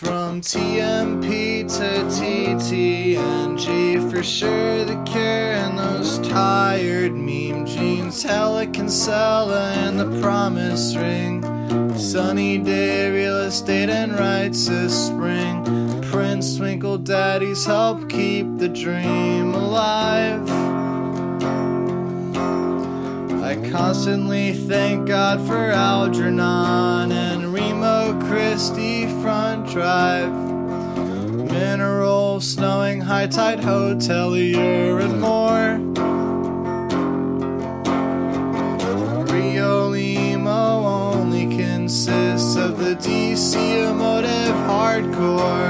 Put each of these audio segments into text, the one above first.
From TMP to TTNG, for sure the care and those tired meme jeans. Hella Kinsella and the promise ring. Sunny day, real estate and rights this spring. Prince Twinkle Daddies help keep the dream alive. I constantly thank God for Algernon and Remo Christie front drive. Mineral, snowing, high tide hotelier, and more. Rio Limo only consists of the DC emotive hardcore.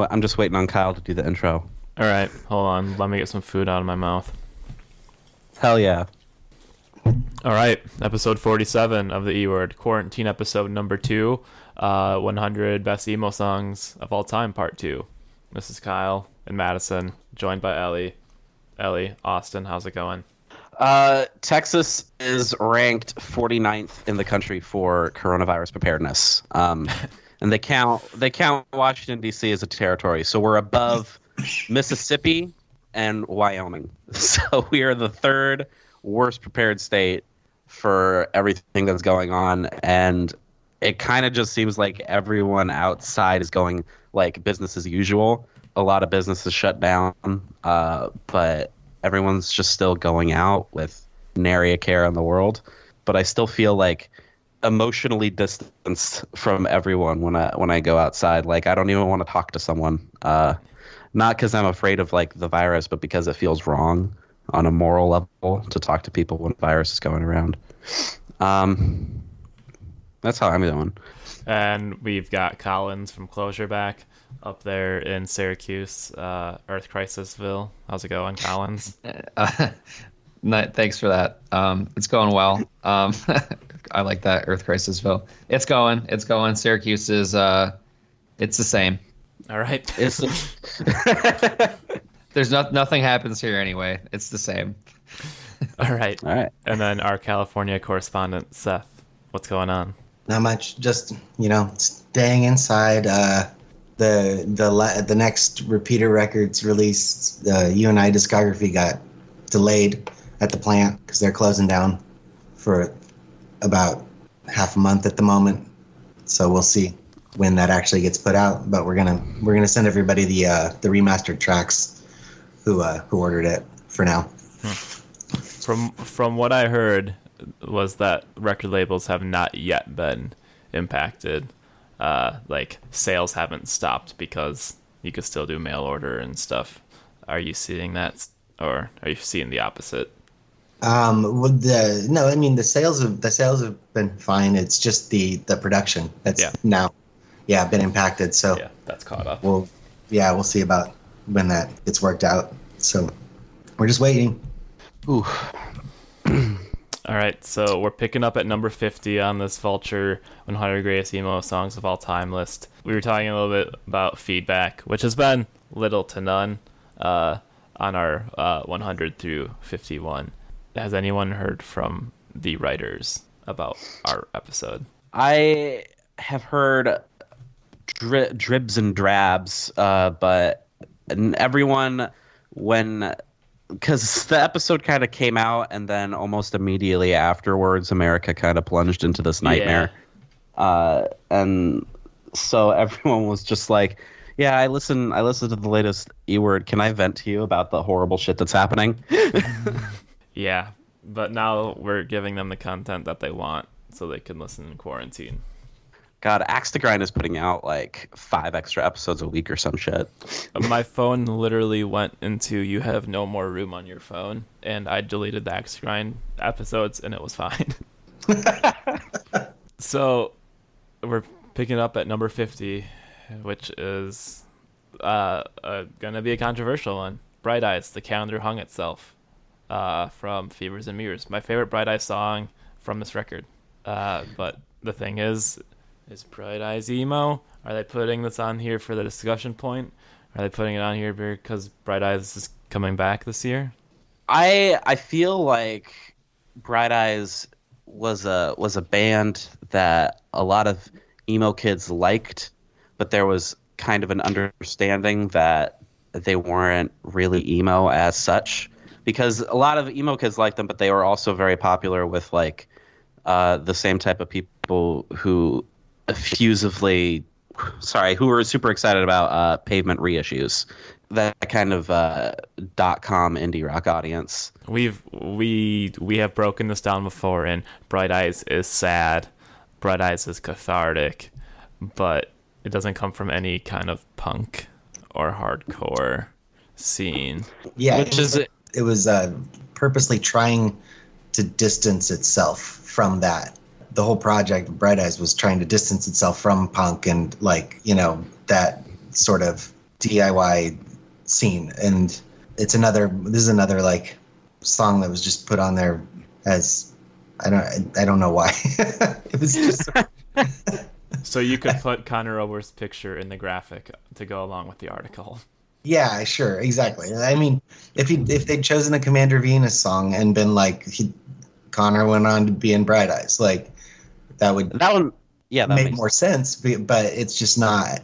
I'm I'm just waiting on Kyle to do the intro. All right, hold on. Let me get some food out of my mouth. Hell yeah. All right, episode 47 of the E Word, quarantine episode number two, uh, 100 best emo songs of all time, part two. This is Kyle and Madison, joined by Ellie. Ellie, Austin, how's it going? Uh, Texas is ranked 49th in the country for coronavirus preparedness. Um, and they count they count Washington D.C. as a territory, so we're above Mississippi and Wyoming. So we are the third worst prepared state for everything that's going on, and it kind of just seems like everyone outside is going like business as usual. A lot of businesses shut down, uh, but everyone's just still going out with nary a care in the world. But I still feel like emotionally distanced from everyone when I when I go outside. Like I don't even want to talk to someone. Uh, not because I'm afraid of like the virus, but because it feels wrong on a moral level to talk to people when the virus is going around. Um, that's how I'm doing. And we've got Collins from Closure back up there in Syracuse, uh, Earth Crisisville. How's it going, Collins? Uh, no, thanks for that. Um, it's going well. Um, I like that Earth Crisis Crisisville. It's going. It's going. Syracuse is. Uh, it's the same. All right. It's There's not nothing happens here anyway. It's the same. All right. all right. And then our California correspondent, Seth. What's going on? Not much. Just you know, staying inside. Uh, the the la- the next Repeater Records release, the You and I discography got delayed at the plant because they're closing down for about half a month at the moment. So we'll see when that actually gets put out. But we're gonna we're gonna send everybody the uh, the remastered tracks who uh, who ordered it for now. From from what I heard was that record labels have not yet been impacted. Uh, like sales haven't stopped because you could still do mail order and stuff. Are you seeing that, or are you seeing the opposite? Um, the no, I mean the sales of the sales have been fine. It's just the the production that's Yeah. now, yeah, been impacted. So Yeah, that's caught up. we'll, yeah, we'll see about when that gets worked out. So we're just waiting. Ooh. All right, so we're picking up at number 50 on this Vulture 100 Greatest Emo Songs of All Time list. We were talking a little bit about feedback, which has been little to none uh, on our uh, 100 through 51. Has anyone heard from the writers about our episode? I have heard dri- dribs and drabs, uh, but everyone when because the episode kind of came out and then almost immediately afterwards, America kind of plunged into this nightmare, uh, and so everyone was just like. Yeah, I listen. I listened to the latest E word. Can I vent to you about the horrible shit that's happening? Yeah, but now we're giving them the content that they want so they can listen in quarantine. God, Axe to Grind is putting out like five extra episodes a week or some shit. My phone literally went into you have no more room on your phone, and I deleted the Axe Grind episodes, and it was fine. so we're picking up at number 50, which is uh, uh, gonna be a controversial one. Bright Eyes, The Calendar Hung Itself, uh, from Fevers and Mirrors. My favorite Bright Eyes song from this record. Uh, but the thing is, is Bright Eyes emo? Are they putting this on here for the discussion point? Are they putting it on here because Bright Eyes is coming back this year? I I feel like Bright Eyes was a was a band that a lot of emo kids liked, but there was kind of an understanding that they weren't really emo as such because a lot of emo kids liked them, but they were also very popular with like uh, the same type of people who effusively, sorry, who were super excited about uh, pavement reissues. That kind of uh, dot com indie rock audience. We've we we have broken this down before, and Bright Eyes is sad. Bright Eyes is cathartic, but it doesn't come from any kind of punk or hardcore scene. Yeah, Which is it was uh, purposely trying to distance itself from that. The whole project, Bright Eyes, was trying to distance itself from punk and like you know that sort of DIY scene. And it's another. This is another like song that was just put on there as I don't I don't know why. it was just So you could put Conor Oberst's picture in the graphic to go along with the article. Yeah, sure, exactly. I mean, if he if they'd chosen a Commander Venus song and been like he, Conor went on to be in Bright Eyes, like that would that one. Yeah, that make more sense. But, but it's just not.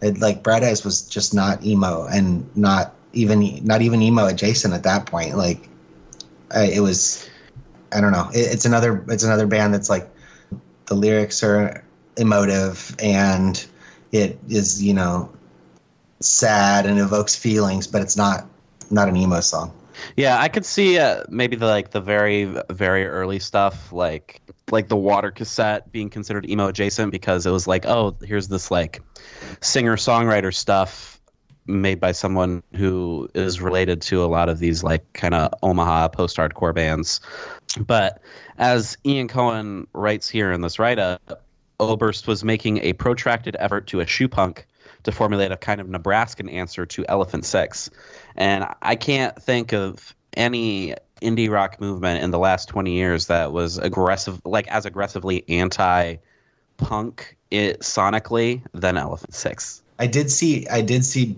It, like Bright Eyes was just not emo and not even not even emo adjacent at that point. Like I, it was. I don't know. It, it's another it's another band that's like the lyrics are emotive and it is you know sad and evokes feelings, but it's not not an emo song. Yeah, I could see uh, maybe the like the very very early stuff, like like the Water cassette being considered emo adjacent because it was like, oh, here's this like singer songwriter stuff made by someone who is related to a lot of these like kind of Omaha post hardcore bands. But as Ian Cohen writes here in this write up, Oberst was making a protracted effort to eschew punk to formulate a kind of Nebraskan answer to Elephant Six. And I can't think of any indie rock movement in the last 20 years that was aggressive, like as aggressively anti punk it sonically than Elephant Six. I did see I did see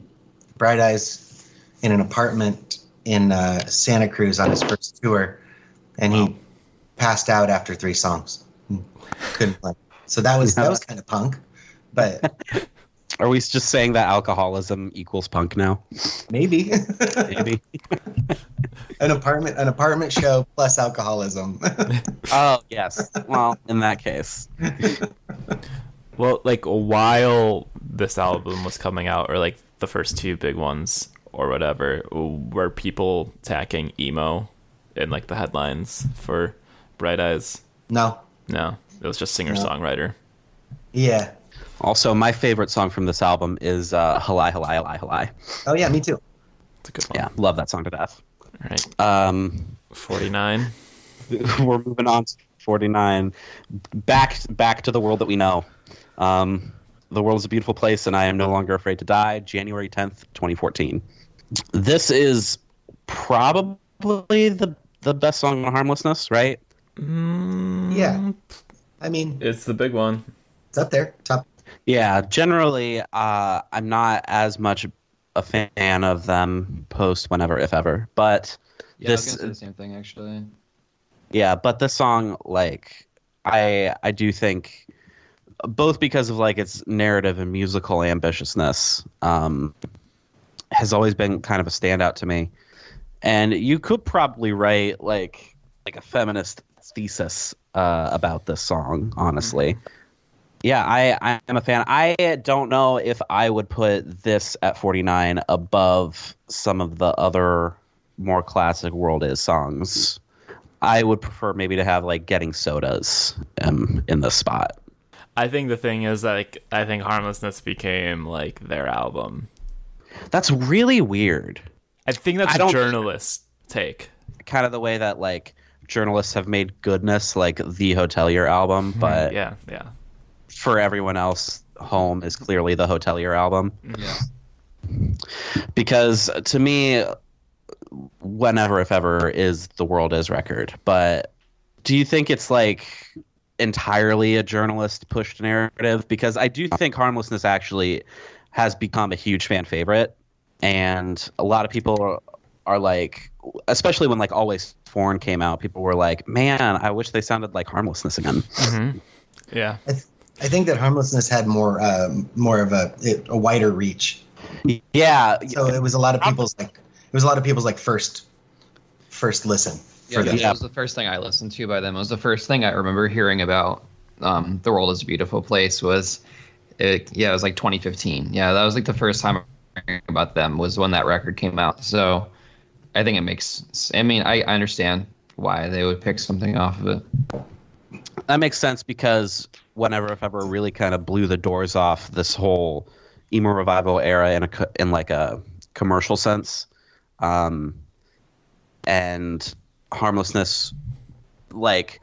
Bright Eyes in an apartment in uh, Santa Cruz on his first tour, and he passed out after three songs. Hmm. Couldn't play. So that was that was kind of punk, but Are we just saying that alcoholism equals punk now? maybe Maybe. an apartment an apartment show plus alcoholism. oh yes. Well, in that case, Well, like while this album was coming out, or like the first two big ones, or whatever, were people tacking emo in like the headlines for Bright Eyes? no, No, it was just singer songwriter. yeah. Also my favorite song from this album is uh, "Halai Halai Halai Halai." Oh yeah, me too. It's a good one. Yeah, love that song to death. All right, Um, forty nine. we're moving on to 49 back back to the world that we know um, the world is a beautiful place and i am no longer afraid to die january 10th 2014 this is probably the the best song on harmlessness right Yeah, I mean It's the big one. it's up there, top. Yeah generally uh, i'm not as much a fan of them post whenever if ever but Yeah, This- I was gonna say the same thing actually. yeah but this song like i i do think both because of like its narrative and musical ambitiousness um has always been kind of a standout to me. And you could probably write like like a feminist thesis uh about this song honestly yeah i i am a fan i don't know if i would put this at 49 above some of the other more classic world is songs I would prefer maybe to have like getting sodas um, in the spot. I think the thing is like I think Harmlessness became like their album. That's really weird. I think that's I a journalist take. Kind of the way that like journalists have made Goodness like the Hotelier album, but Yeah, yeah. For everyone else, Home is clearly the Hotelier album. Yeah. Because to me, whenever, if ever, is the world is record. But do you think it's like entirely a journalist pushed narrative? Because I do think Harmlessness actually has become a huge fan favorite. And a lot of people are, are like, especially when like Always Foreign came out, people were like, man, I wish they sounded like Harmlessness again. hmm Yeah. I think that harmlessness had more um, more of a a wider reach. Yeah. So it was a lot of people's like it was a lot of people's like first first listen Yeah, for that them. Yeah. was the first thing I listened to by them. It was the first thing I remember hearing about um, "The World Is a Beautiful Place." Was it? Yeah, it was like 2015. Yeah, that was like the first time I heard about them was when that record came out. So I think it makes. I mean, I, I understand why they would pick something off of it. That makes sense because whenever if ever really kind of blew the doors off this whole emo revival era in a in like a commercial sense um and harmlessness like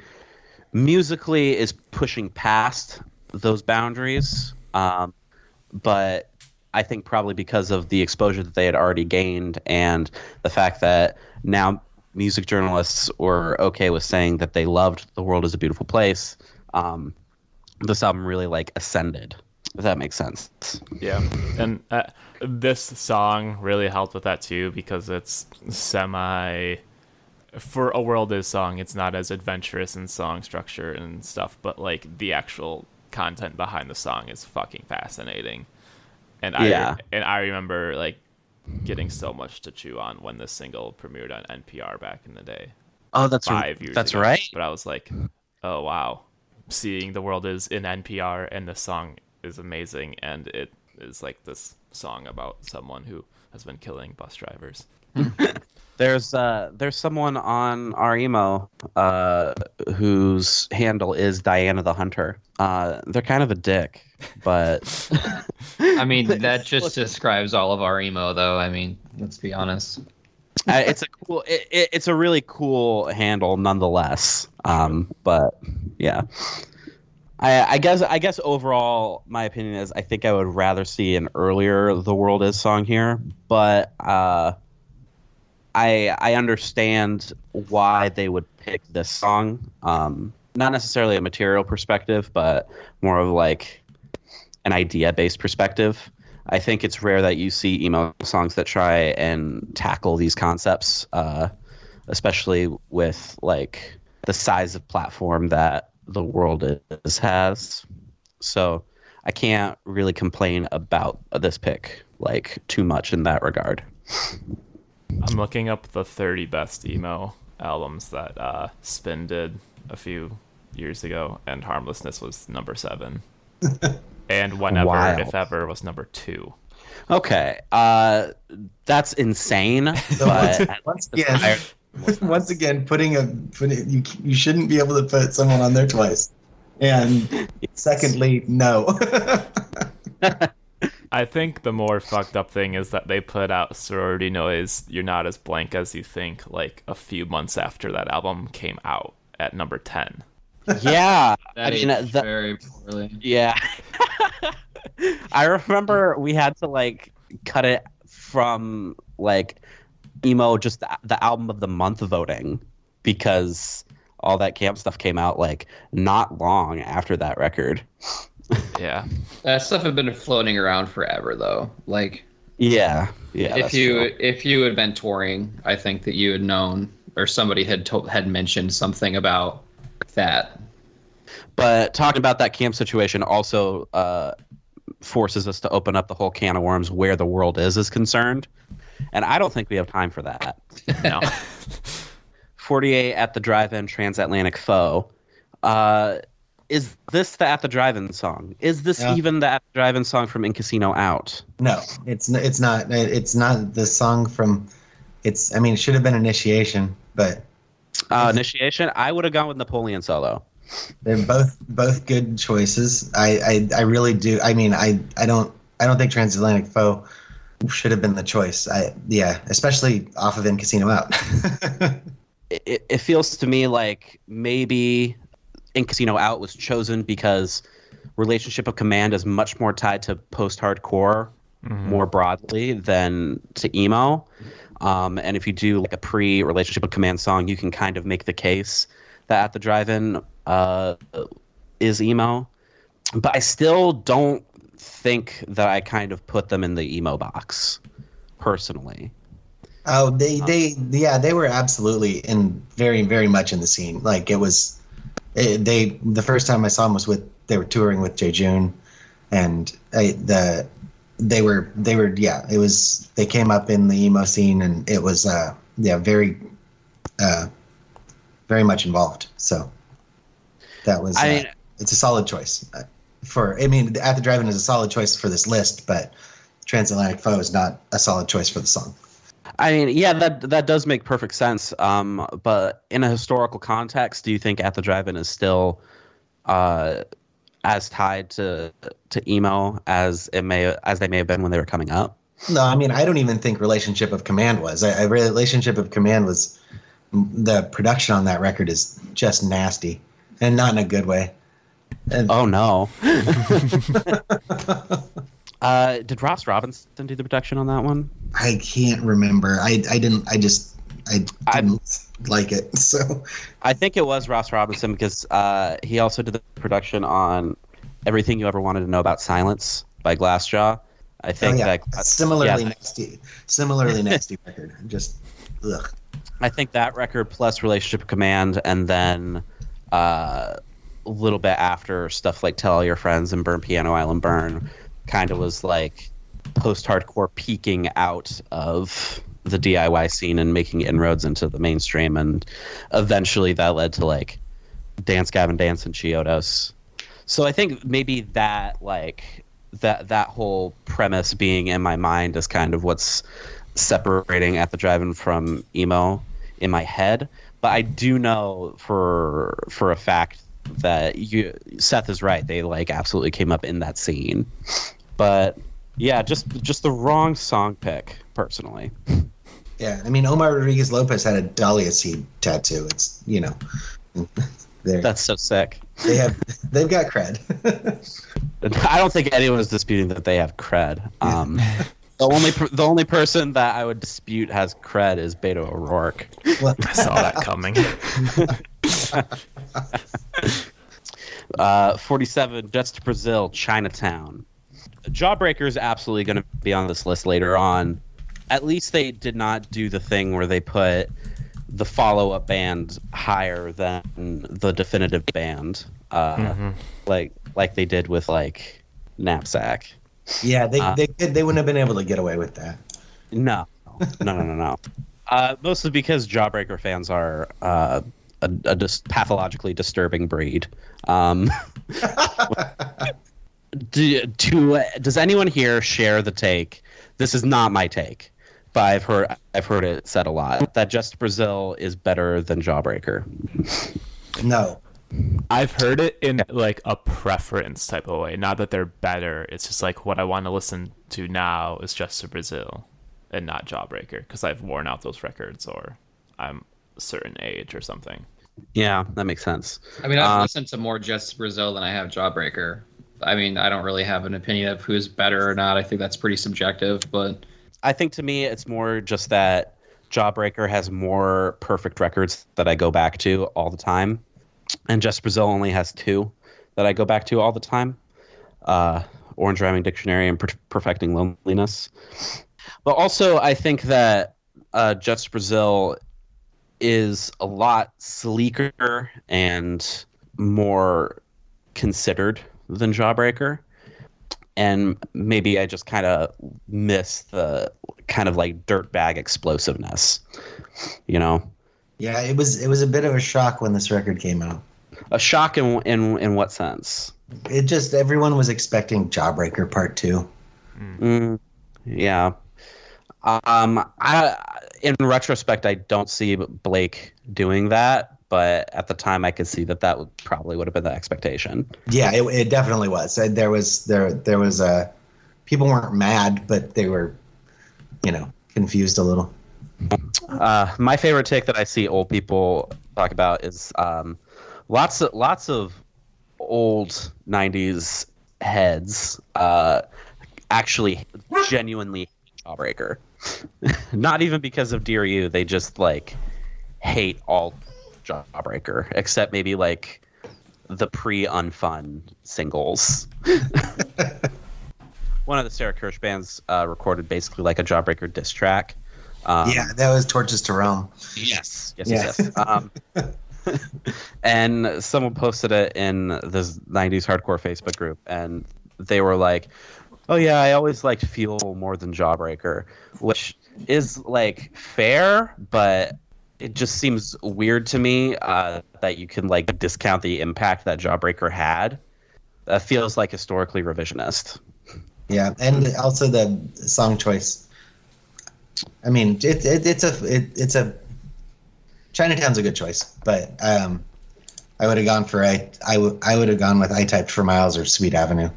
musically is pushing past those boundaries um but I think probably because of the exposure that they had already gained and the fact that now music journalists were okay with saying that they loved The World is a Beautiful Place, um, this album really like ascended. If that makes sense. Yeah, and uh, this song really helped with that too because it's semi. For a world is song, it's not as adventurous in song structure and stuff, but like the actual content behind the song is fucking fascinating. And I Yeah. and I remember like getting so much to chew on when this single premiered on NPR back in the day, Oh, that's five years. That's ago. right. But I was like, oh wow, seeing the world is in NPR and the song is amazing, and it is like this song about someone who has been killing bus drivers. There's uh there's someone on our emo uh whose handle is Diana the Hunter. Uh they're kind of a dick, but I mean, that just describes all of our emo, though. I mean, let's be honest. uh, it's a cool it, it, it's a really cool handle nonetheless. Um but yeah. I, I guess I guess overall my opinion is I think I would rather see an earlier The World Is song here, but uh I I understand why they would pick this song. Um, not necessarily a material perspective, but more of like an idea based perspective. I think it's rare that you see emo songs that try and tackle these concepts, uh, especially with like the size of platform that the world is has. So I can't really complain about this pick like too much in that regard. I'm looking up the 30 best emo albums that uh, Spin did a few years ago, and Harmlessness was number seven. and Whenever, Wild. If Ever, was number two. Okay, uh, that's insane. So But once again, once again, putting a putting, you you shouldn't be able to put someone on there twice. And secondly, no. I think the more fucked up thing is that they put out Sorority Noise, You're Not As Blank As You Think, like a few months after that album came out at number 10. yeah, That I mean, the- very poorly. yeah. I remember we had to like cut it from like emo, just the, the album of the month voting because all that camp stuff came out like not long after that record. Yeah. That stuff had been floating around forever, though. Like, Yeah, yeah. if you true. if you had been touring, I think that you had known, or somebody had to- had mentioned something about that. But talking about that camp situation also uh, forces us to open up the whole can of worms where the world is is concerned, and I don't think we have time for that. No. 48 at the drive-in transatlantic foe. Uh, is this the at the drive-in song? Is this Yeah. even the at the drive-in song from In Casino Out? no, it's it's not. It's not the song from. It's. I mean, it should have been initiation, but Uh, initiation. I would have gone with Napoleon solo. They're both both good choices. I, I I really do. I mean, I I don't I don't think Transatlantic Foe should have been the choice. I yeah, especially off of In Casino Out. it, it feels to me like maybe in Casino Out was chosen because relationship of command is much more tied to post hardcore more broadly than to emo. Um, and if you do like a pre relationship of command song, you can kind of make the case that at the drive-in uh, is emo. But I still don't think that I kind of put them in the emo box personally. oh, they they yeah, they were absolutely in very very much in the scene. Like it was, it, they the first time I saw them was with they were touring with Jejune, and I, the they were they were yeah it was they came up in the emo scene and it was uh yeah very uh very much involved. So that was I uh, mean- it's a solid choice uh, for. I mean, at the drive-in is a solid choice for this list, but Transatlantic Foe is not a solid choice for the song. I mean, yeah, that that does make perfect sense. Um, but in a historical context, do you think At the Drive-In is still uh, as tied to to emo as it may as they may have been when they were coming up? No, I mean, I don't even think Relationship of Command was. I, I Relationship of Command was the production on that record is just nasty, and not in a good way. And Oh no. uh, did Ross Robinson do the production on that one? I can't remember. I I didn't. I just I didn't like it. So I think it was Ross Robinson because uh, he also did the production on Everything You Ever Wanted to Know About Silence by Glassjaw. I oh, think yeah, that similarly yeah. nasty. Similarly nasty record. Just ugh. I think that record plus Relationship Command, and then uh, a little bit after stuff like Tell All Your Friends and Burn Piano Island Burn kind of was like post hardcore peeking out of the DIY scene and making inroads into the mainstream. And eventually that led to like Dance Gavin Dance and Chiodos. So I think maybe that like that that whole premise being in my mind is kind of what's separating at the drive-in from emo in my head. But I do know for for a fact that you Seth is right. They like absolutely came up in that scene. But yeah, just just the wrong song pick personally. Yeah, I mean Omar Rodriguez Lopez had a dahlia seed tattoo. It's you know, they That's so sick. they have they've got cred. I don't think anyone is disputing that they have cred. Um, the only the only person that I would dispute has cred is Beto O'Rourke. well, I saw that coming. Uh, 47, Jets to Brazil, Chinatown. Jawbreaker is absolutely going to be on this list later on. At least they did not do the thing where they put the follow up band higher than the definitive band, uh, like like they did with like Knapsack. yeah, they Uh, they could, they wouldn't have been able to get away with that. No, no, no, no, no. Uh, mostly because Jawbreaker fans are uh, a, a dis- pathologically disturbing breed. Um, do, do, does anyone here share the take? This is not my take, but I've heard I've heard it said a lot that Jets to Brazil is better than Jawbreaker. No, I've heard it in like a preference type of way. Not that they're better. It's just like what I want to listen to now is Jets to Brazil and not Jawbreaker because I've worn out those records or I'm a certain age or something. Yeah, that makes sense. I mean, I've Uh, listened to more Jets to Brazil than I have Jawbreaker. I mean, I don't really have an opinion of who's better or not. I think that's pretty subjective, but I think to me, it's more just that Jawbreaker has more perfect records that I go back to all the time, and Jets to Brazil only has two that I go back to all the time: uh, Orange Rhyming Dictionary and Per- Perfecting Loneliness. But also, I think that uh, Jets to Brazil is a lot sleeker and more considered than Jawbreaker and maybe I just kind of miss the kind of like dirtbag explosiveness, you know. yeah, it was it was a bit of a shock when this record came out. A shock in in in what sense? It just everyone was expecting Jawbreaker Part Two. Mm, yeah. Um, I in retrospect, I don't see Blake doing that, but at the time I could see that that would probably would have been the expectation. Yeah, it, it definitely was. There was there there was a people weren't mad, but they were, you know, confused a little. Uh, my favorite take that I see old people talk about is um, lots of lots of old '90s heads uh, actually genuinely Jawbreaker. Not even because of Dear You, they just like hate all Jawbreaker, except maybe like the pre-unfun singles. One of the Sarah Kirsch bands uh, recorded basically like a Jawbreaker diss track. Um, yeah, that was Torches to Rome. Yes, yes, yes. yes. Um, and someone posted it in this '90s hardcore Facebook group, and they were like, "Oh yeah, I always liked Fuel more than Jawbreaker," which is like fair, but it just seems weird to me uh, that you can like discount the impact that Jawbreaker had. That feels like historically revisionist. Yeah, and also the song choice. I mean, it, it it's a it, it's a Chinatown's a good choice, but um, I would have gone for I I would I would have gone with I typed for miles or Sweet Avenue.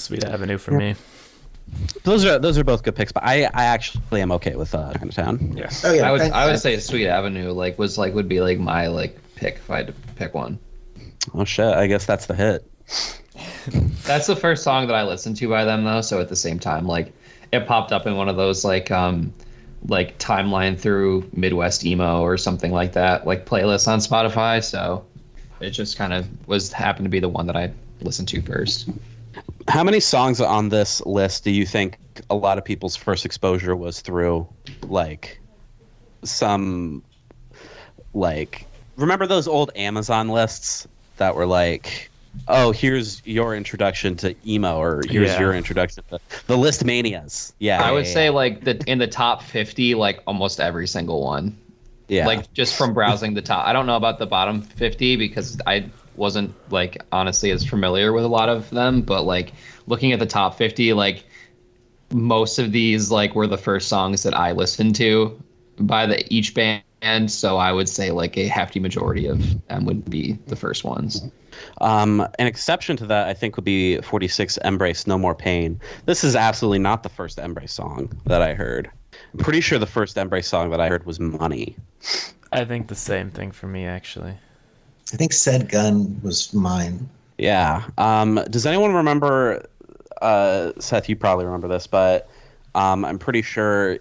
Sweet Avenue for me. Those are those are both good picks, but I, I actually am okay with uh, Chinatown. Yeah. Oh yeah, I would I I- would say Sweet Avenue like was like would be like my like pick if I had to pick one. Oh shit! I guess that's the hit. That's the first song that I listened to by them though, so at the same time like it popped up in one of those like um like timeline through Midwest emo or something like that, like playlists on Spotify, so it just kind of was happened to be the one that I listened to first. How many songs on this list do you think a lot of people's first exposure was through, like, some, like, remember those old Amazon lists that were like, oh, here's your introduction to emo, or here's Yeah. your introduction to the list manias. Yeah, I would yeah, say like the in the top 50 like almost every single one. yeah. like just from browsing the top. I don't know about the bottom 50 because I wasn't like honestly as familiar with a lot of them, but like looking at the top 50, like most of these like were the first songs that I listened to by the each band. So I would say like a hefty majority of them would be the first ones. Um, an exception to that, I think, would be 46 Embrace No More Pain. This is absolutely not the first Embrace song that I heard. I'm pretty sure the first Embrace song that I heard was Money. I think the same thing for me actually. I think said gun was mine. Yeah. Um, does anyone remember? Uh, Seth, you probably remember this, but um, I'm pretty sure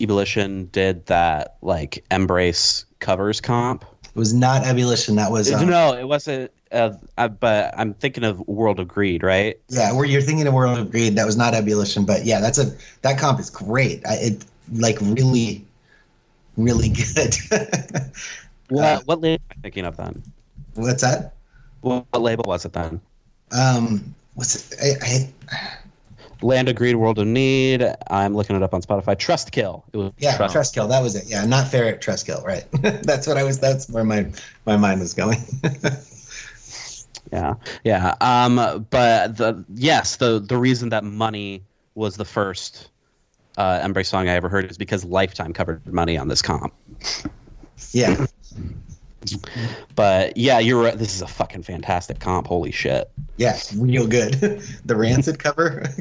Ebullition did that like Embrace covers comp. It was not Ebullition. That was um, no, it wasn't. Uh, uh, but I'm thinking of World of Greed, right? yeah. Where you're thinking of World of Greed. That was not Ebullition, but yeah, that's a that comp is great. I, it like really, really good. What what label am I thinking of then? What's that? What, what label was it then? Um, what's it? I, I, Land of Greed, World of Need. I'm looking it up on Spotify. Trust Kill. It was yeah, Trust. Trustkill. That was it. Yeah, not Ferret Trustkill. Right. that's what I was. That's where my my mind was going. Yeah, yeah. Um, but the yes, the the reason that Money was the first uh, Embrace song I ever heard is because Lifetime covered Money on this comp. yeah. But yeah, you're right. This is a fucking fantastic comp. Holy shit. Yeah, real good. the Rancid cover.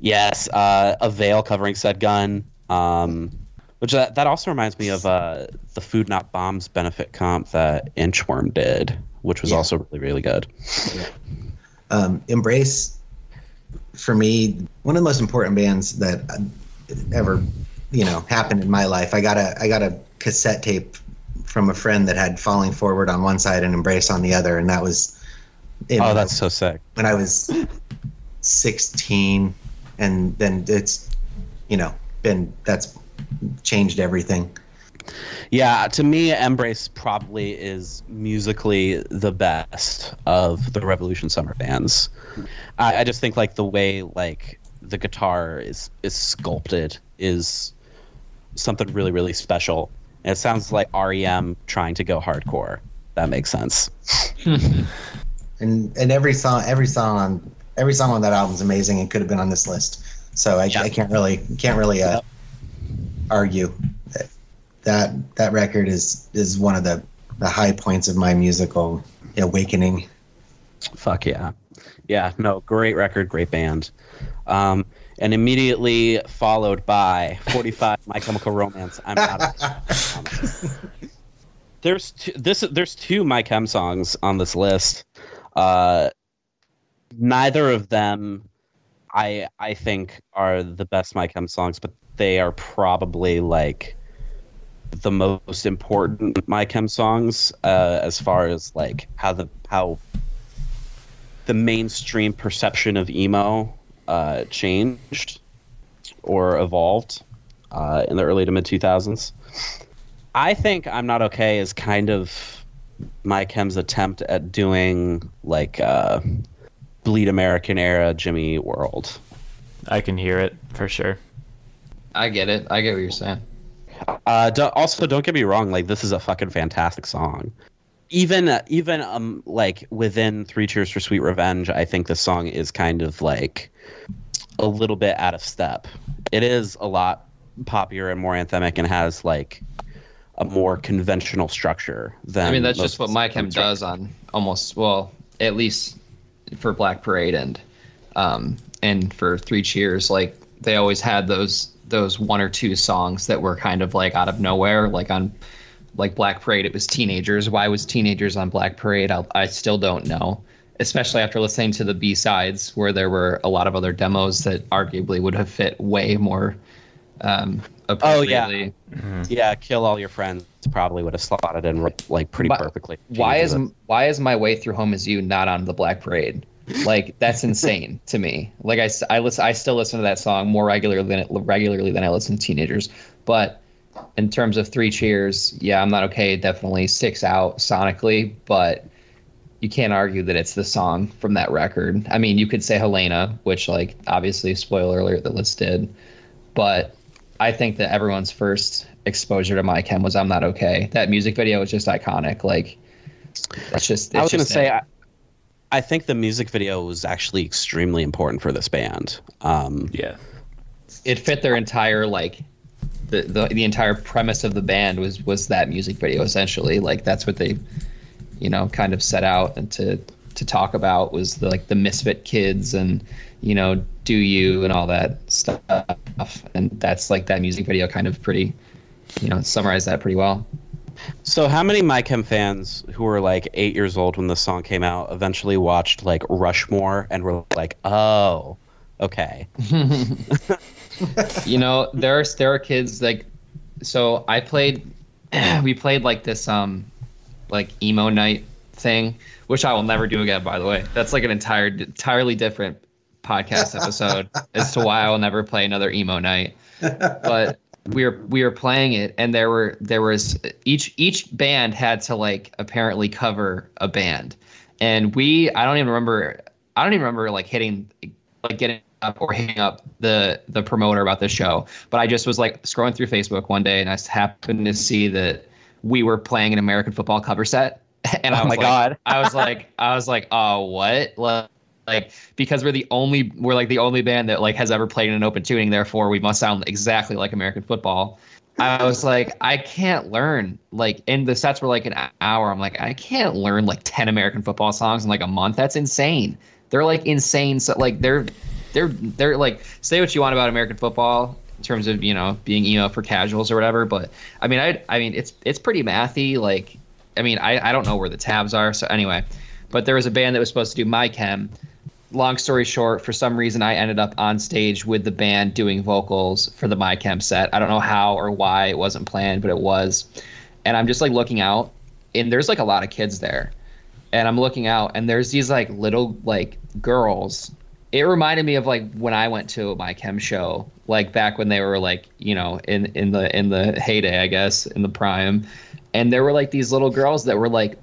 Yes, uh, a veil covering said gun. Um, which that, that also reminds me of uh, the Food Not Bombs benefit comp that Inchworm did, which was Yeah. also really really good. um, Embrace, for me, one of the most important bands that ever, you know, happened in my life. I got a I got a cassette tape from a friend that had Falling Forward on one side and Embrace on the other, and that was. in- Oh, that's so sick. when I was sixteen, and then it's, you know, been that's changed everything. Yeah, to me, Embrace probably is musically the best of the Revolution Summer bands. I, I just think like the way like the guitar is is sculpted is something really really special. And it sounds like REM trying to go hardcore. That makes sense. and and every song every song on every song on that album is amazing and could have been on this list so i, Yeah. I can't really can't really uh, argue that, that that record is is one of the the high points of my musical awakening. Fuck yeah. Yeah, no, great record, great band. Um, and immediately followed by 45 My Chemical Romance. I'm out of There's two, this there's two My Chem songs on this list. Uh, neither of them I I think are the best My Chem songs, but they are probably like the most important My Chem songs uh, as far as like how the how the mainstream perception of emo uh, changed or evolved uh, in the early to mid 2000s. I think I'm Not Okay is kind of My Chem's attempt at doing like uh, Bleed American era Jimmy World. I can hear it for sure. I get it. I get what you're saying. Uh, do, also, don't get me wrong. Like, this is a fucking fantastic song. Even, uh, even um, like within Three Cheers for Sweet Revenge, I think the song is kind of like a little bit out of step. It is a lot poppier and more anthemic, and has like a more conventional structure than. I mean, that's just what My Chem does on almost well, at least for Black Parade and um, and for Three Cheers. Like they always had those those one or two songs that were kind of like out of nowhere. Like on like Black Parade, it was teenagers. Why was teenagers on Black Parade? I, I still don't know. Especially after listening to the B sides, where there were a lot of other demos that arguably would have fit way more um, Oh, yeah. appropriately. Yeah, kill all your friends probably would have slotted in like pretty But perfectly. why is Jesus. why is my way through home is you not on the black parade like that's insane to me like i, s- I listen i still listen to that song more regularly than regularly than i listen to teenagers but in terms of three cheers yeah i'm not okay definitely sticks out sonically but you can't argue that it's the song from that record i mean you could say helena which like obviously spoiler alert the list did but i think that everyone's first exposure to my chem was i'm not okay that music video was just iconic like that's just I was gonna say. I, I think the music video was actually extremely important for this band. Um, Yeah. it fit their entire like the, the the entire premise of the band was was that music video essentially. Like that's what they you know kind of set out and to to talk about was the like the misfit kids and you know do you and all that stuff. And that's like that music video kind of pretty you know summarized that pretty well. So, how many MyChem fans who were like eight years old when the song came out eventually watched like Rushmore and were like, "Oh, okay." you know there are there are kids like so i played we played like this um like emo night thing which i will never do again by the way. That's like an entire entirely different podcast episode as to why i will never play another emo night. But we were we were playing it and there were there was each each band had to like apparently cover a band. And we i don't even remember i don't even remember like hitting like getting up or hitting up the the promoter about the show. But i just was like scrolling through facebook one day and i happened to see that we were playing an american football cover set. And i Oh was my like, God. i was like i was like oh what? Like like because we're the only we're like the only band that like has ever played in an open tuning therefore we must sound exactly like american football. I was like i can't learn like and the sets were like an hour. I'm like i can't learn like 10 american football songs in like a month? That's insane. They're like insane. So like they're they're they're like say what you want about american football in terms of you know being emo for casuals or whatever but i mean i i mean it's it's pretty mathy like i mean i i don't know where the tabs are so anyway but there was a band that was supposed to do my chem long story short, for some reason, I ended up on stage with the band doing vocals for the My Chem set. I don't know how or why it wasn't planned, but it was. And I'm just like looking out, and there's like a lot of kids there. And I'm looking out, and there's these like little like girls. It reminded me of like when I went to my chem show, like back when they were like, you know, in in the in the heyday, I guess, in the prime. And there were like these little girls that were like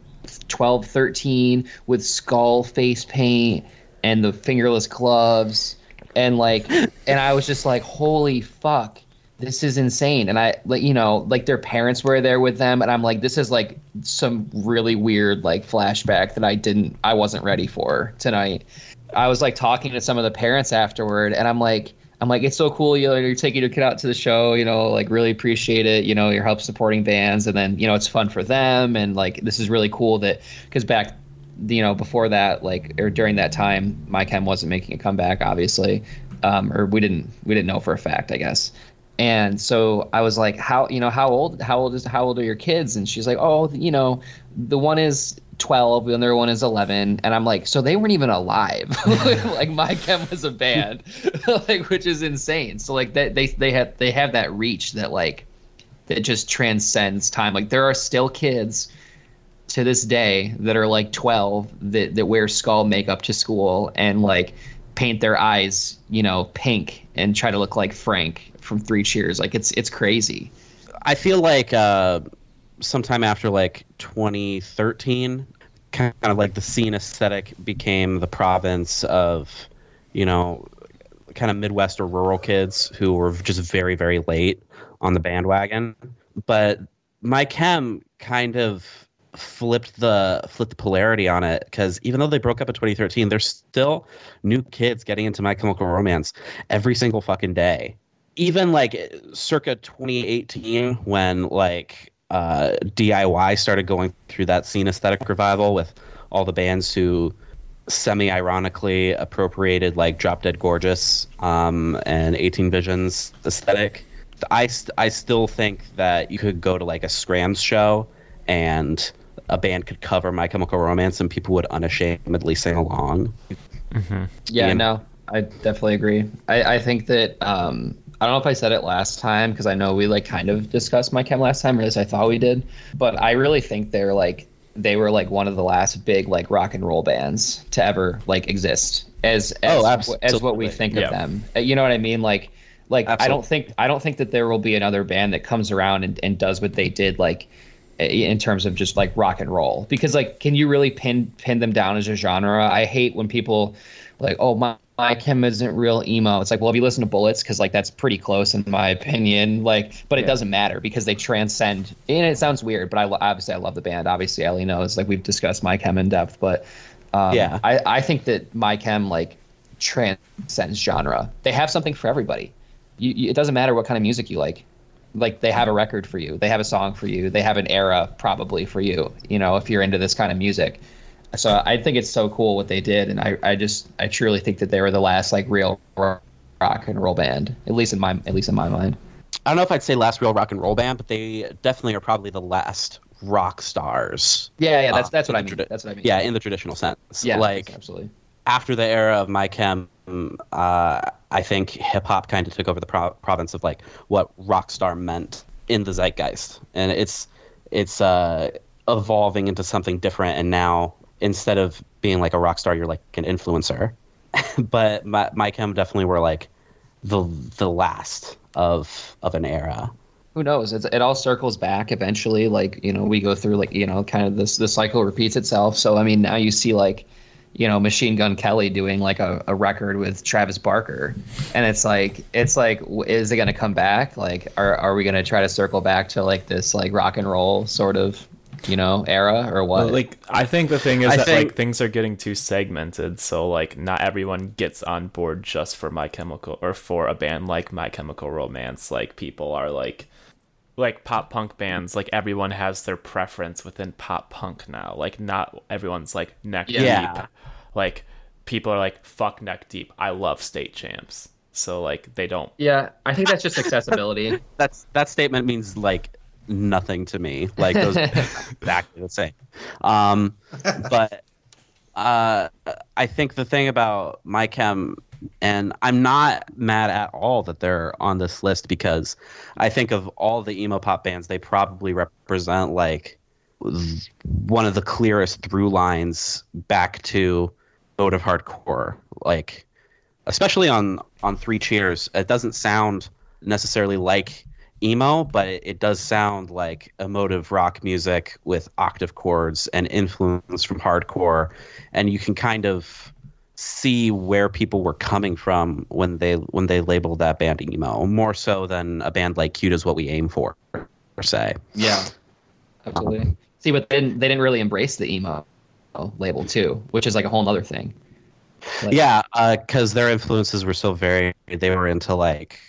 12, 13 with skull face paint and the fingerless gloves. And like and I was just like holy fuck this is insane. And I like you know like their parents were there with them. And I'm like this is like some really weird like flashback that I didn't I wasn't ready for tonight I was like talking to some of the parents afterward and I'm like I'm like, it's so cool. You know, you're taking your kid out to the show. You know, like really appreciate it. You know, you're help supporting bands, and then you know it's fun for them, and like this is really cool that because back, you know, before that, like or during that time, my chem wasn't making a comeback, obviously, um, or we didn't we didn't know for a fact, I guess. And so I was like, how you know how old how old is how old are your kids? And she's like, oh, you know, the one is 12 the other one is 11 and i'm like so they weren't even alive. Like my chem was a band like which is insane. So like that they they have they have that reach that like that just transcends time. Like there are still kids to this day that are like 12 that that wear skull makeup to school and like paint their eyes you know pink and try to look like frank from three cheers. Like it's it's crazy. I feel like uh, sometime after like 2013, kind of like the scene aesthetic became the province of, you know, kind of Midwest or rural kids who were just very, very late on the bandwagon. But my chem kind of flipped the flipped the polarity on it because even though they broke up in 2013 there's still new kids getting into my chemical romance every single fucking day even like circa 2018 when like uh, DIY started going through that scene aesthetic revival with all the bands who semi ironically appropriated like Drop Dead Gorgeous um, and 18 Visions aesthetic. I, st- I still think that you could go to like a Scrams show and a band could cover My Chemical Romance and people would unashamedly sing along. Yeah, Yeah. no, I definitely agree. I, I think that um, I don't know if I said it last time because I know we like kind of discussed my chem last time, or at least I thought we did. But I really think they're like they were like one of the last big like rock and roll bands to ever like exist as as, Oh, as what we think Yeah. of them. Uh, You know what I mean? Like like I don't think I don't think that there will be another band that comes around and, and does what they did like in terms of just like rock and roll because like can you really pin pin them down as a genre i hate when people like oh my my chem isn't real emo. It's like well if you listen to bullets because like that's pretty close in my opinion like but it doesn't matter because they transcend and it sounds weird but i obviously i love the band. Obviously ellie knows like we've discussed my chem in depth but um, Yeah. I, I think that my chem like transcends genre. They have something for everybody. You, you, it doesn't matter what kind of music you like. Like they have a record for you. They have a song for you. They have an era probably for you you know if you're into this kind of music so i think it's so cool what they did and i, I just i truly think that they were the last like real rock and roll band at least in my at least in my mind I don't know if I'd say last real rock and roll band, but they definitely are probably the last rock stars. yeah yeah that's Uh, that's what i mean tradi- that's what i mean Yeah, in the traditional sense. yeah like absolutely after the era of my chem, uh, I think hip hop kind of took over the pro- province of like what rock star meant in the zeitgeist, and it's it's uh, evolving into something different. And now instead of being like a rock star, you're like an influencer. but my my chem definitely were like the the last of of an era. who knows it's, it all circles back eventually like you know we go through like you know kind of this the cycle repeats itself so i mean now you see like you know machine gun kelly doing like a, a record with travis barker and it's like it's like is it going to come back like are, are we going to try to circle back to like this like rock and roll sort of you know era or what Well, like I think the thing is I that think- like things are getting too segmented, so like not everyone gets on board just for My Chemical or for a band like My Chemical Romance. Like people are like like pop punk bands, like everyone has their preference within pop punk now. Like not everyone's like neck Yeah. deep. Like people are like fuck neck deep. I love state champs. So like they don't yeah i think that's just accessibility That's that statement means like nothing to me. Like those exactly the same. Um, but uh, I think the thing about my chem, and I'm not mad at all that they're on this list because I think of all the emo pop bands, they probably represent like one of the clearest through lines back to mode of hardcore. Like, especially on on Three Cheers, it doesn't sound necessarily like emo, but it, it does sound like emotive rock music with octave chords and influence from hardcore, and you can kind of see where people were coming from when they when they labeled that band emo, more so than a band like Cute is what we aim for, per se. Yeah, absolutely. Um, see, but then they didn't really embrace the emo label too, which is like a whole other thing. Like, yeah, uh, because their influences were so varied. They were into like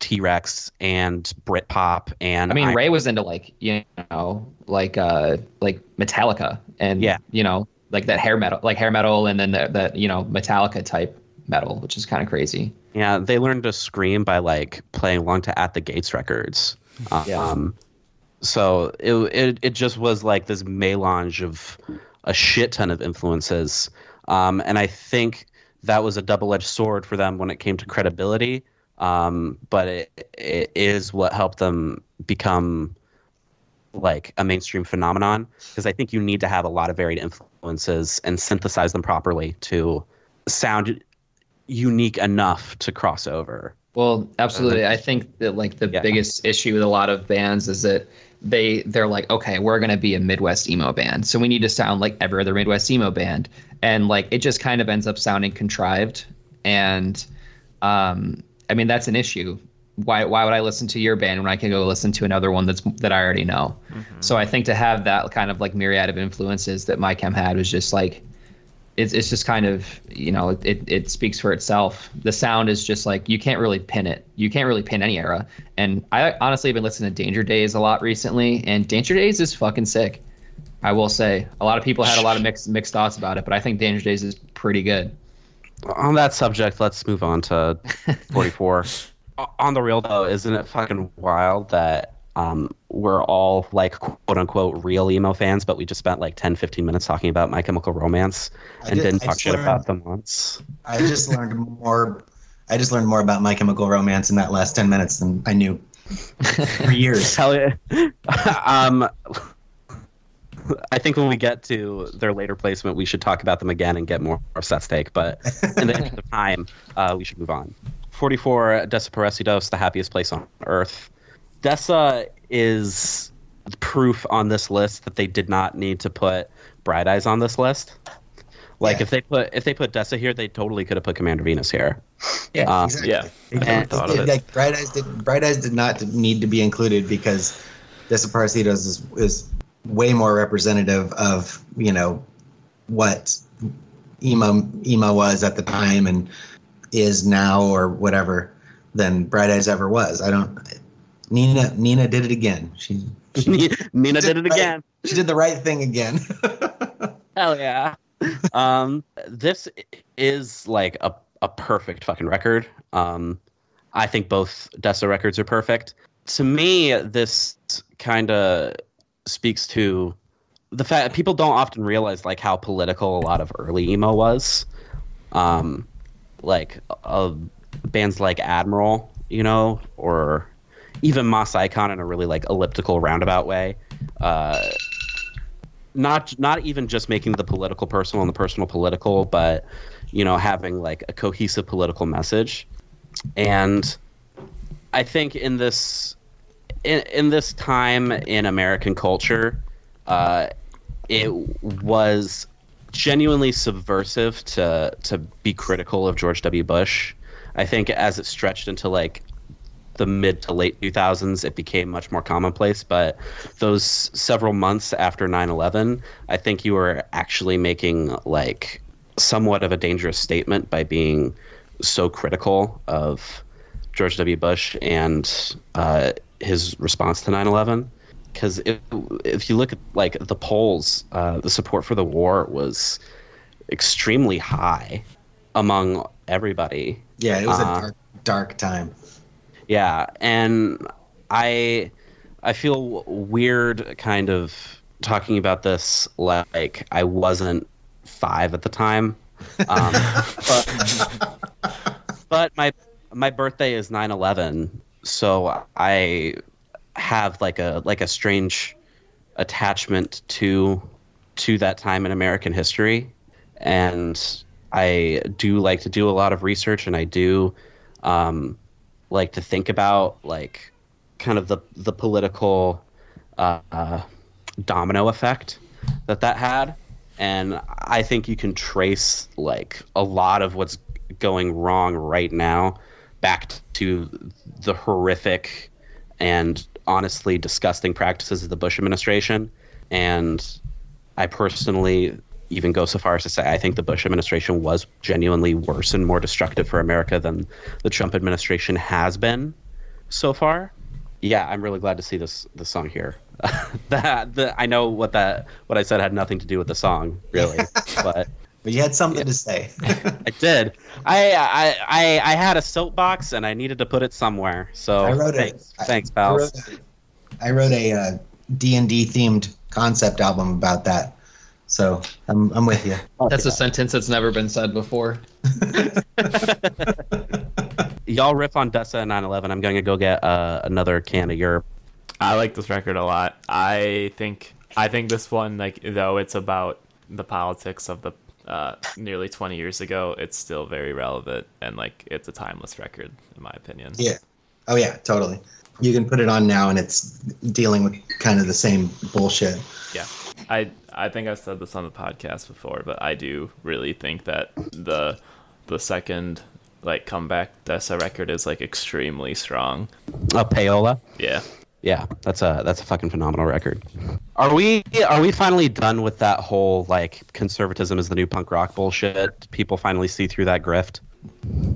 T Rex and Britpop, and I mean, Ray was into like you know, like uh, like Metallica, and Yeah. you know, like that hair metal, like hair metal, and then that that you know Metallica type metal, which is kind of crazy. Yeah, they learned to scream by like playing along to At the Gates records. Um, Yeah. So it, it it just was like this melange of a shit ton of influences, um, and I think that was a double edged sword for them when it came to credibility. Um, but it, it is what helped them become like a mainstream phenomenon because I think you need to have a lot of varied influences and synthesize them properly to sound unique enough to cross over. Well, absolutely. I think that like the Yeah. biggest issue with a lot of bands is that they they're like, okay, we're gonna be a Midwest emo band, so we need to sound like every other Midwest emo band, and like it just kind of ends up sounding contrived. And um, I mean that's an issue. Why why would I listen to your band when I can go listen to another one that's that I already know? Mm-hmm. So I think to have that kind of like myriad of influences that My Chem had was just like it's it's just kind of you know it it speaks for itself. The sound is just like you can't really pin it. You can't really pin any era. And I honestly have been listening to Danger Days a lot recently, and Danger Days is fucking sick. I will say a lot of people had a lot of mixed mixed thoughts about it, but I think Danger Days is pretty good. On that subject, let's move on to 44. On the real though, isn't it fucking wild that um, we're all like quote unquote real emo fans, but we just spent like 10, 15 minutes talking about My Chemical Romance and did- didn't I talk shit learned- about them once. I just learned more. I just learned more about My Chemical Romance in that last ten minutes than I knew for years. Hell yeah. um, I think when we get to their later placement, we should talk about them again and get more of Seth's take. But in the interest of time, uh, we should move on. 44, Desaparecidos, the happiest place on earth. Dessa is proof on this list that they did not need to put Bright Eyes on this list. Like Yeah. if they put if they put Dessa here, they totally could have put Commander Venus here. Yeah, Uh, exactly. yeah. And- thought of it. Like Bright Eyes did. Bright Eyes did not need to be included because Desaparecidos is is way more representative of you know what emo emo was at the time and is now or whatever than Bright Eyes ever was. I don't. Nina Nina did it again. She she, Nina did it right. again. she did the right thing again. Hell yeah. um, this is like a, a perfect fucking record. Um, I think both Dessa records are perfect. To me, this kind of speaks to the fact people don't often realize like how political a lot of early emo was. Um, like uh, bands like Admiral, you know, or even Moss Icon in a really like elliptical roundabout way. Uh, not not even just making the political personal and the personal political, but you know having like a cohesive political message. And I think in this in, in this time in American culture, uh, it was genuinely subversive to to be critical of George W. Bush. I think as it stretched into like the mid to late 2000s, it became much more commonplace. But those several months after 9 11, I think you were actually making like somewhat of a dangerous statement by being so critical of George W. Bush and uh, his response to 9 11. Because if, if you look at like the polls, uh, the support for the war was extremely high among everybody. yeah, it was Uh, a dark, dark time. Yeah, and I I feel weird kind of talking about this like I wasn't five at the time. Um, but, but my my birthday is 9/11, so I have like a like a strange attachment to to that time in American history, and I do like to do a lot of research, and I do um, like to think about like kind of the the political uh, uh, domino effect that that had, and I think you can trace like a lot of what's going wrong right now back to the horrific and honestly disgusting practices of the Bush administration, and I personally even go so far as to say I think the Bush administration was genuinely worse and more destructive for America than the Trump administration has been so far. Yeah, I'm really glad to see this this song here. that the, I know what that what I said had nothing to do with the song, really, but But you had something to say. I did. I, I I I had a soapbox and I needed to put it somewhere. So I wrote thanks, a, thanks, I pals. wrote a, I wrote a uh, D&D themed concept album about that. So I'm, I'm with you. That's a sentence that's never been said before. Y'all riff on Dessa and 9/11. I'm going to go get uh, another can of your. I like this record a lot. I think I think this one, like though it's about the politics of the uh, nearly 20 years ago, it's still very relevant and like it's a timeless record in my opinion. Yeah. Oh yeah, totally. You can put it on now and it's dealing with kind of the same bullshit. Yeah. I I think I've said this on the podcast before, but I do really think that the the second like comeback Dessa record is like extremely strong. Uh, Payola. Yeah. Yeah, that's a that's a fucking phenomenal record. Are we are we finally done with that whole like conservatism is the new punk rock bullshit? People finally see through that grift.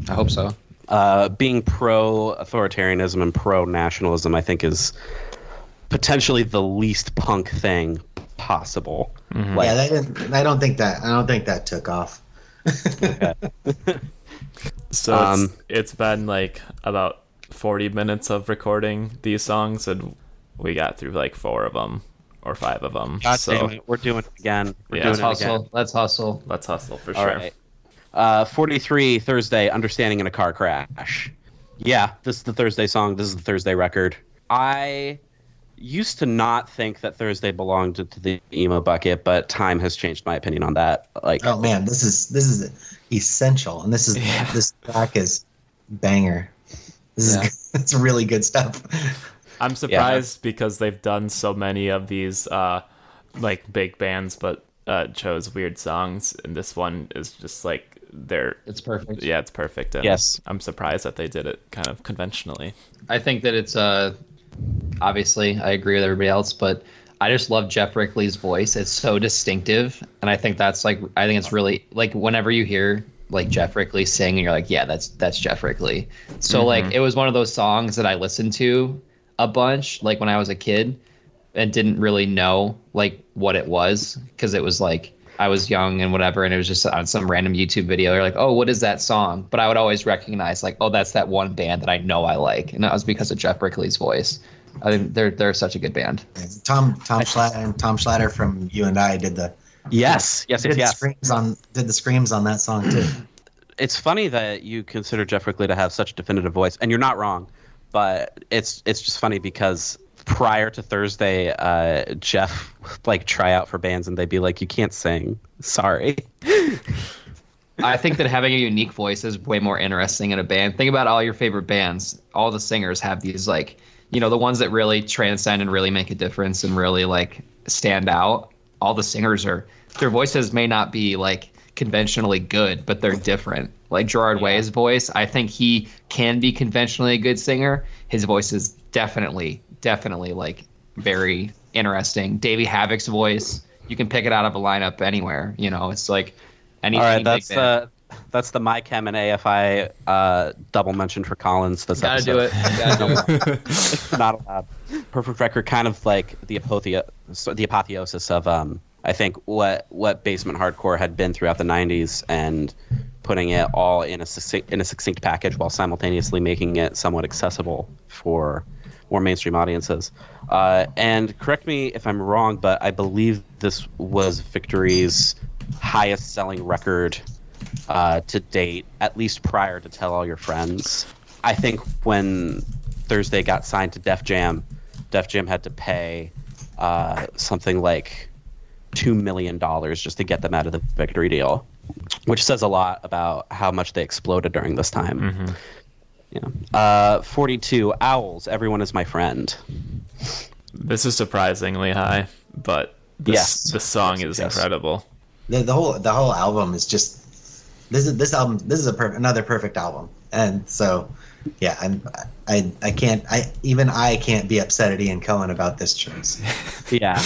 I hope so. Uh, being pro authoritarianism and pro nationalism, I think, is potentially the least punk thing possible. Like, yeah, that didn't, I don't think that I don't think that took off. So Um, it's, it's been like about 40 minutes of recording these songs, and we got through like four of them or five of them. God so damn it, we're doing it again. We're Yeah, doing Let's it hustle. again. Let's hustle. let's hustle for All sure. right. Uh, 43 Thursday, Understanding in a Car Crash. Yeah, this is the Thursday song. This is the Thursday record. I used to not think that Thursday belonged to, to the emo bucket, but time has changed my opinion on that. Like, Oh man, this is this is essential, and this is this track is banger. This Yeah. is it's really good stuff. I'm surprised because they've done so many of these uh, like big bands, but uh, chose weird songs, and this one is just like they're It's perfect. yeah, it's perfect. And Yes. I'm surprised that they did it kind of conventionally. I think that it's uh obviously I agree with everybody else, but I just love Geoff Rickly's voice. It's so distinctive, and I think that's like I think it's really like whenever you hear like Geoff Rickly sing, and you're like, yeah, that's that's Geoff Rickly. So mm-hmm. like it was one of those songs that I listened to a bunch like when I was a kid, and didn't really know like what it was because it was like I was young and whatever, and it was just on some random YouTube video. They're like, "Oh, what is that song?" But I would always recognize like, "Oh, that's that one band that I know I like," and that was because of Geoff Rickly's voice. I mean, they're they're such a good band. Tom Tom Schlatter Tom Schlatter from You and I did the yes, yes, did yes, the screams on did the screams on that song too. It's funny that you consider Geoff Rickly to have such a definitive voice, and you're not wrong. But it's it's just funny because prior to Thursday, uh, Geoff like try out for bands, and they'd be like, "You can't sing. Sorry." I think that having a unique voice is way more interesting in a band. Think about all your favorite bands. All the singers have these like, you know, the ones that really transcend and really make a difference and really like stand out. All the singers are their voices may not be like conventionally good, but they're different. Like Gerard Way's voice, I think he can be conventionally a good singer. His voice is definitely, definitely like very interesting. Davey Havok's voice, you can pick it out of a lineup anywhere. You know, it's like anything. All right, that's band. Uh, that's the My Chem and AFI uh, double mention for Collins. This Gotta episode. do it. Gotta do it. not allowed. Perfect record, kind of like the so the apotheosis of um, I think what what basement hardcore had been throughout the '90s, and putting it all in a succinct, in a succinct package while simultaneously making it somewhat accessible for more mainstream audiences. Uh, and correct me if I'm wrong, but I believe this was Victory's highest selling record uh, to date, at least prior to Tell All Your Friends. I think when Thursday got signed to Def Jam, Def Jam had to pay uh, something like two million dollars just to get them out of the Victory deal, which says a lot about how much they exploded during this time. Yeah. Uh, Forty-two Owls. Everyone is my friend. This is surprisingly high, but this Yes. the song is Yes. incredible. The, the whole the whole album is just this is this album this is a per- another perfect album, and so yeah, I'm I I can't I even I can't be upset at Ian Cohen about this choice. Yeah.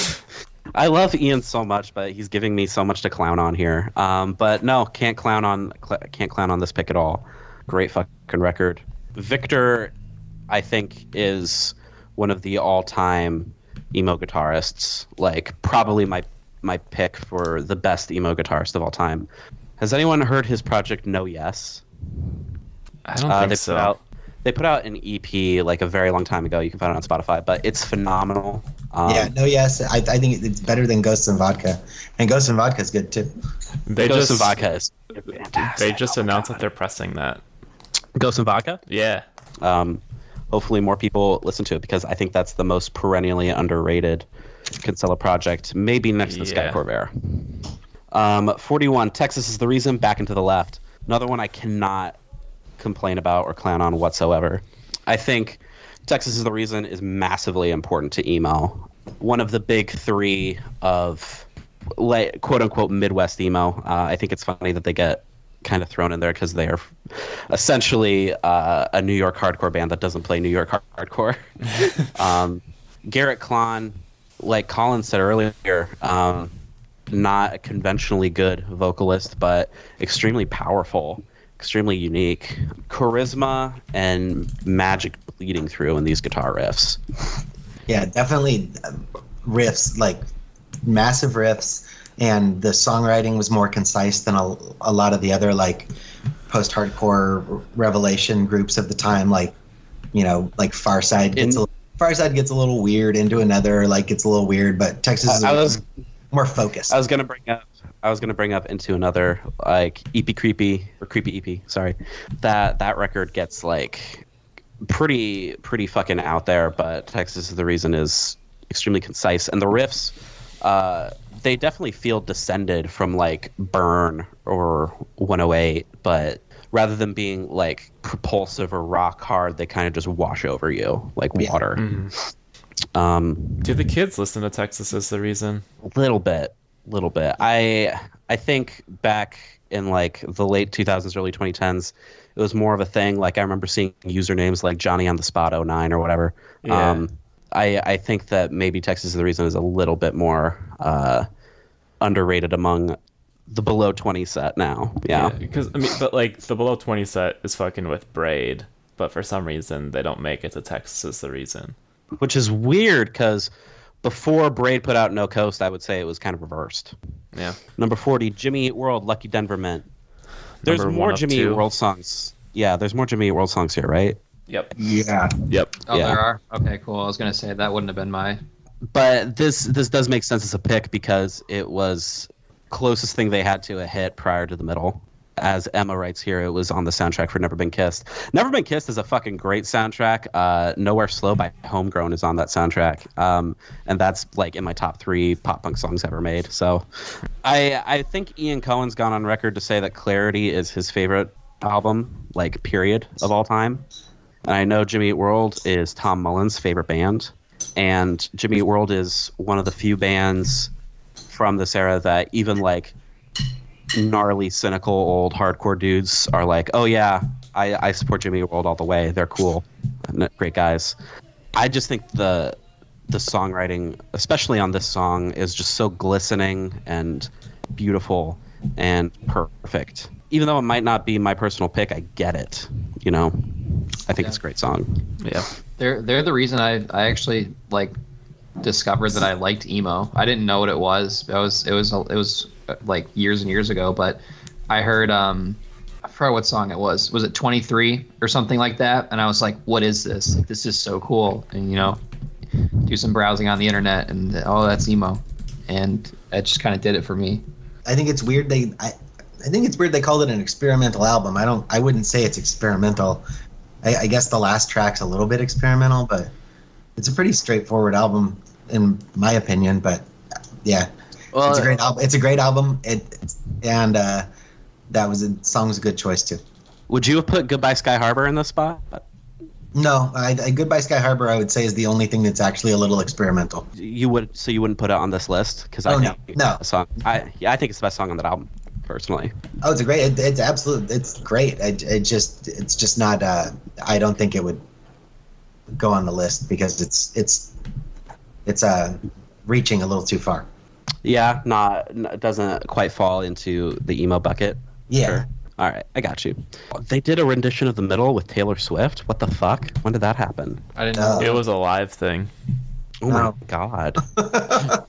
I love Ian so much, but he's giving me so much to clown on here. Um, but no, can't clown on cl- can't clown on this pick at all. Great fucking record. Victor, I think, is one of the all-time emo guitarists. Like probably my my pick for the best emo guitarist of all time. Has anyone heard his project No Yes? I don't Uh, think they so. put out they put out an EP like a very long time ago. You can find it on Spotify, but it's phenomenal. Um, yeah, no, yes, I, I think it's better than Ghosts and Vodka, and Ghosts and Vodka is good too. they Ghost just and Vodka is fantastic. they just announced that they're pressing that. Ghosts and Vodka. Yeah. Um, hopefully, more people listen to it because I think that's the most perennially underrated Kinsella project, maybe next to Sky Yeah. Corvair. Um, 41, Texas is the reason, back into the left. Another one I cannot complain about or clown on whatsoever. I think Texas is the reason is massively important to emo. One of the big three of quote unquote Midwest emo. Uh, I think it's funny that they get kind of thrown in there because they are essentially uh, a New York hardcore band that doesn't play New York hard- hardcore. um, Garrett Klahn, like Colin said earlier, um, not a conventionally good vocalist, but extremely powerful, extremely unique. Charisma and magic bleeding through in these guitar riffs. Yeah, definitely uh, riffs, like massive riffs, and the songwriting was more concise than a, a lot of the other like post-hardcore revelation groups of the time. Like, you know, like Farside gets In- a Farside gets a little weird into another, like it's a little weird, but Texas is I was more focused. I was gonna bring up I was gonna bring up into another like EP creepy or creepy EP. Sorry, that that record gets like pretty pretty fucking out there. But Texas is the reason is extremely concise, and the riffs uh, they definitely feel descended from like Burn or 108, but rather than being like propulsive or rock hard, they kind of just wash over you like Yeah. water. Mm-hmm. Um, Do the kids listen to Texas is the reason? A little bit little bit i i think back in like the late 2000s early 2010s it was more of a thing like i remember seeing usernames like johnny on the spot 09 or whatever Yeah. um i i think that maybe texas is the reason is a little bit more uh underrated among the below 20 set now yeah, Because I mean, but like the below twenty set is fucking with Braid, but for some reason they don't make it to Texas is the reason. Which is weird because before braid put out no coast i would say it was kind of reversed Yeah. Number 40, Jimmy Eat World, Lucky Denver Mint. There's Number more one of Jimmy Eat. World songs. Yeah, there's more Jimmy Eat World songs here, right? Yep. yeah, Yep. Oh, Yeah. there are. Okay, cool. I was gonna say that wouldn't have been my. But this this does make sense as a pick because it was closest thing they had to a hit prior to the middle. As Emma writes here, it was on the soundtrack for Never Been Kissed. Never Been Kissed is a fucking great soundtrack. Uh, Nowhere Slow by Homegrown is on that soundtrack, um, and that's like in my top three pop punk songs ever made. So, I I think Ian Cohen's gone on record to say that Clarity is his favorite album, like period of all time. And I know Jimmy Eat World is Tom Mullen's favorite band, and Jimmy Eat World is one of the few bands from this era that even like gnarly, cynical old hardcore dudes are like, oh yeah, I, I support Jimmy World all the way. They're cool, great guys. I just think the the songwriting, especially on this song, is just so glistening and beautiful and perfect. Even though it might not be my personal pick, I get it. You know, I think Yeah. it's a great song. Yeah. They're they're the reason I I actually like discovered that I liked emo. I didn't know what it was. I was it was it was like years and years ago, but I heard um I forgot what song it was. Was it 23 or something like that? And I was like, what is this? Like, this is so cool. And you know, do some browsing on the internet and oh, that's emo. And that just kind of did it for me. I think it's weird they I, I think it's weird they called it an experimental album. I don't I wouldn't say it's experimental. I, I guess the last track's a little bit experimental, but it's a pretty straightforward album in my opinion. But yeah, Well, it's a great album. It's a great album. It and uh, that was a song was a good choice too. would you have put Goodbye Sky Harbor in the spot? No, I, I, Goodbye Sky Harbor I would say is the only thing that's actually a little experimental. You would, so you wouldn't put it on this list because I Oh, no, no. song. I yeah, I think it's the best song on that album, personally. Oh, it's a great. It, it's absolute. It's great. It, it just it's just not. Uh, I don't think it would go on the list because it's it's it's uh reaching a little too far. Yeah, not n- doesn't quite fall into the emo bucket. Yeah. Sure. All right, I got you. They did a rendition of the middle with Taylor Swift. What the fuck? When did that happen? I didn't Uh, know. It was a live thing. Oh my No. god.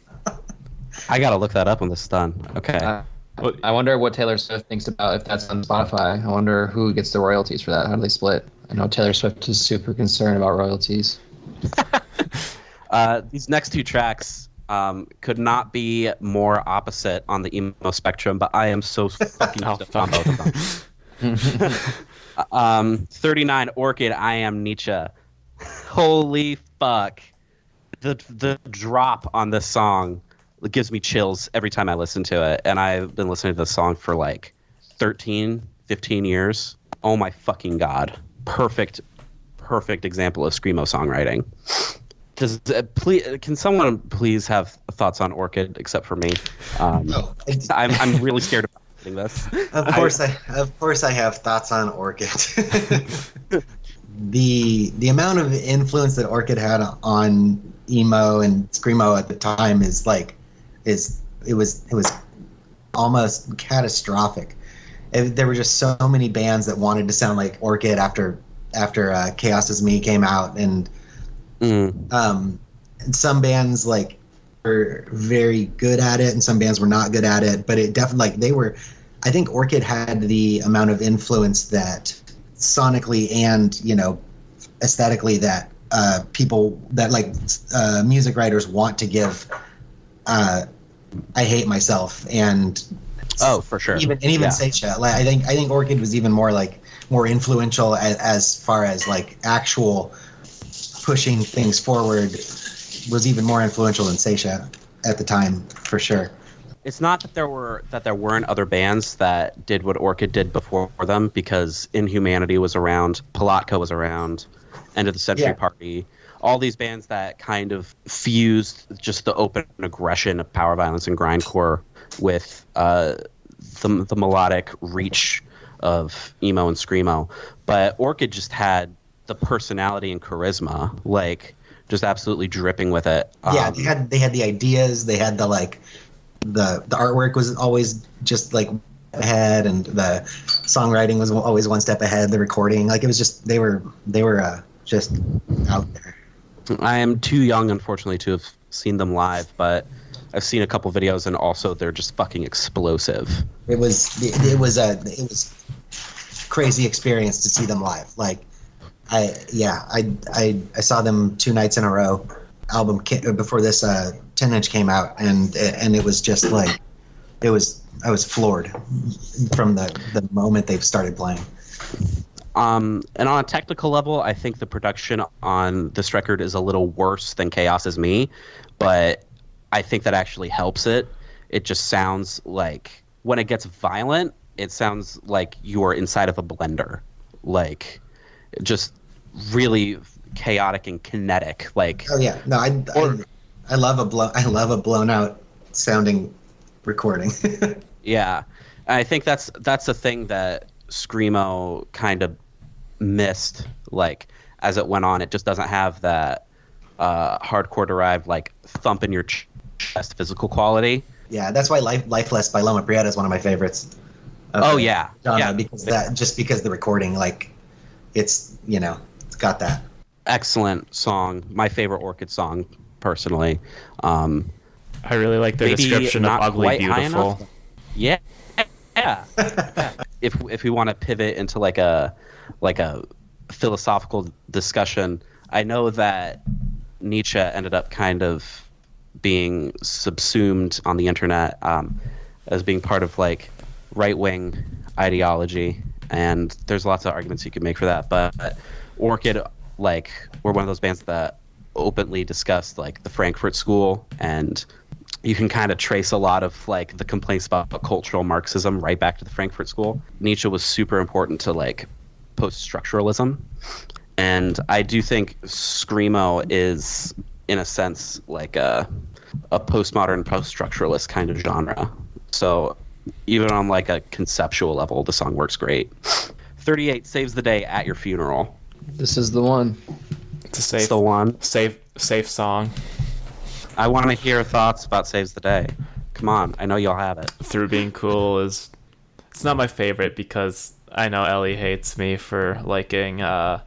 I gotta look that up when this is done. Okay. Uh, I wonder what Taylor Swift thinks about if that's on Spotify. I wonder who gets the royalties for that. How do they split? I know Taylor Swift is super concerned about royalties. Uh, these next two tracks um, could not be more opposite on the emo spectrum, but I am so fucking Oh, stoked on both of them. um, 39 Orchid, I am Nietzsche. Holy fuck. The, the drop on this song gives me chills every time I listen to it. And I've been listening to this song for like 13, 15 years. Oh my fucking God. Perfect, perfect example of Screamo songwriting. Does uh, please can someone please have thoughts on Orchid except for me? Um, Oh, I'm I'm really scared about doing this. Of course, I, of course I have thoughts on Orchid. the the amount of influence that Orchid had on emo and screamo at the time is like is it was it was almost catastrophic. It- there were just so many bands that wanted to sound like Orchid after after uh, Chaos is Me came out, and Mm. um, some bands like were very good at it, and some bands were not good at it. But it definitely like they were. I think Orchid had the amount of influence that sonically and you know aesthetically that uh, people that like uh, music writers want to give. Uh, I hate myself and Oh, for sure. even and even Yeah. Saetia. Like I think I think Orchid was even more like more influential as, as far as like actual pushing things forward was even more influential than Saetia at the time for sure. It's not that there were that there weren't other bands that did what Orchid did before them because Inhumanity was around, Palatka was around, End of the Century Yeah. Party. All these bands that kind of fused just the open aggression of power violence and grindcore with uh, the the melodic reach of emo and screamo. But Orchid just had the personality and charisma, like just absolutely dripping with it. yeah, Um, they had they had the ideas, they had the like the the artwork was always just like ahead and the songwriting was always one step ahead, the recording, like it was just they were they were uh, just out there. I am too young, unfortunately, to have seen them live, but I've seen a couple videos, and also they're just fucking explosive. It was it, it was a it was crazy experience to see them live. Like I yeah I I, I saw them two nights in a row. Album ca- before this uh, ten inch came out, and and it was just like it was I was floored from the the moment they've started playing. Um, and on a technical level, I think the production on this record is a little worse than Chaos is Me, but I think that actually helps it. It just sounds like when it gets violent, it sounds like you're inside of a blender, like just really chaotic and kinetic. Like Oh yeah, no, I Or- I, I love a blow I love a blown out sounding recording. Yeah, I think that's that's the thing that screamo kind of missed. Like as it went on, it just doesn't have that uh, hardcore derived like thump in your chest physical quality. yeah, that's why Life Lifeless by Loma Prieta is one of my favorites. of Oh yeah, genre, yeah, because that just because the recording like it's you know it's got that. excellent song. My favorite Orchid song, personally. Um, I really like the Maybe description of ugly beautiful. yeah, yeah. if if we want to pivot into like a like a philosophical discussion, I know that Nietzsche ended up kind of being subsumed on the internet um, as being part of like right wing ideology, and there's lots of arguments you could make for that. But Orchid, like, were one of those bands that openly discussed like the Frankfurt School and you can kind of trace a lot of like the complaints about cultural Marxism right back to the Frankfurt School. Nietzsche was super important to like post structuralism, and I do think screamo is, in a sense, like a a postmodern post structuralist kind of genre. So even on like a conceptual level, the song works great. Thirty eight saves the day at your funeral. This is the one. It's a It's the one. safe, safe song. I want to hear thoughts about saves the day Come on, I know y'all have it. Through being cool is it's not my favorite because I know Ellie hates me for liking uh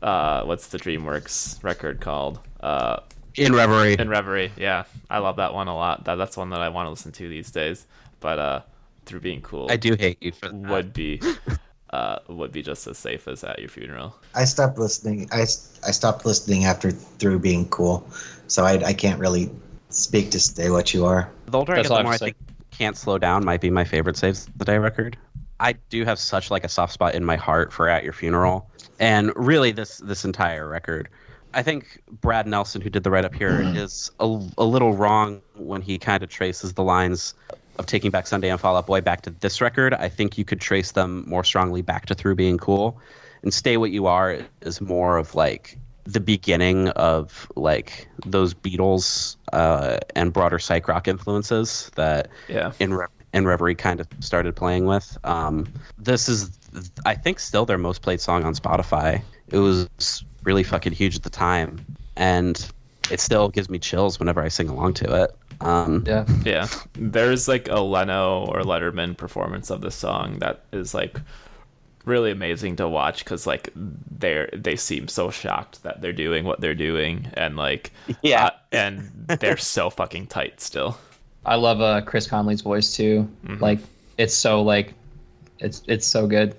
uh what's the DreamWorks record called? Uh In Reverie. In Reverie, yeah. I love that one a lot. That that's one that I want to listen to these days. But uh through being cool I do hate you for that. would be uh would be just as safe as at your funeral. I stopped listening. I, I stopped listening after through being cool, so I, I can't really speak to stay what you are. The older I get, the I more I think "Can't Slow Down" might be my favorite Saves the Day record. I do have such like a soft spot in my heart for "At Your Funeral," and really this this entire record. I think Brad Nelson, who did the write up here, is a, a little wrong when he kind of traces the lines of Taking Back Sunday and Fall Out Boy back to this record. I think you could trace them more strongly back to Through Being Cool, and Stay What You Are is more of like the beginning of like those Beatles uh, and broader psych rock influences that Yeah. in Re- in Reverie kind of started playing with. Um, this is, I think, still their most played song on Spotify. It was really fucking huge at the time, and it still gives me chills whenever I sing along to it. Um, Yeah. Yeah, there's like a Leno or Letterman performance of the song that is like really amazing to watch because like they're they seem so shocked that they're doing what they're doing and like Yeah. uh, and they're so fucking tight still. I love uh, Chris Conley's voice too. Like it's so like it's it's so good.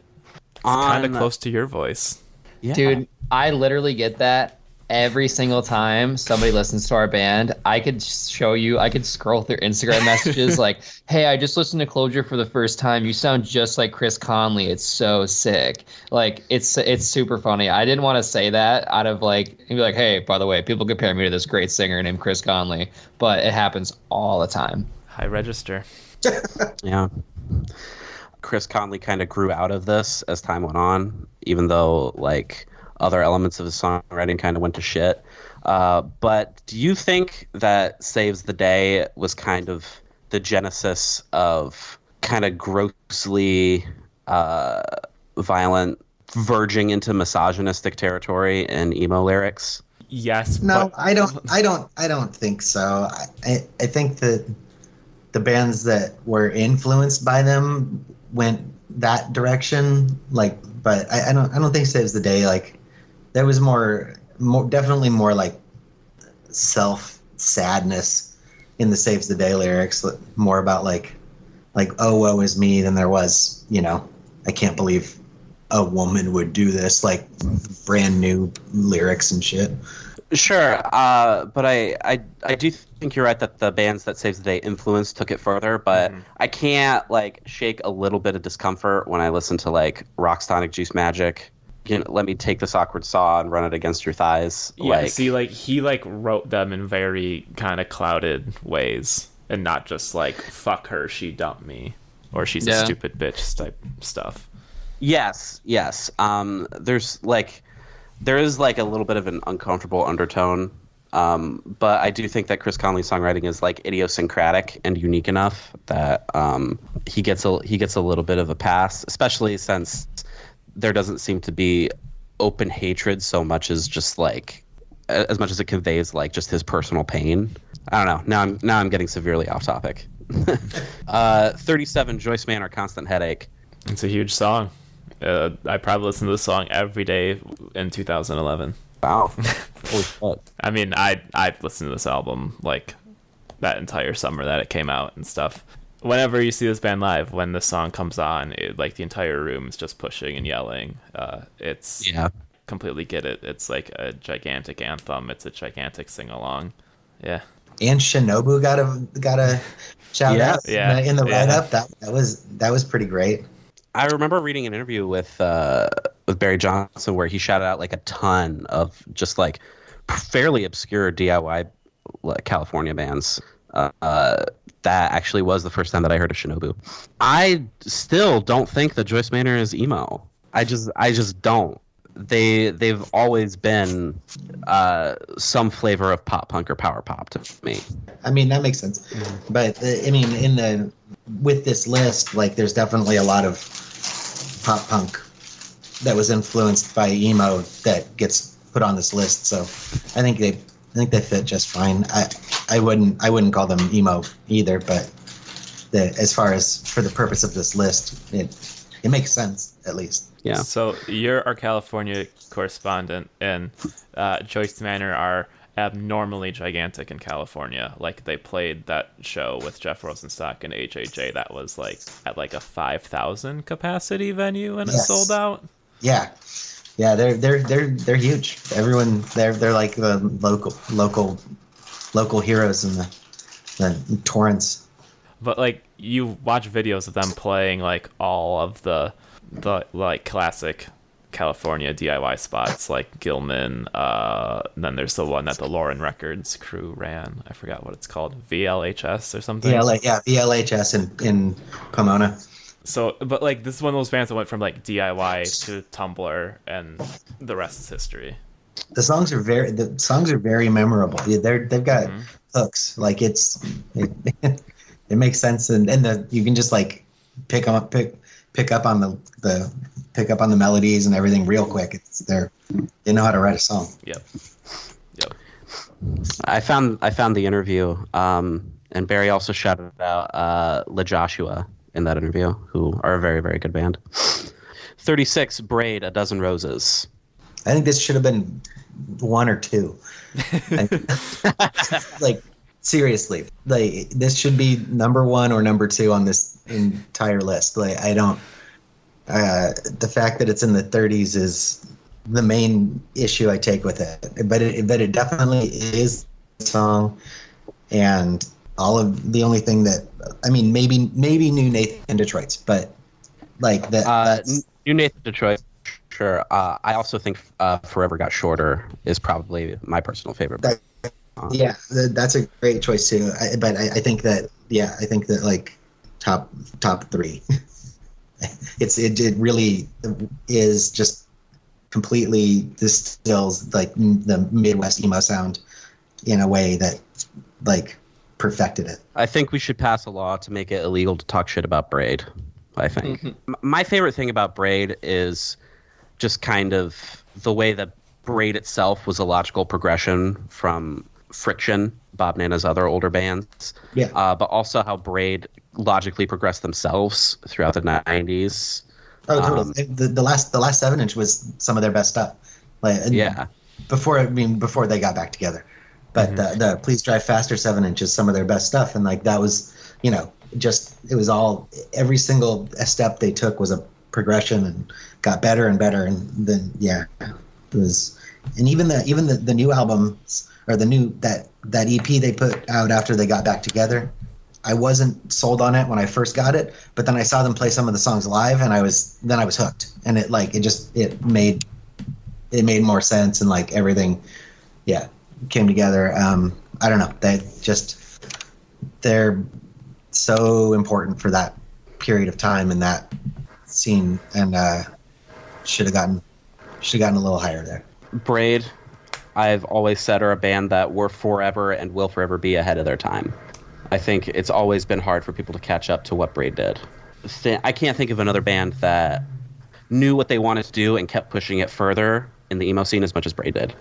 Kind of on- close to your voice. yeah. Dude, I literally get that every single time somebody listens to our band. I could show you, I could scroll through Instagram messages like, hey, I just listened to Closure for the first time. You sound just like Chris Conley. It's so sick. Like, it's it's super funny. I didn't want to say that out of like, be like, hey, by the way, people compare me to this great singer named Chris Conley, but it happens all the time. High register. Yeah. Chris Conley kind of grew out of this as time went on, even though like other elements of his songwriting kind of went to shit. Uh, but do you think that Saves the Day was kind of the genesis of kind of grossly uh, violent, verging into misogynistic territory in emo lyrics? Yes. No, but- I don't. I don't. I don't think so. I, I, I think that the bands that were influenced by them went that direction. Like, but I, I don't. I don't think saves the day. Like, there was more, more definitely more like self sadness in the saves the day lyrics. More about like, like oh woe is me than there was. You know, I can't believe a woman would do this. Like, brand new lyrics and shit. Sure, uh, but I, I I do think you're right that the bands that Saves the Day influenced took it further. But I can't like shake a little bit of discomfort when I listen to like Rocks Tonic Juice Magic. You know, let me take this awkward saw and run it against your thighs. Yeah, like, see, like he like wrote them in very kind of clouded ways, and not just like "fuck her, she dumped me" or "she's a stupid bitch" type stuff. Yes, yes. Um, there's like there is like a little bit of an uncomfortable undertone. Um, but I do think that Chris Conley's songwriting is like idiosyncratic and unique enough that um, he gets a he gets a little bit of a pass, especially since there doesn't seem to be open hatred so much as just like as much as it conveys like just his personal pain. I don't know. Now I'm now I'm getting severely off topic. uh, 37 Joyce Manor Constant Headache. It's a huge song. Uh, I probably listened to this song every day in 2011. Wow. Holy shit. I mean, I I've listened to this album like that entire summer that it came out and stuff. Whenever you see this band live, when the song comes on, it, like the entire room is just pushing and yelling. Uh, it's Yeah. completely get it. It's like a gigantic anthem. It's a gigantic sing along. Yeah. and Shinobu got a got a shout Yeah. out Yeah. in the Yeah. write up. That that was that was pretty great. I remember reading an interview with uh, with Barry Johnson where he shouted out like a ton of just like fairly obscure DIY like, California bands. Uh, uh, that actually was the first time that I heard of Shinobu. I still don't think that Joyce Manor is emo. I just I just don't. They they've always been uh, some flavor of pop punk or power pop to me. I mean that makes sense, but uh, I mean in the with this list, like there's definitely a lot of pop punk that was influenced by emo that gets put on this list. So I think they I think they fit just fine. I I wouldn't I wouldn't call them emo either, but the as far as for the purpose of this list, it it makes sense at least. Yeah. So you're our California correspondent, and uh, Joyce Manor are abnormally gigantic in California. Like they played that show with Jeff Rosenstock and HHJ that was like at like a five thousand capacity venue and it sold out. Yeah, yeah, they're they're they're they're huge. Everyone they're they're like the local local local heroes in the the Torrance. But like you watch videos of them playing like all of the the like classic California DIY spots like Gilman. Uh, then there's the one that the Lauren Records crew ran. I forgot what it's called, VLHS or something. Yeah, like yeah, VLHS in in Pomona. So, but like this is one of those bands that went from like DIY to Tumblr, and the rest is history. The songs are very the songs are very memorable. Yeah, They're they've got Mhm. hooks. Like it's it, it makes sense, and and the you can just like pick up pick pick up on the the pick up on the melodies and everything real quick. It's they're they know how to write a song. Yep. Yep. I found I found the interview, um, and Barry also shouted out uh, La Joshua in that interview, who are a very very good band. Thirty six braid a dozen roses. I think this should have been one or two. Like seriously, like this should be number one or number two on this entire list. Like I don't. Uh, the fact that it's in the 30s is the main issue I take with it. But it, but it definitely is a song, and all of the only thing that I mean, maybe maybe New Nathan Detroit's, but like that. Uh, New Nathan Detroit. Sure. Uh, I also think uh, Forever Got Shorter is probably my personal favorite. That- Yeah, th- that's a great choice too. I, but I, I think that yeah, I think that like top top three. it's it, it really is just completely distills like the Midwest emo sound in a way that like perfected it. I think we should pass a law to make it illegal to talk shit about Braid. I think. M- My favorite thing about Braid is just kind of the way that Braid itself was a logical progression from Friction, Bob Nanna's other older bands, Yeah. uh, but also how Braid logically progressed themselves throughout the 90s. Oh, totally. Um, the, the last the last seven inch was some of their best stuff. Like Yeah. before I mean before they got back together. But mm-hmm. the, the Please Drive Faster seven inch is some of their best stuff, and like that was you know just it was all every single step they took was a progression and got better and better, and then yeah, it was and even the even the, the new albums or the new that that EP they put out after they got back together. I wasn't sold on it when I first got it, but then I saw them play some of the songs live, and I was then I was hooked, and it like it just it made it made more sense, and like everything, yeah, came together. Um, I don't know, they just they're so important for that period of time and that scene, and uh, should have gotten should have gotten a little higher there. Braid, I've always said, are a band that were forever and will forever be ahead of their time. I think it's always been hard for people to catch up to what Braid did. I can't think of another band that knew what they wanted to do and kept pushing it further in the emo scene as much as Braid did.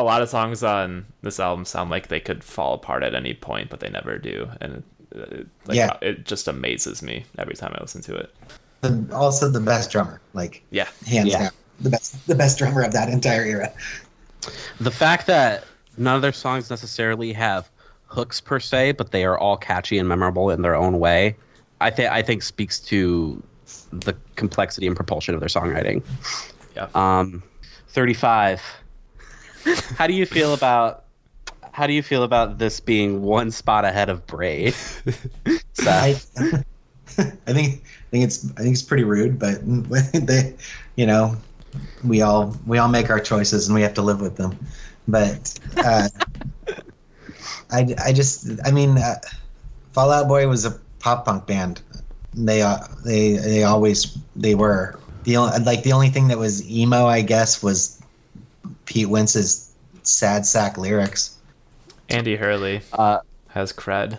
A lot of songs on this album sound like they could fall apart at any point, but they never do, and it, like, Yeah. it just amazes me every time I listen to it. The, also the best drummer, like Yeah. hands Yeah. down, the best the best drummer of that entire era. The fact that none of their songs necessarily have hooks per se, but they are all catchy and memorable in their own way, I think I think speaks to the complexity and propulsion of their songwriting. Yeah. Um, thirty-five. How do you feel about how do you feel about this being one spot ahead of Braid? I, I think I think it's I think it's pretty rude, but they, you know, we all we all make our choices and we have to live with them. But uh, I I just I mean, uh, Fall Out Boy was a pop punk band. They uh, they they always they were the only like the only thing that was emo, I guess, was Pete Wentz's sad sack lyrics. Andy Hurley Uh, has cred.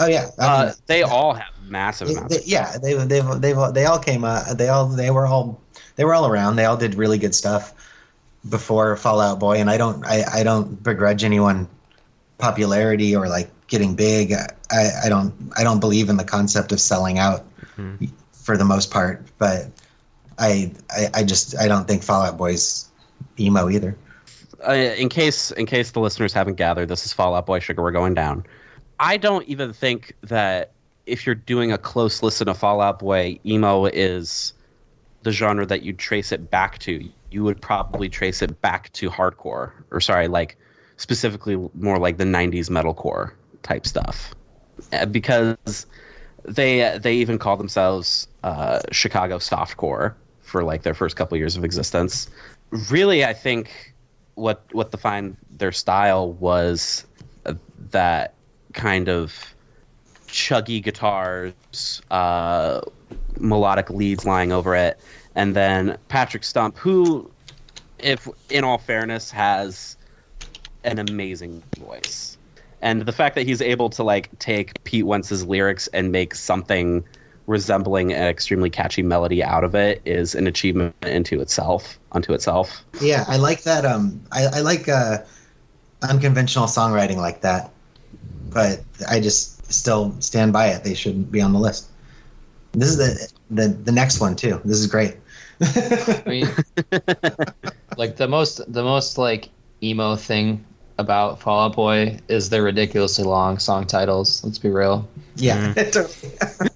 Oh yeah, I mean, uh, they all have massive They- they- yeah, they they they they all came. Uh, they all they were all they were all around. They all did really good stuff before Fall Out Boy, and I don't I, I don't begrudge anyone popularity or like getting big. I, I, I don't I don't believe in the concept of selling out Mhm. for the most part. But I, I I just I don't think Fall Out Boy's emo either. uh, in case in case the listeners haven't gathered, this is Fall Out Boy Sugar. We're going down. I don't even think that if you're doing a close listen to Fall Out Boy, emo is the genre that you'd trace it back to. You would probably trace it back to hardcore, or sorry, like specifically more like the '90s metalcore type stuff, Uh, because they they even call themselves uh, Chicago softcore for like their first couple years of existence. Really, I think what what defined their style was that kind of chuggy guitars, uh, melodic leads lying over it, and then Patrick Stump, who, if in all fairness, has an amazing voice, and the fact that he's able to like take Pete Wentz's lyrics and make something resembling an extremely catchy melody out of it is an achievement into itself unto itself. Yeah, I like that. Um, I, I like uh, unconventional songwriting like that, but I just still stand by it. They shouldn't be on the list. This is the the the next one too. This is great. I mean, like the most the most like emo thing about Fall Out Boy is their ridiculously long song titles. Let's be real. yeah,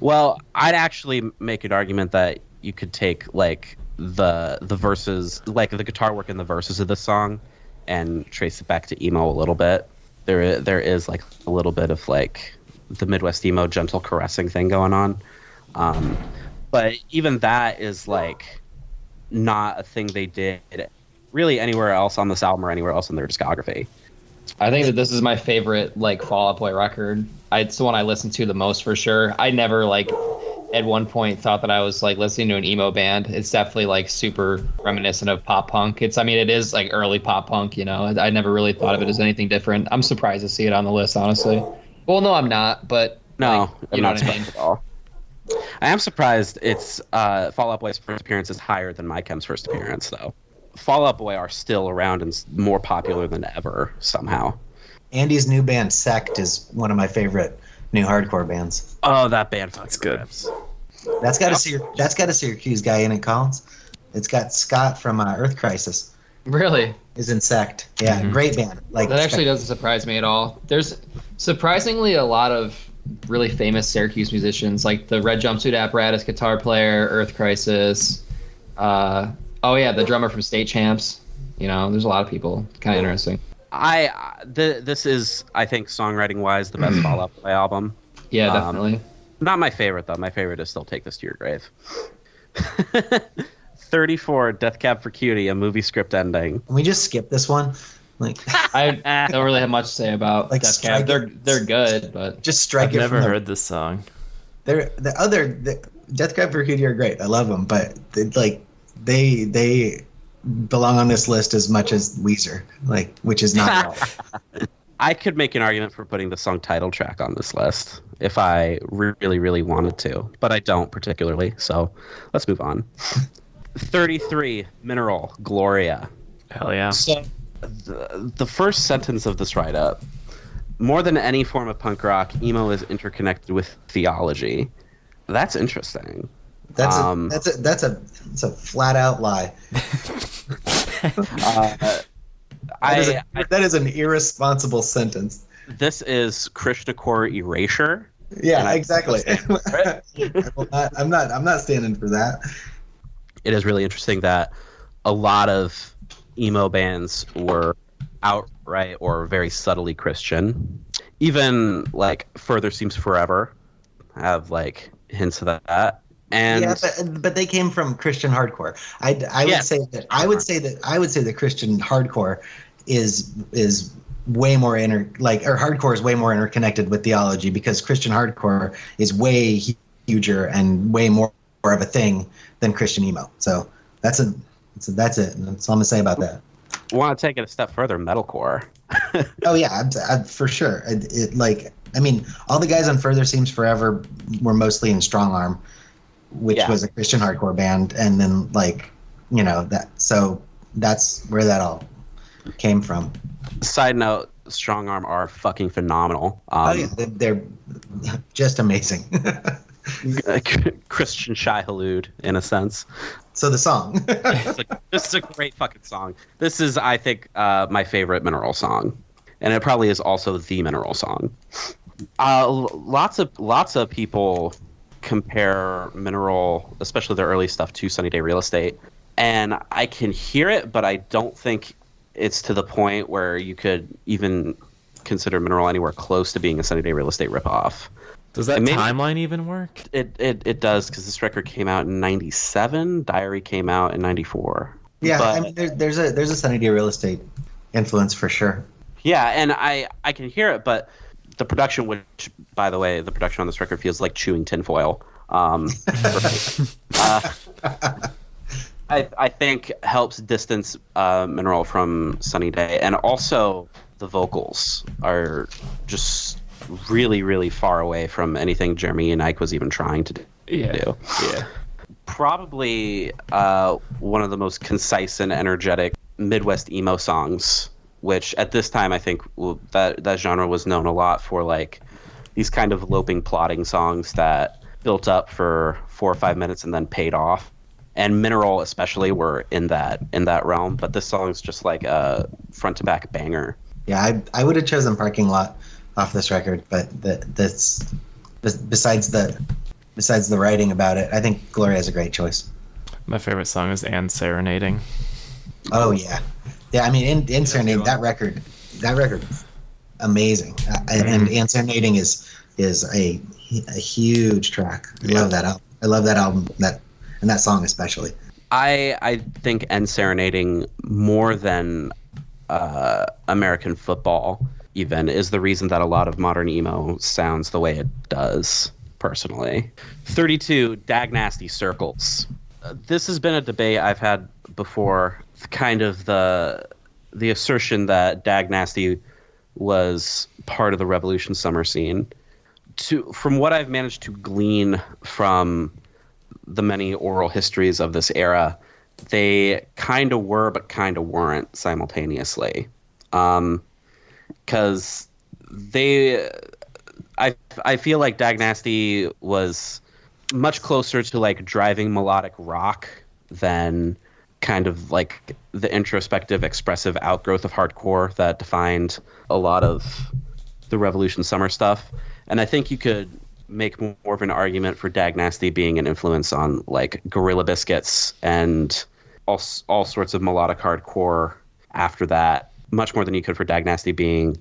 Well, I'd actually make an argument that you could take like the the verses, like the guitar work in the verses of the song, and trace it back to emo a little bit. There, there is like a little bit of like the Midwest emo gentle caressing thing going on, um, but even that is like not a thing they did really anywhere else on this album or anywhere else in their discography. I think that this is my favorite like Fall Out Boy record. I, it's the one I listen to the most for sure. I never like at one point thought that I was like listening to an emo band. It's definitely like super reminiscent of pop punk. It's I mean it is like early pop punk. You know, I, I never really thought of it as anything different. I'm surprised to see it on the list, honestly. Well, no, I'm not. But No, like, I'm you know not what I mean. at all. I am surprised it's uh, Fall Out Boy's first appearance is higher than My Chem's first appearance, though. Fall Out Boy are still around and more popular than ever somehow. Andy's new band Sect is one of my favorite new hardcore bands. Oh, that band fucking That's good. rips. That's got a Syr- that's got a Syracuse guy in it, Collins. It's got Scott from uh, Earth Crisis Really, is in Sect. Yeah, great band. Like that actually doesn't surprise me at all. There's surprisingly a lot of really famous Syracuse musicians, like the Red Jumpsuit Apparatus guitar player, Earth Crisis. Uh, oh yeah, the drummer from State Champs. You know, there's a lot of people. Kind of interesting. I uh, th- this is I think songwriting wise the best Fall Out Boy album. Yeah, Um, definitely. Not my favorite though. My favorite is still Take This to Your Grave. 34 Death Cab for Cutie, a movie script ending. Can we just skip this one? Like, I don't really have much to say about Like, Death strike Cab. They're they're good, but just strike I've it. never from the- heard this song. They're the other the, Death Cab for Cutie are great. I love them, but they, like they they belong on this list as much as Weezer, like which is not. I could make an argument for putting the song title track on this list if I really, really wanted to, but I don't particularly. So let's move on. 33 Mineral Gloria. Hell yeah. So the, the first sentence of this write up more than any form of punk rock, emo is interconnected with theology. That's interesting. That's Um, a that's a that's a that's a flat out lie. Uh, That is, I, a, that is an irresponsible sentence. this is Krishna Core Erasure. Yeah, exactly. Right? I will not- I'm not. I'm not standing for that. it is really interesting that a lot of emo bands were outright or very subtly Christian. Even like Further Seems Forever have like hints of that. And yeah, but but they came from Christian hardcore. I, I would Yeah. say that I would say that I would say that Christian hardcore is is way more inter like or hardcore is way more interconnected with theology because Christian hardcore is way huger and way more, of a thing than Christian emo. So that's a that's, a, that's it. That's all I'm gonna say about that. want to take it a step further, metalcore. Oh yeah, I, I, for sure. It, it like I mean, all the guys on Further Seems Forever were mostly in Strong Arm, which Yeah. was a Christian hardcore band, and then like you know that. So that's where that all came from. Side note: Strong Arm are fucking phenomenal. Um, oh yeah, they're, just amazing. Christian Shai Hulud, in a sense. So the song. This is a great fucking song. This is, I think, uh, my favorite Mineral song, and it probably is also the Mineral song. Uh, lots of lots of people compare Mineral, especially their early stuff, to Sunny Day Real Estate, and I can hear it, but I don't think it's to the point where you could even consider Mineral anywhere close to being a Sunny Day Real Estate ripoff. Does that maybe- timeline even work? It it, it does because this record came out in '97. Diary came out in '94. yeah, But- I mean, there, there's a there's a Sunny Day Real Estate influence for sure. Yeah, and I I can hear it, but the production, which by the way, the production on this record feels like chewing tinfoil. Um, uh, I I think helps distance uh, Mineral from Sunny Day, and also the vocals are just really really far away from anything Jeremy Enigk was even trying to do. Yeah. Yeah. probably uh, one of the most concise and energetic Midwest emo songs. Which at this time I think well, that that genre was known a lot for like these kind of loping, plotting songs that built up for four or five minutes and then paid off. And Mineral especially were in that in that realm. But this song's just like a front to back banger. Yeah, I I would have chosen Parking Lot off this record, but the, that's besides the besides the writing about it, I think Gloria is a great choice. My favorite song is And Serenading. Oh yeah, yeah. I mean, in, in Serenade, that record, that record, amazing. Uh, and and Mm-hmm. and Serenading is is a a huge track. I love that album. I love that album. That and that song especially. I I think End Serenading more than uh, American football even is the reason that a lot of modern emo sounds the way it does. Personally, thirty-two Dag Nasty Circles. Uh, this has been a debate I've had before. Kind of the the assertion that Dag Nasty was part of the Revolution summer scene. To from what I've managed to glean from the many oral histories of this era, they kind of were, but kind of weren't simultaneously. Um, because they, I, I feel like Dag Nasty was much closer to like driving melodic rock than kind of like the introspective, expressive outgrowth of hardcore that defined a lot of the Revolution Summer stuff. And I think you could make more of an argument for Dag Nasty being an influence on like Gorilla Biscuits and all, all sorts of melodic hardcore after that, much more than you could for Dag Nasty being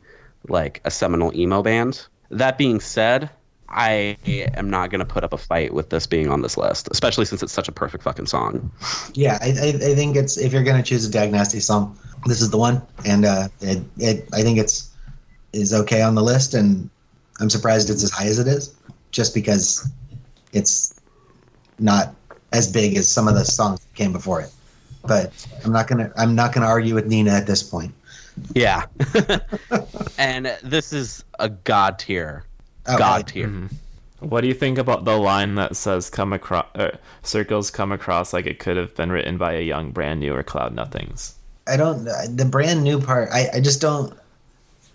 like a seminal emo band. That being said, I am not going to put up a fight with this being on this list, especially since it's such a perfect fucking song. Yeah, I, I, I think it's if you're gonna choose a Dag Nasty song, this is the one, and uh, it, it I think it's is okay on the list, and I'm surprised it's as high as it is, just because it's not as big as some of the songs that came before it. But I'm not gonna I'm not gonna argue with Nina at this point. Yeah. and this is a god tier. Oh, God right. tier. What do you think about the line that says "come across uh, circles come across like it could have been written by a young, brand new or Cloud Nothings"? I don't the brand new part. I, I just don't.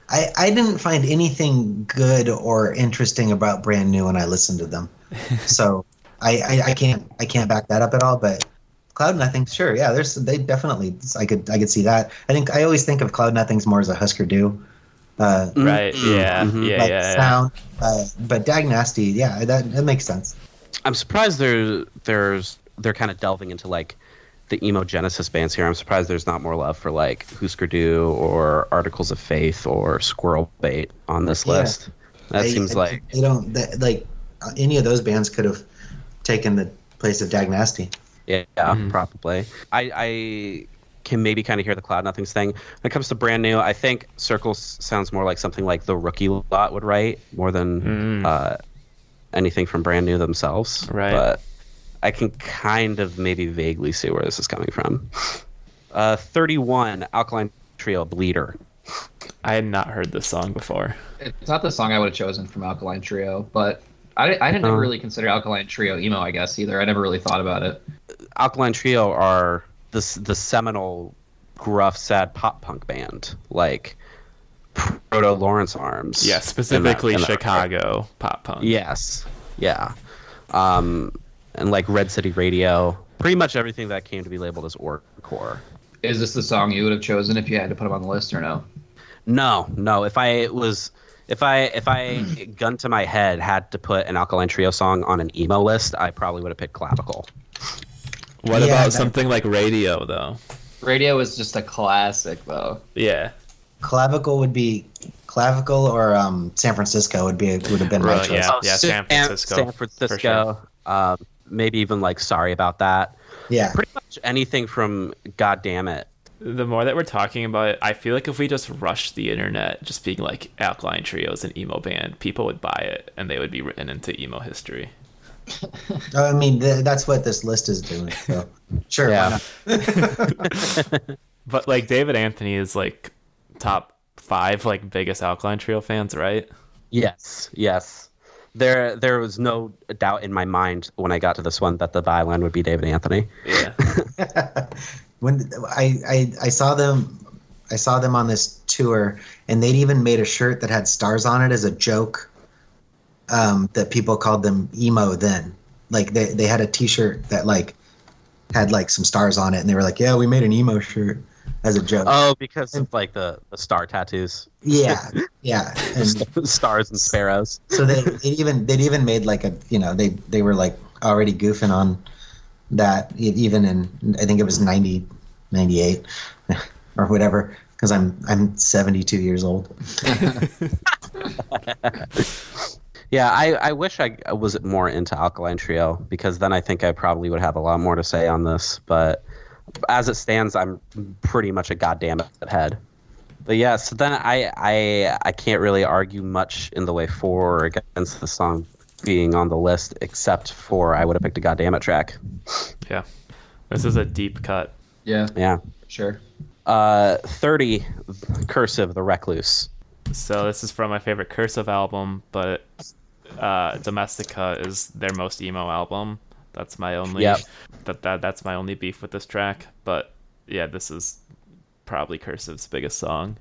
I I didn't find anything good or interesting about brand new when I listened to them. so I, I I can't I can't back that up at all. But Cloud Nothing, sure, yeah, there's they definitely I could I could see that. I think I always think of Cloud Nothings more as a Husker Du. Uh, Right? Yeah. Mhm. Yeah. like Yeah. yeah. sound, uh, but Dag Nasty, yeah, that that makes sense. I'm surprised there there's they're kind of delving into like the emo Genesis bands here. I'm surprised there's not more love for like Husker Du or Articles of Faith or Squirrel Bait on this Yeah. list. That I- seems I- like they don't that, like uh, any of those bands could have taken the place of Dag Nasty. yeah, probably. I I can maybe kind of hear the Cloud Nothings thing. When it comes to brand new, I think Circles sounds more like something like the Rookie Lot would write more than uh, anything from brand new themselves. Right. But I can kind of maybe vaguely see where this is coming from. Uh, 31, Alkaline Trio, Bleeder. I had not heard this song before. It's not the song I would have chosen from Alkaline Trio, but I, I didn't ever really consider Alkaline Trio emo, I guess, either. I never really thought about it. Alkaline Trio are the, the seminal gruff, sad pop punk band. Like, proto Lawrence Arms. Yeah, specifically in that record. Chicago pop punk. Yes. Yeah. Um, and like Red City Radio, pretty much everything that came to be labeled as orgcore. Is this the song you would have chosen if you had to put them on the list or no? No, no. If I was, if I, if I, gun to my head, had to put an Alkaline Trio song on an emo list, I probably would have picked Clavicle. What Yeah, about something like radio though? Radio is just a classic though. Yeah. Clavicle would be clavicle or um, San Francisco would be would have been my Right, choice. yeah. yeah, San Francisco, San for Francisco. Um, maybe even like Sorry About That. Yeah. Pretty much anything from God Damn It. The more that we're talking about it, I feel like if we just rushed the internet, just being like Alkaline Trio's an emo band, people would buy it and they would be written into emo history. I mean, th- that's what this list is doing. So, sure. Yeah. But like David Anthony is like top five like biggest Alkaline Trio fans, right? Yes, yes. There, there was no doubt in my mind when I got to this one that the byline would be David Anthony. Yeah. when I, I I saw them, I saw them on this tour, and they'd even made a shirt that had stars on it as a joke. Um, that people called them emo then. Like they they had a T-shirt that like had like some stars on it, and they were like, "Yeah, we made an emo shirt as a joke." Oh, because of like the, the star tattoos, yeah, yeah. And stars and sparrows. so they they even they'd even made like a you know they they were like already goofing on that even in I think it was 90, 98 or whatever because I'm I'm 72 years old. Yeah, I, I wish I was more into Alkaline Trio because then I think I probably would have a lot more to say on this. But as it stands, I'm pretty much a goddamn head. But yeah, so then I I I can't really argue much in the way for or against the song being on the list, except for I would have picked a goddamn it track. Yeah. This is a deep cut. Yeah, Yeah. sure. Uh, thirty, cursive, the recluse. So this is from my favorite Cursive album, but uh, Domestica is their most emo album. That's my only Yep. that, that that's my only beef with this track. But yeah, this is probably Cursive's biggest song.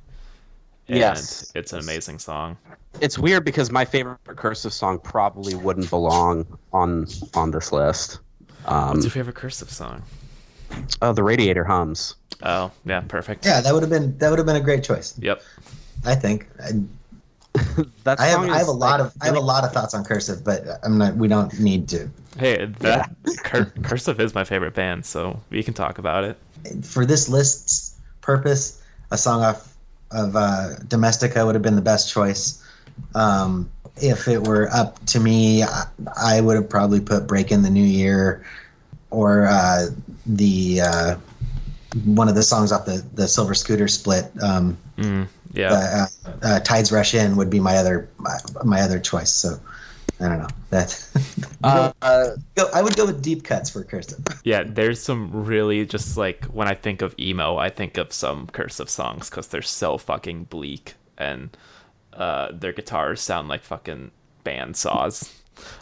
And Yes. it's an amazing song. It's weird because my favorite cursive song probably wouldn't belong on on this list. Um, What's your favorite Cursive song? oh, the radiator hums. Oh, yeah, perfect. Yeah, that would have been that would have been a great choice. Yep. I think. I, That I have song I have is, a lot like, of I have a lot of thoughts on cursive, but I'm not. We don't need to. Hey, that Cur- Cursive is my favorite band, so we can talk about it. for this list's purpose, a song off of uh, Domestica would have been the best choice. Um, if it were up to me, I, I would have probably put "Break in the New Year" or uh, the uh, one of the songs off the the Silver Scooter split. Um, Mm, yeah. uh, uh, "Tides Rush In" would be my other my, my other choice. So I don't know that. Uh, uh, Go- I would go with deep cuts for cursive. Yeah, there's some really just like when I think of emo, I think of some cursive songs because they're so fucking bleak and uh, their guitars sound like fucking band saws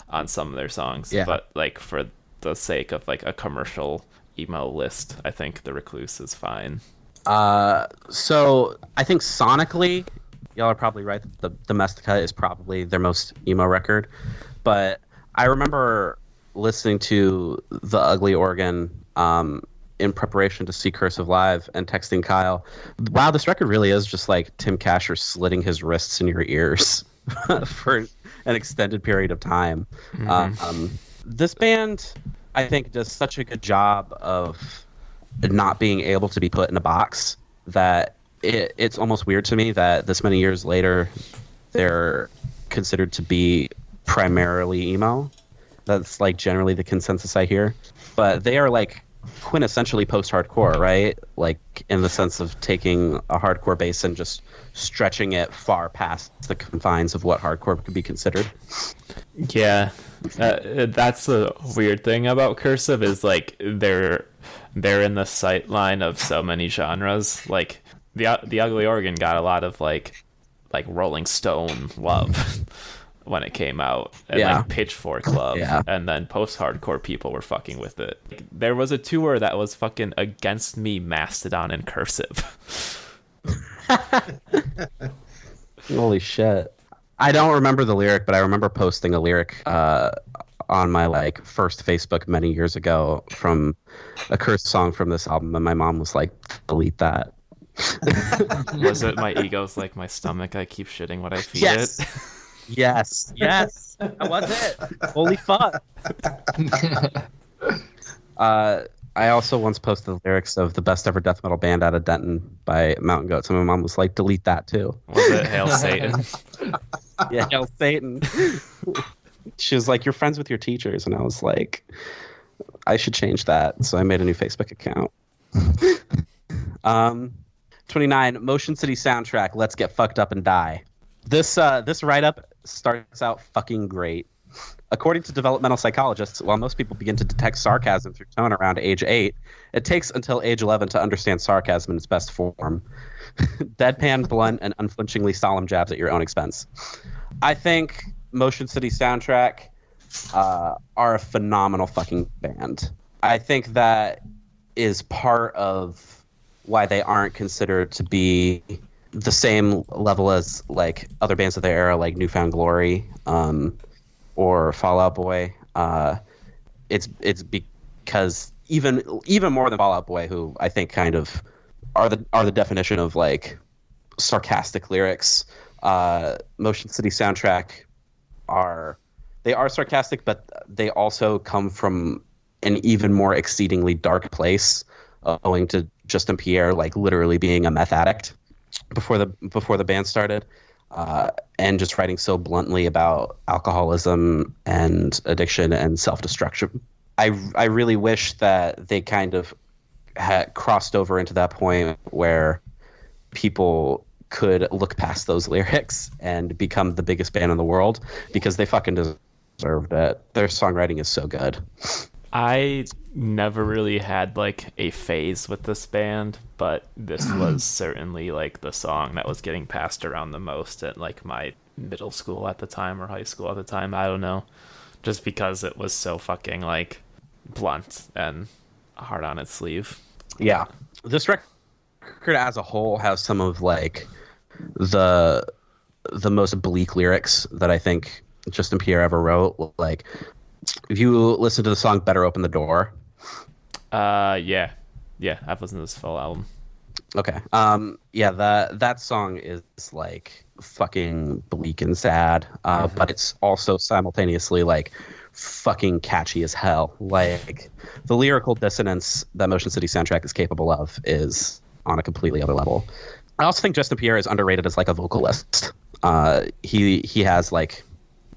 on some of their songs. Yeah. But like for the sake of like a commercial emo list, I think The Recluse is fine. Uh, so I think sonically, y'all are probably right. The Domestica is probably their most emo record, but I remember listening to the Ugly Organ um, in preparation to see Cursive live and texting Kyle. Wow, this record really is just like Tim Kasher slitting his wrists in your ears for an extended period of time. Um, this band, I think, does such a good job of not being able to be put in a box that it, it's almost weird to me that this many years later they're considered to be primarily emo. That's like generally the consensus I hear. But they are like quintessentially post-hardcore, right? Like in the sense of taking a hardcore bass and just stretching it far past the confines of what hardcore could be considered. Yeah, uh, that's the weird thing about cursive is like they're they're in the sight line of so many genres. Like the the Ugly Organ got a lot of like like Rolling Stone love when it came out, and Yeah. like Pitchfork love, Yeah. and then post hardcore people were fucking with it. Like, there was a tour that was fucking against me, Mastodon and cursive. Holy shit. I don't remember the lyric, but I remember posting a lyric uh, on my like first Facebook many years ago from a cursed song from this album, and my mom was like, "Delete that." Was it my ego's like my stomach? I keep shitting what I feed Yes. it. Yes, yes, that was it. Holy fuck. Uh, I also once posted the lyrics of the best ever death metal band out of Denton by Mountain Goats, and my mom was like, "Delete that too." Was it Hail Satan? Yeah, hail Satan. She was like, "You're friends with your teachers," and I was like, "I should change that." So I made a new Facebook account. um, twenty nine Motion City soundtrack. Let's get fucked up and die. This uh, this write up starts out fucking great. According to developmental psychologists, while most people begin to detect sarcasm through tone around age eight, it takes until age 11 to understand sarcasm in its best form. Deadpan, blunt, and unflinchingly solemn jabs at your own expense. I think Motion City soundtrack uh, are a phenomenal fucking band. I think that is part of why they aren't considered to be the same level as like other bands of their era, like New Found Glory um, or Fall Out Boy. Uh, it's it's because even even more than Fall Out Boy, who I think kind of are the are the definition of like sarcastic lyrics. Uh, Motion City soundtrack are they are sarcastic, but they also come from an even more exceedingly dark place, uh, owing to Justin Pierre like literally being a meth addict before the before the band started, uh, and just writing so bluntly about alcoholism and addiction and self destruction. I I really wish that they kind of had crossed over into that point where people could look past those lyrics and become the biggest band in the world because they fucking deserved it. Their songwriting is so good. I never really had like a phase with this band, but this was certainly like the song that was getting passed around the most at like my middle school at the time or high school at the time. I don't know. Just because it was so fucking like blunt and hard on its sleeve. Yeah. This record as a whole has some of like the the most bleak lyrics that I think Justin Pierre ever wrote. Like if you listen to the song Better Open the Door. Uh yeah. Yeah, I've listened to this full album. Okay. Um yeah, that that song is like fucking bleak and sad, uh, but it's also simultaneously like fucking catchy as hell. Like the lyrical dissonance that Motion City soundtrack is capable of is on a completely other level. I also think Justin Pierre is underrated as like a vocalist. Uh, he he has like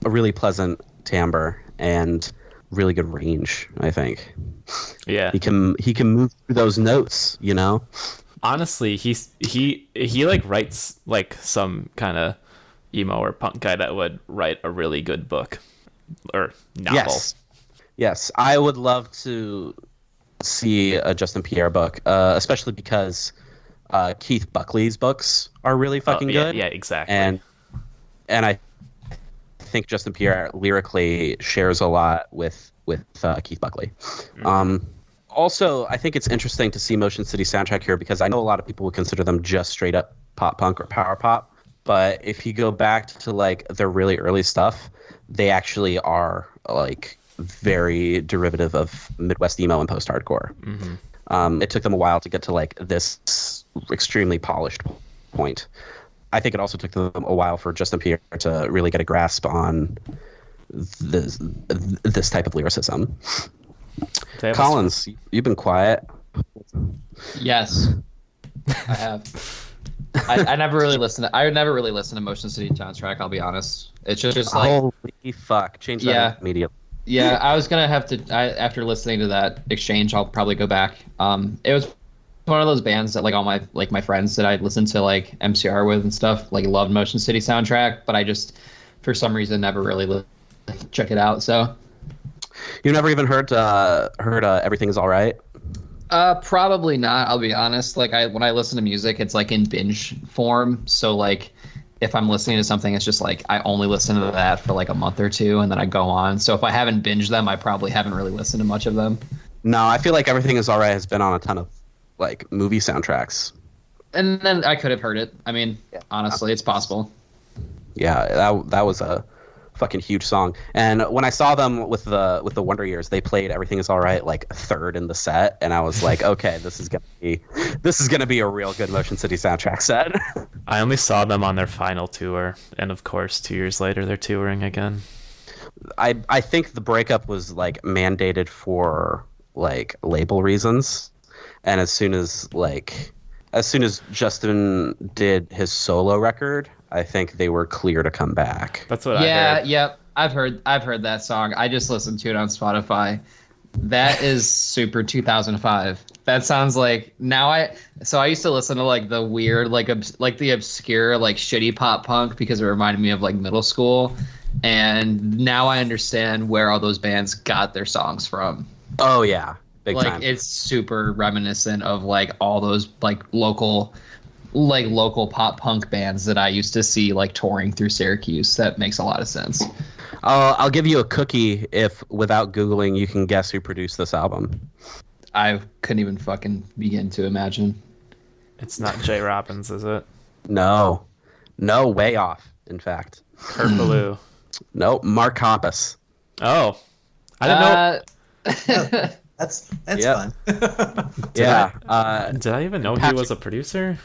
a really pleasant timbre and really good range. I think Yeah. he can he can move through those notes. You know. honestly he's he he like writes like some kind of emo or punk guy that would write a really good book or novel Yes. Yes, I would love to see a Justin Pierre book, uh, especially because uh, Keith Buckley's books are really Oh, fucking yeah, good. yeah exactly And and I think Justin Pierre lyrically shares a lot with with uh, Keith Buckley. Um, also, I think it's interesting to see Motion City soundtrack here because I know a lot of people would consider them just straight up pop punk or power pop. But if you go back to like their really early stuff, they actually are like very derivative of Midwest emo and post hardcore. Um, it took them a while to get to like this extremely polished point. I think it also took them a while for Justin Pierre to really get a grasp on this this type of lyricism. They Collins, you've been quiet. Yes, I have. I, I never really listen. To, I never really listen to Motion City soundtrack. I'll be honest. It's just, just like Holy fuck! Change that Yeah. immediately. Yeah, I was gonna have to. I, after listening to that exchange, I'll probably go back. Um, it was one of those bands that like all my like my friends that I listened to like MCR with and stuff like loved Motion City soundtrack, but I just for some reason never really li- check it out. So You never even heard uh, heard uh, everything is all right. Uh, probably not. I'll be honest. Like I, when I listen to music, it's like in binge form. So like, if I'm listening to something, it's just like I only listen to that for like a month or two, and then I go on. So if I haven't binged them, I probably haven't really listened to much of them. No, I feel like everything is all right has been on a ton of like movie soundtracks. And then I could have heard it. I mean, honestly, it's possible. Yeah, that that was a fucking huge song. And when I saw them with the with the Wonder Years, they played "Everything Is All Right" like third in the set, and I was like, okay, this is gonna be this is gonna be a real good Motion City soundtrack set. I only saw them on their final tour, and of course, two years later, they're touring again. I I think the breakup was like mandated for like label reasons, and as soon as like as soon as Justin did his solo record, I think they were clear to come back. That's what I yeah, yep. I've heard I've heard that song. I just listened to it on Spotify. That is super 2005. That sounds like now I so I used to listen to like the weird like obs, like the obscure like shitty pop punk because it reminded me of like middle school and now I understand where all those bands got their songs from. Oh yeah, big like time. it's super reminiscent of like all those like local like local pop punk bands that I used to see like touring through Syracuse. That makes a lot of sense. I'll I'll give you a cookie if without googling you can guess who produced this album. I couldn't even fucking begin to imagine. It's not Jay Robbins, is it? No, no, way off. In fact, Kurt Ballou. no, Mark Hoppus. Oh, I didn't know. Uh, That's that's Yep. fun. yeah, uh, Did I even know he was a producer?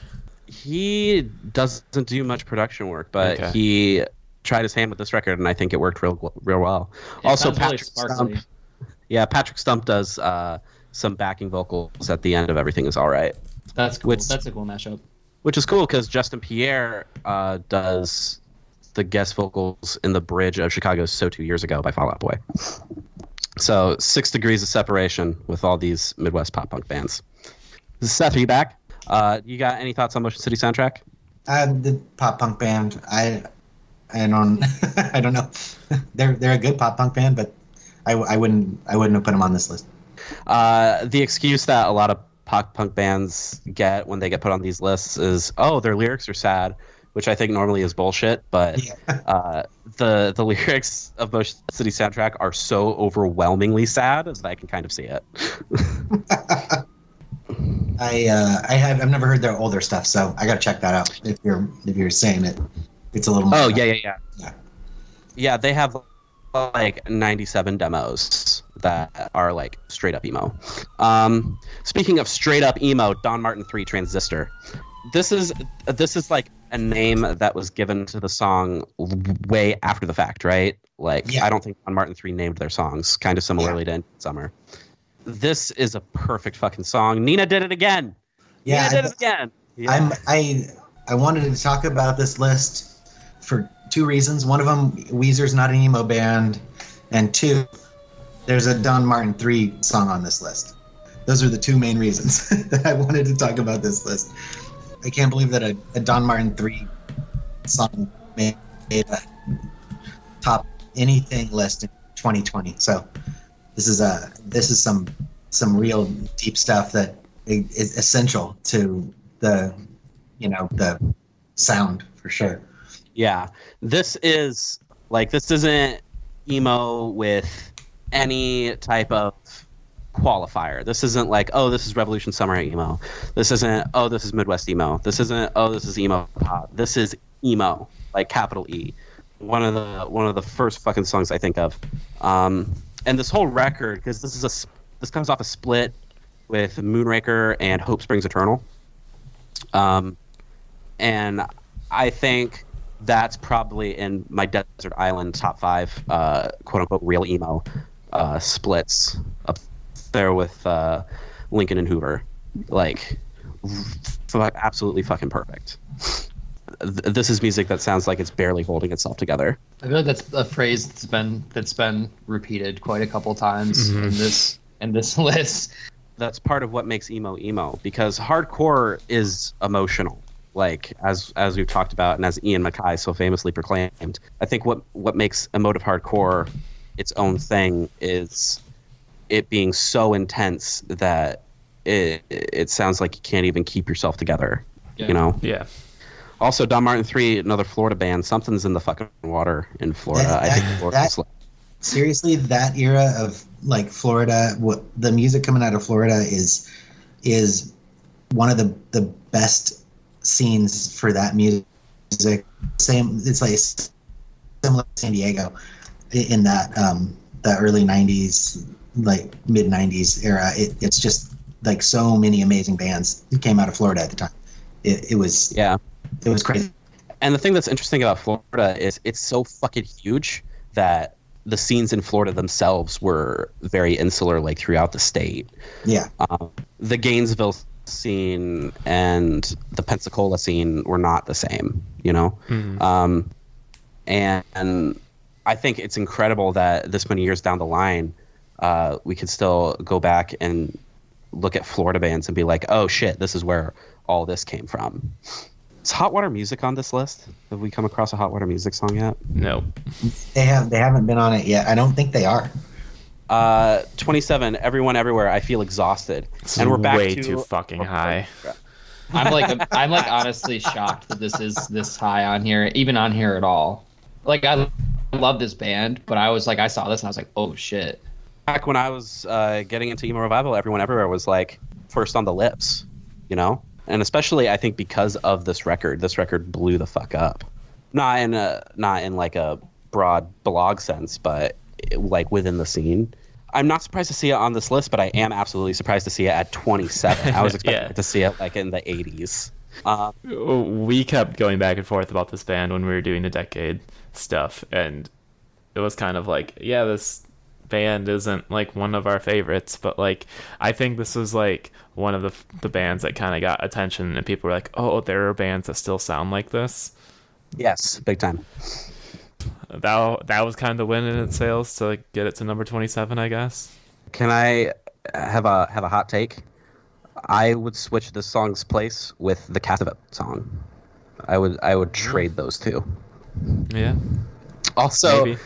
he doesn't do much production work, but Okay. he tried his hand with this record, and I think it worked real real well. it also, sounds really Patrick. Stump. Yeah, Patrick Stump does uh, some backing vocals at the end of Everything Is All Right, That's cool. Which- That's a cool mashup. which is cool because Justin Pierre uh, does the guest vocals in the bridge of Chicago's "So Two Years Ago" by Fall Out Boy. So six degrees of separation with all these Midwest pop punk bands. Seth, are you back? Uh, you got any thoughts on Motion City soundtrack? Uh, the pop punk band. I I don't I don't know. they're they're a good pop punk band, but I, I wouldn't I wouldn't have put them on this list. Uh, the excuse that a lot of pop punk bands get when they get put on these lists is, oh, their lyrics are sad, which I think normally is bullshit. But Yeah. uh, the the lyrics of Motion City soundtrack are so overwhelmingly sad that I can kind of see it. I uh, I have I've never heard their older stuff, so I got to check that out. If you're if you're saying it, it's a little. More Oh yeah, yeah, yeah, Yeah. Yeah, they have like 97 demos that are like straight up emo. Um, speaking of straight up emo, Don Martin 3 Transistor. This is this is like a name that was given to the song way after the fact, right? Like Yeah. I don't think Don Martin 3 named their songs, kind of similarly to Indian Summer. This is a perfect fucking song. Nina did it again. Yeah, Nina did I- it again. Yeah. I'm I I wanted to talk about this list for two reasons. One of them, Weezer's not an emo band, and two, there's a Don Martin three song on this list. Those are the two main reasons that I wanted to talk about this list. I can't believe that a, a Don Martin three song made a top anything list in 2020. So this is a this is some some real deep stuff that is essential to the you know the sound for sure. Yeah, this is like this isn't emo with any type of qualifier. This isn't like oh this is Revolution Summer emo. This isn't oh this is Midwest emo. This isn't oh this is emo pop. This is emo like capital E. One of the one of the first fucking songs I think of. Um, and this whole record because this is a this comes off a split with Moonraker and Hope Springs Eternal. Um, and I think that's probably in my desert island top five, uh, quote unquote, real emo uh, splits up there with uh, Lincoln and Hoover. Like, f- absolutely fucking perfect. This is music that sounds like it's barely holding itself together. I feel like that's a phrase that's been that's been repeated quite a couple times in this in this list. that's part of what makes emo emo because hardcore is emotional like as as we've talked about and as Ian MacKaye so famously proclaimed I think what what makes emotive hardcore its own thing is it being so intense that it it sounds like you can't even keep yourself together Yeah. you know Yeah. also Don Martin 3 another Florida band something's in the fucking water in Florida That- I think Florida's that- Seriously, that era of like Florida, what the music coming out of Florida is is one of the the best scenes for that music same. It's like similar to San Diego in that um, the early '90s, like mid '90s era. It, it's just like so many amazing bands that came out of Florida at the time. It, it was Yeah. it was crazy. And the thing that's interesting about Florida is it's so fucking huge that the scenes in Florida themselves were very insular, like throughout the state. Yeah, Um, the Gainesville scene and the Pensacola scene were not the same, you know? Um, and, and I think it's incredible that this many years down the line, uh, we could still go back and look at Florida bands and be like, oh shit, this is where all this came from. Is Hot Water Music on this list? Have we come across a Hot Water Music song yet? No. they have they haven't been on it yet. I don't think they are. Uh, 27, Everyone Everywhere, I Feel Exhausted. and we're back way to too fucking high. I'm like I'm like honestly shocked that this is this high on here, even on here at all. Like I love this band, but I was like I saw this and I was like, oh shit. Back when I was uh, getting into emo revival, everyone everywhere was like first on the lips, you know, and especially I think because of this record, this record blew the fuck up. Not in a not in like a broad blog sense, but like within the scene. I'm not surprised to see it on this list, but I am absolutely surprised to see it at 27. I was expecting Yeah. to see it like in the 80s. Uh, we kept going back and forth about this band when we were doing the decade stuff and it was kind of like yeah this band isn't like one of our favorites but like i think this was like one of the the bands that kind of got attention and people were like oh there are bands that still sound like this yes, big time. that that was kind of the win in its sales to like, get it to number 27 i guess Can I have a have a hot take? I would switch this song's place with the Catholic song. I would I would trade those two. yeah Also, maybe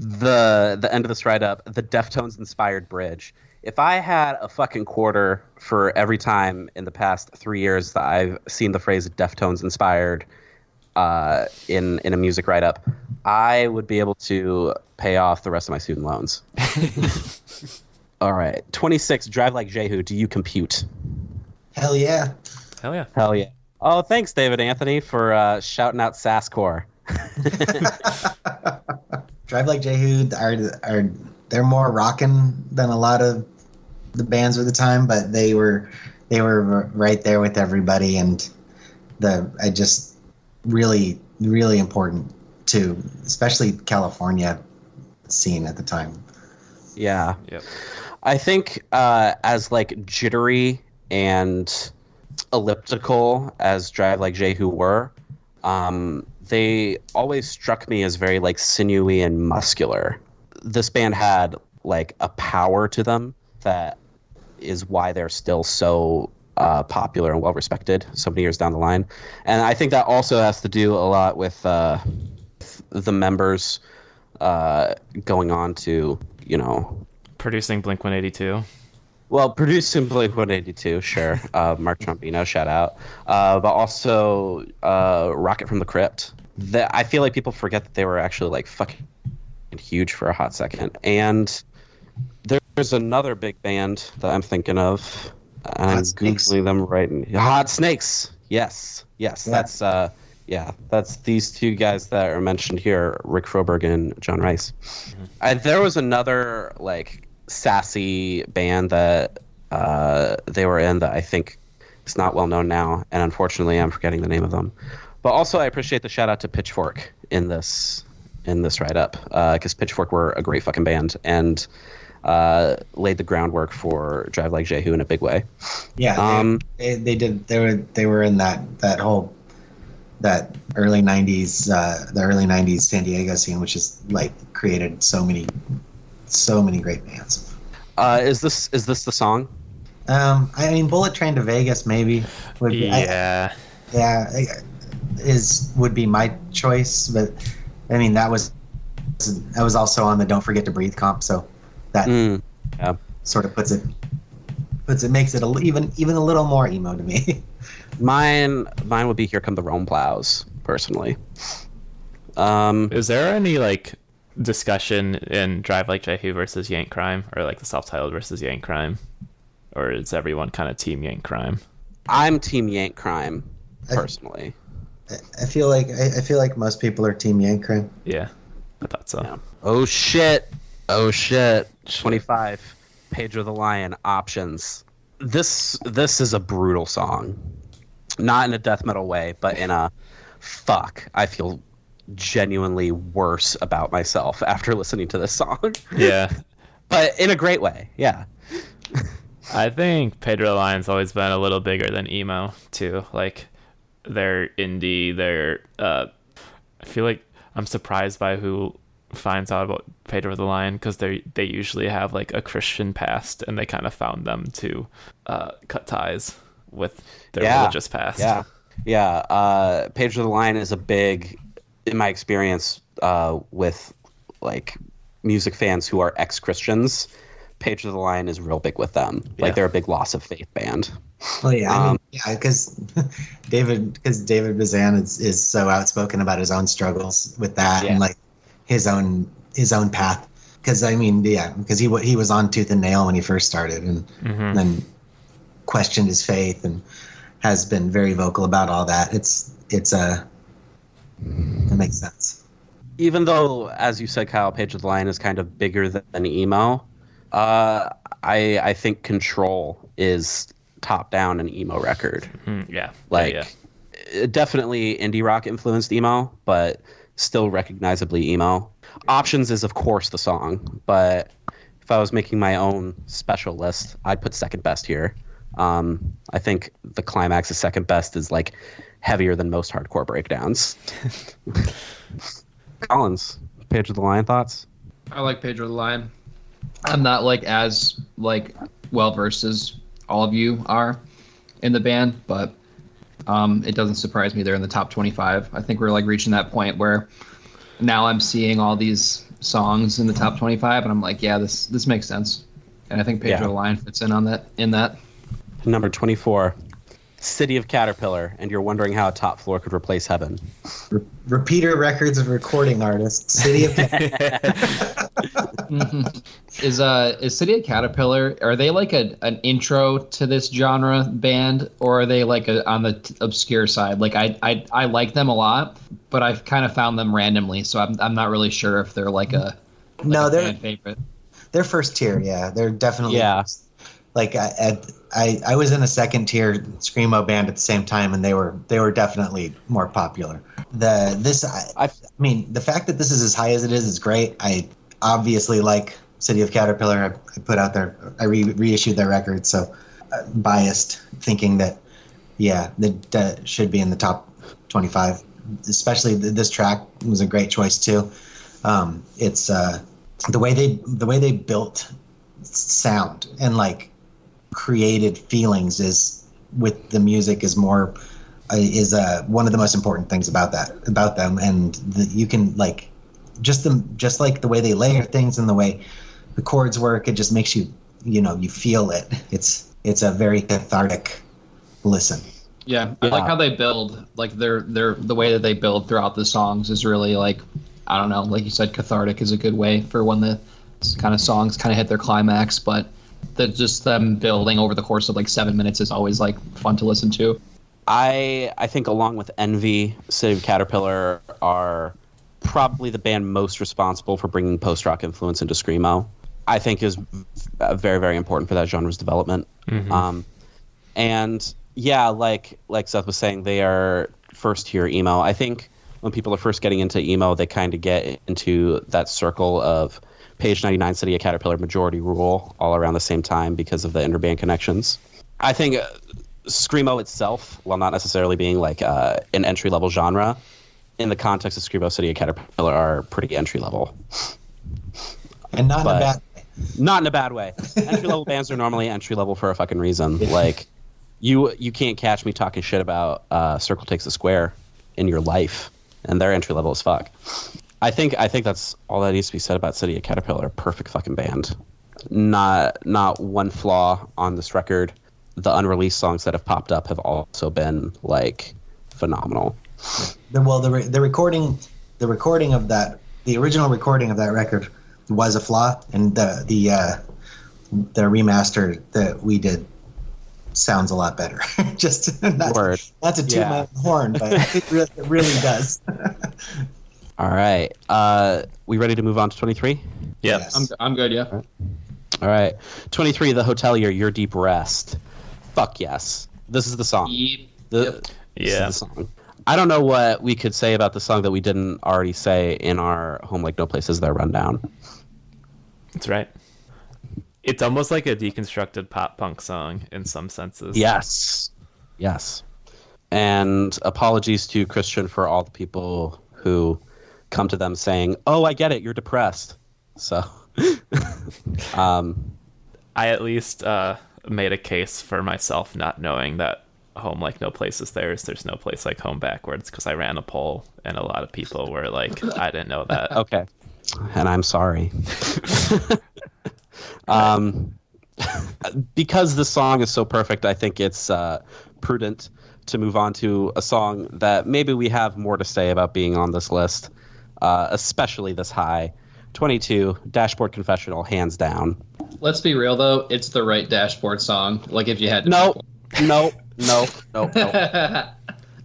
the the end of this write up, the Deftones inspired bridge. If I had a fucking quarter for every time in the past three years that I've seen the phrase Deftones inspired uh, in in a music write up, I would be able to pay off the rest of my student loans. All right, twenty six. Drive like Jehu. Do you compute? Hell yeah. hell yeah Hell yeah. Oh, thanks, David Anthony, for uh, shouting out Sasscore. Drive Like Jehu are are they're more rocking than a lot of the bands of the time, but they were they were right there with everybody, and the I just really really important to especially California scene at the time. Yeah. yep I think uh, as like jittery and elliptical as Drive Like Jehu were, um, they always struck me as very like sinewy and muscular. This band had like a power to them that is why they're still so uh, popular and well respected so many years down the line. And I think that also has to do a lot with uh, the members uh, going on to, you know, producing blink 182 well, producing Blink 182, sure. Uh, Mark Trombino, shout out. Uh, but also uh, Rocket from the Crypt. That I feel like people forget that they were actually like fucking huge for a hot second. And there's another big band that I'm thinking of. And I'm Hot Snakes. googling them right. In, hot Snakes. Yes, yes. Yeah. That's uh, yeah. That's these two guys that are mentioned here: Rick Froberg and John Reis. Uh, there was another like sassy band that uh, they were in that I think is not well known now, and unfortunately, I'm forgetting the name of them. But also, I appreciate the shout out to Pitchfork in this in this write up because Pitchfork were a great fucking band and uh, laid the groundwork for Drive Like Jehu in a big way. Yeah, they, Um, they, they did. They were they were in that that whole that early '90s uh, the early '90s San Diego scene, which is like created so many so many great bands. Uh, is this is this the song? Um, I mean, Bullet Train to Vegas maybe would be I- yeah yeah I- is would be my choice, but I mean that was that was also on the Don't Forget to Breathe comp, so that Mm, sort of puts it puts it makes it a, li- even even a little more emo to me. mine mine would be Here Come the Rome Plows personally. Um, Is there any like discussion in Drive Like Jehu versus Yank Crime, or like the self-titled versus Yank Crime, or is everyone kind of Team Yank Crime? I'm Team Yank Crime personally. I feel like I, I feel like most people are Team Yank Crime. Yeah, I thought so. Yeah. Oh shit! Oh shit! Twenty-five. Pedro the Lion options. This this is a brutal song, not in a death metal way, but in a fuck. I feel genuinely worse about myself after listening to this song, Yeah, but in a great way. Yeah. I think Pedro the Lion's always been a little bigger than emo too. Like they're indie. They're. Uh, I feel like I'm surprised by who finds out about Pedro of the Lion because they they usually have like a Christian past and they kind of found them to uh, cut ties with their Yeah. religious past. Yeah, yeah. Uh, Pedro the Lion is a big, in my experience, uh, with like music fans who are ex Christians. Pedro the Lion is real big with them. Yeah. Like they're a big loss of faith band. Well, yeah, I mean, Um, yeah, because David, because David Bazan is, is so outspoken about his own struggles with that Yeah. and like his own his own path. Because I mean, yeah, because he he was on tooth and nail when he first started, and Mhm. then questioned his faith and has been very vocal about all that. It's it's a it makes sense. Even though, as you said, Kyle, Pedro the Lion is kind of bigger than emo, uh, I I think Control is top down an emo record. Mhm, yeah. like yeah, uh, definitely indie rock influenced emo but still recognizably emo options is of course the song but if i was making my own special list i'd put second best here um, i think the climax of second best is like heavier than most hardcore breakdowns collins Pedro the Lion thoughts I like Pedro the Lion. I'm not like as like well versed as all of you are in the band, but um, it doesn't surprise me they're in the top 25. I think we're like reaching that point where now I'm seeing all these songs in the top 25, and I'm like, yeah, this this makes sense. And I think Pedro Yeah. Lion fits in on that in that. number 24 city of caterpillar and you're wondering how a top floor could replace heaven Re- repeater records of recording artists, City of Is uh is City of Caterpillar are they like a an intro to this genre band or are they like a on the t- obscure side? Like I I I like them a lot, but I've kind of found them randomly, so I'm I'm not really sure if they're like a like No, a they're fan favorite. they're first tier. Yeah, they're definitely Yeah. Like I, at, I I was in a second tier screamo band at the same time, and they were they were definitely more popular. The this I, I mean the fact that this is as high as it is is great. I obviously like City of Caterpillar. I, I put out their I re, reissued their record, so uh, biased thinking that yeah that that should be in the top twenty five. Especially th- this track was a great choice too. Um, it's uh, the way they the way they built sound and like created feelings is with the music is more uh, is uh, one of the most important things about that about them and the, you can like just them just like the way they layer things and the way the chords work it just makes you you know you feel it it's it's a very cathartic listen Yeah, I like how they build. Like their their the way that they build throughout the songs is really like I don't know, like you said, cathartic is a good way for when the kind of songs kind of hit their climax. But the, just them building over the course of like seven minutes is always like fun to listen to. I I think along with Envy, City of Caterpillar are probably the band most responsible for bringing post rock influence into screamo. I think is uh, very very important for that genre's development. Um, and yeah, like like Seth was saying, they are first tier emo. I think when people are first getting into emo, they kind of get into that circle of Pg. 99, City of Caterpillar, Majority Rule, all around the same time because of the interband connections. I think uh, screamo itself, while not necessarily being like uh, an entry level genre, in the context of screamo, City of Caterpillar are pretty entry level. and not in But- a bad Not in a bad way. Entry level bands are normally entry level for a fucking reason. Like you you can't catch me talking shit about uh, Circle Takes the Square in your life, and they're entry level as fuck. I think I think that's all that needs to be said about City of Caterpillar. Perfect fucking band. Not not one flaw on this record. The unreleased songs that have popped up have also been like phenomenal. well the re- the recording the recording of that the original recording of that record was a flaw and the the uh the remaster that we did sounds a lot better. Just not, Word. not to toot Yeah. my horn, but it really, it really does. All right. Uh, we ready to move on to 23? Yep. Yes. I'm, I'm good, yeah. All right. 23, The Hotelier, Your Deep Rest. Fuck yes. This is the song. Yep. The, Yep. this Yeah. is the song. I don't know what we could say about the song that we didn't already say in our Home, Like Noplace Is There rundown. That's right. It's almost like a deconstructed pop punk song in some senses. Yes. Yes. And apologies to Christian for all the people who come to them saying, "Oh, I get it, you're depressed." So, um, I at least uh, made a case for myself not knowing that home like no place is theirs. There's no place like home backwards because I ran a poll and a lot of people were like, I didn't know that. okay. And I'm sorry. um, because the song is so perfect, I think it's uh, prudent to move on to a song that maybe we have more to say about being on this list, uh, especially this high. 22, Dashboard Confessional, hands down. Let's be real though, it's the right dashboard song. Like if you had to No, no, no, no, no.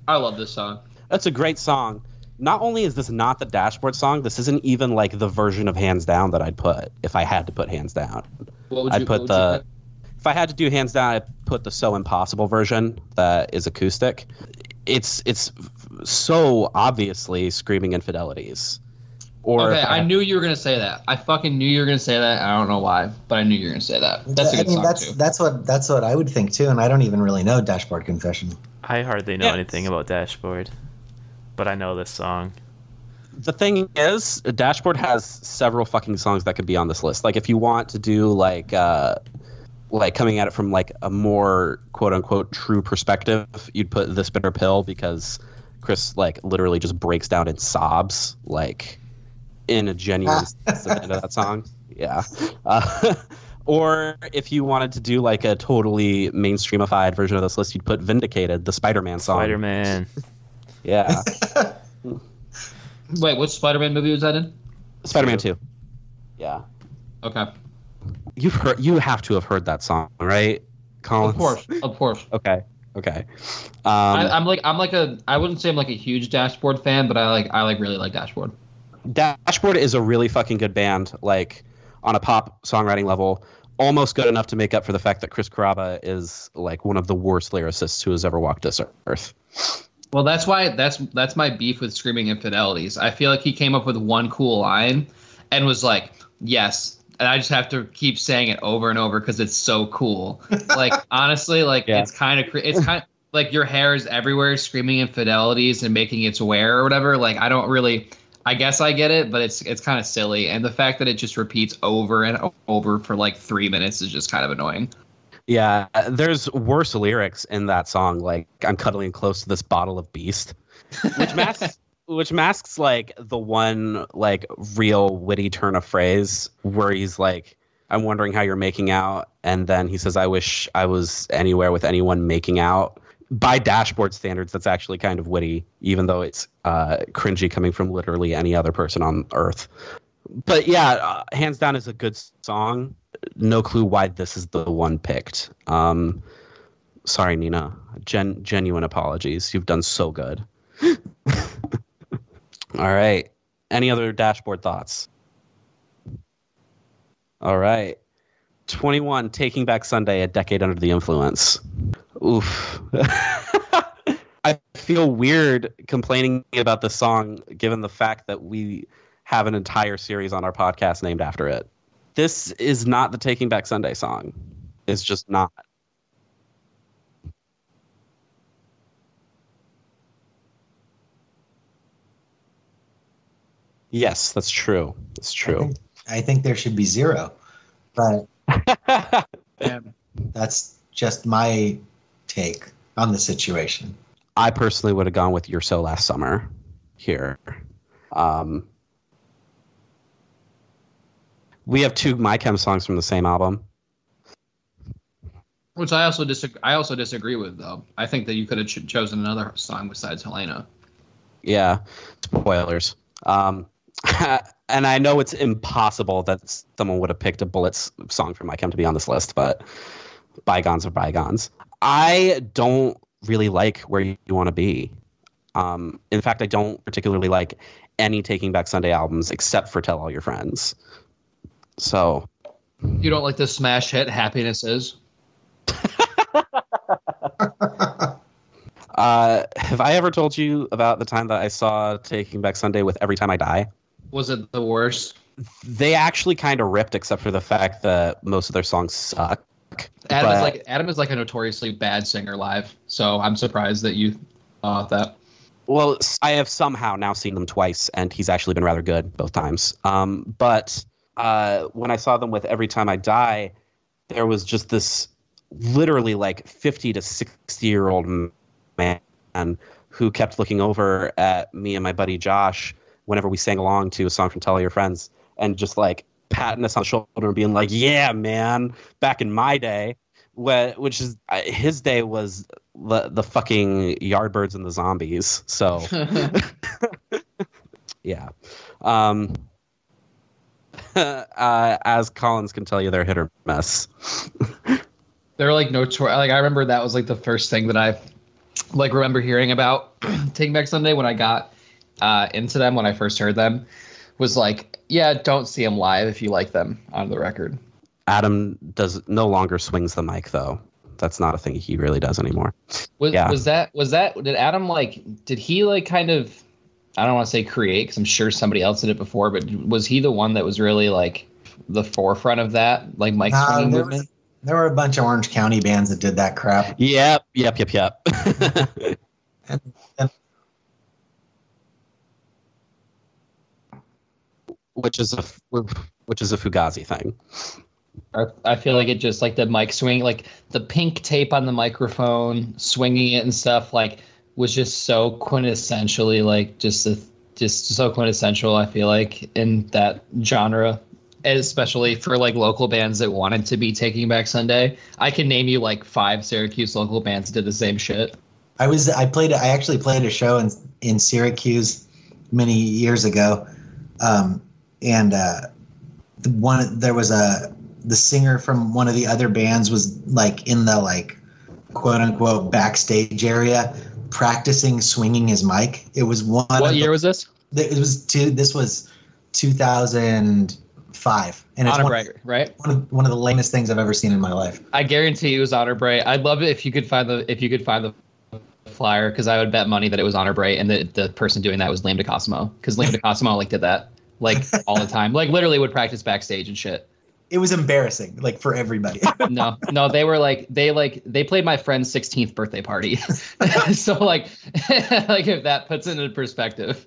I love this song. That's a great song. Not only is this not the dashboard song, this isn't even like the version of hands down that I'd put if I had to put hands down. What would I'd you put what would the if I had to do hands down, I'd put the So Impossible version that is acoustic. It's it's so obviously screaming infidelities. Or Okay, if I knew you were gonna say that. I fucking knew you were gonna say that. I don't know why, but I knew you were gonna say that. That's a I good mean, song that's too. that's what that's what I would think too, and I don't even really know Dashboard Confession. I hardly know Yes. anything about Dashboard, but I know this song. the thing is, Dashboard has several fucking songs that could be on this list. Like if you want to do like uh like coming at it from like a more quote unquote true perspective, you'd put this bitter pill because Chris like literally just breaks down and sobs like in a genuine sense at the end of that song. Yeah. Uh, or if you wanted to do like a totally mainstreamified version of this list, you'd put Vindicated, the Spider-Man song. Spider Man. Yeah. Wait, which Spider-Man movie was that in? Spider-Man 2. Yeah. Okay, You've heard. You have to have heard that song, right, Colin? of course, of course. Okay. Okay. I, Um, I'm like, I'm like a, I wouldn't say I'm like a huge Dashboard fan, but I like, I like really like Dashboard. Dashboard is a really fucking good band. Like on a pop songwriting level, almost good enough to make up for the fact that Chris Carrabba is like one of the worst lyricists who has ever walked this earth. Well, that's why that's that's my beef with Screaming Infidelities. I feel like he came up with one cool line and was like, "Yes," and I just have to keep saying it over and over because it's so cool. Like honestly, like Yeah. it's kind of it's kind of like your hair is everywhere, screaming infidelities and making its wear or whatever. Like I don't really. I guess I get it, but it's it's kind of silly, and the fact that it just repeats over and over for like three minutes is just kind of annoying. Yeah, uh, there's worse lyrics in that song. Like I'm cuddling close to this bottle of Beast, which masks which masks like the one like real witty turn of phrase where he's like, "I'm wondering how you're making out," and then he says, "I wish I was anywhere with anyone making out." By dashboard standards, that's actually kind of witty, even though it's uh, cringy coming from literally any other person on Earth. But yeah, uh, hands down is a good song no clue why this is the one picked. Um, sorry, Nina. Gen- genuine apologies. You've done so good. All right. Any other dashboard thoughts? All right. 21, Taking Back Sunday, a decade under the influence. Oof. I feel weird complaining about this song given the fact that we have an entire series on our podcast named after it this is not the Taking Back Sunday song. It's just not. Yes, that's true. That's I true. think, I think there should be zero, but that's just my take on the situation. I personally would have gone with You're So Last Summer here. Um, we have two My Chem songs from the same album. Which I also disagree. I also disagree with though. I think that you could have ch- chosen another song besides Helena. Yeah, spoilers. Um, and I know it's impossible that someone would have picked a Bullets song from My Chem to be on this list, but bygones are bygones. I don't really like where you, you want to be. Um, in fact, I don't particularly like any Taking Back Sunday albums except for Tell All Your Friends. So You don't like the smash hit "Happiness Is"? Uh, have I ever told you about the time that I saw Taking Back Sunday with Every Time I Die? Was it the worst? They actually kind of ripped, except for the fact that most of their songs suck. Adam is like Adam is like a notoriously bad singer live, so I'm surprised that you thought that. Well, I have somehow now seen them twice, and he's actually been rather good both times. Um, but uh, when I saw them with Every Time I Die, there was just this literally like 50 to 60 year old man who kept looking over at me and my buddy Josh whenever we sang along to a song from Tell All Your Friends and just like patting us on the shoulder and being like, yeah, man, back in my day. Which is his day was the the fucking Yardbirds and the zombies. So yeah, um, uh, as Collins can tell you, they're hit or miss. They're like notorious. Like I remember that was like the first thing that I like remember hearing about Taking Back Sunday when I got uh, into them when I first heard them was like, yeah, don't see them live if you like them on the record. Adam does no longer swings the mic though. That's not a thing he really does anymore. Was Yeah. was that was that did Adam like did he like kind of I don't want to say create because I'm sure somebody else did it before, but was he the one that was really like the forefront of that like Mike Nah, swinging there, movement? was, there were a bunch of Orange County bands that did that crap. Yep, yep, yep, yep. And, and which is a which is a Fugazi thing. I- I feel like it just like the mic swing, like the pink tape on the microphone, swinging it and stuff, like was just so quintessentially like just a, just so quintessential. I feel like in that genre, especially for like local bands that wanted to be Taking Back Sunday. I can name you like five Syracuse local bands that did the same shit. I was I played I actually played a show in in Syracuse many years ago, um, and uh, the one there was a the singer from one of the other bands was like in the like quote unquote backstage area practicing swinging his mic. It was one. What the- year was this? It was two. This was 2005, and it's Honor one, Bright, right? one of one of the lamest things I've ever seen in my life. I guarantee you it was Honor Bright. I'd love it if you could find the if you could find the flyer because I would bet money that it was Honor Bright and that the person doing that was Liam DeCosimo because Liam DeCosimo like did that like all the time, like literally would practice backstage and shit. It was embarrassing, like for everybody. No, no, they were like they like they played my friend's 16th birthday party, so like like if that puts it into perspective.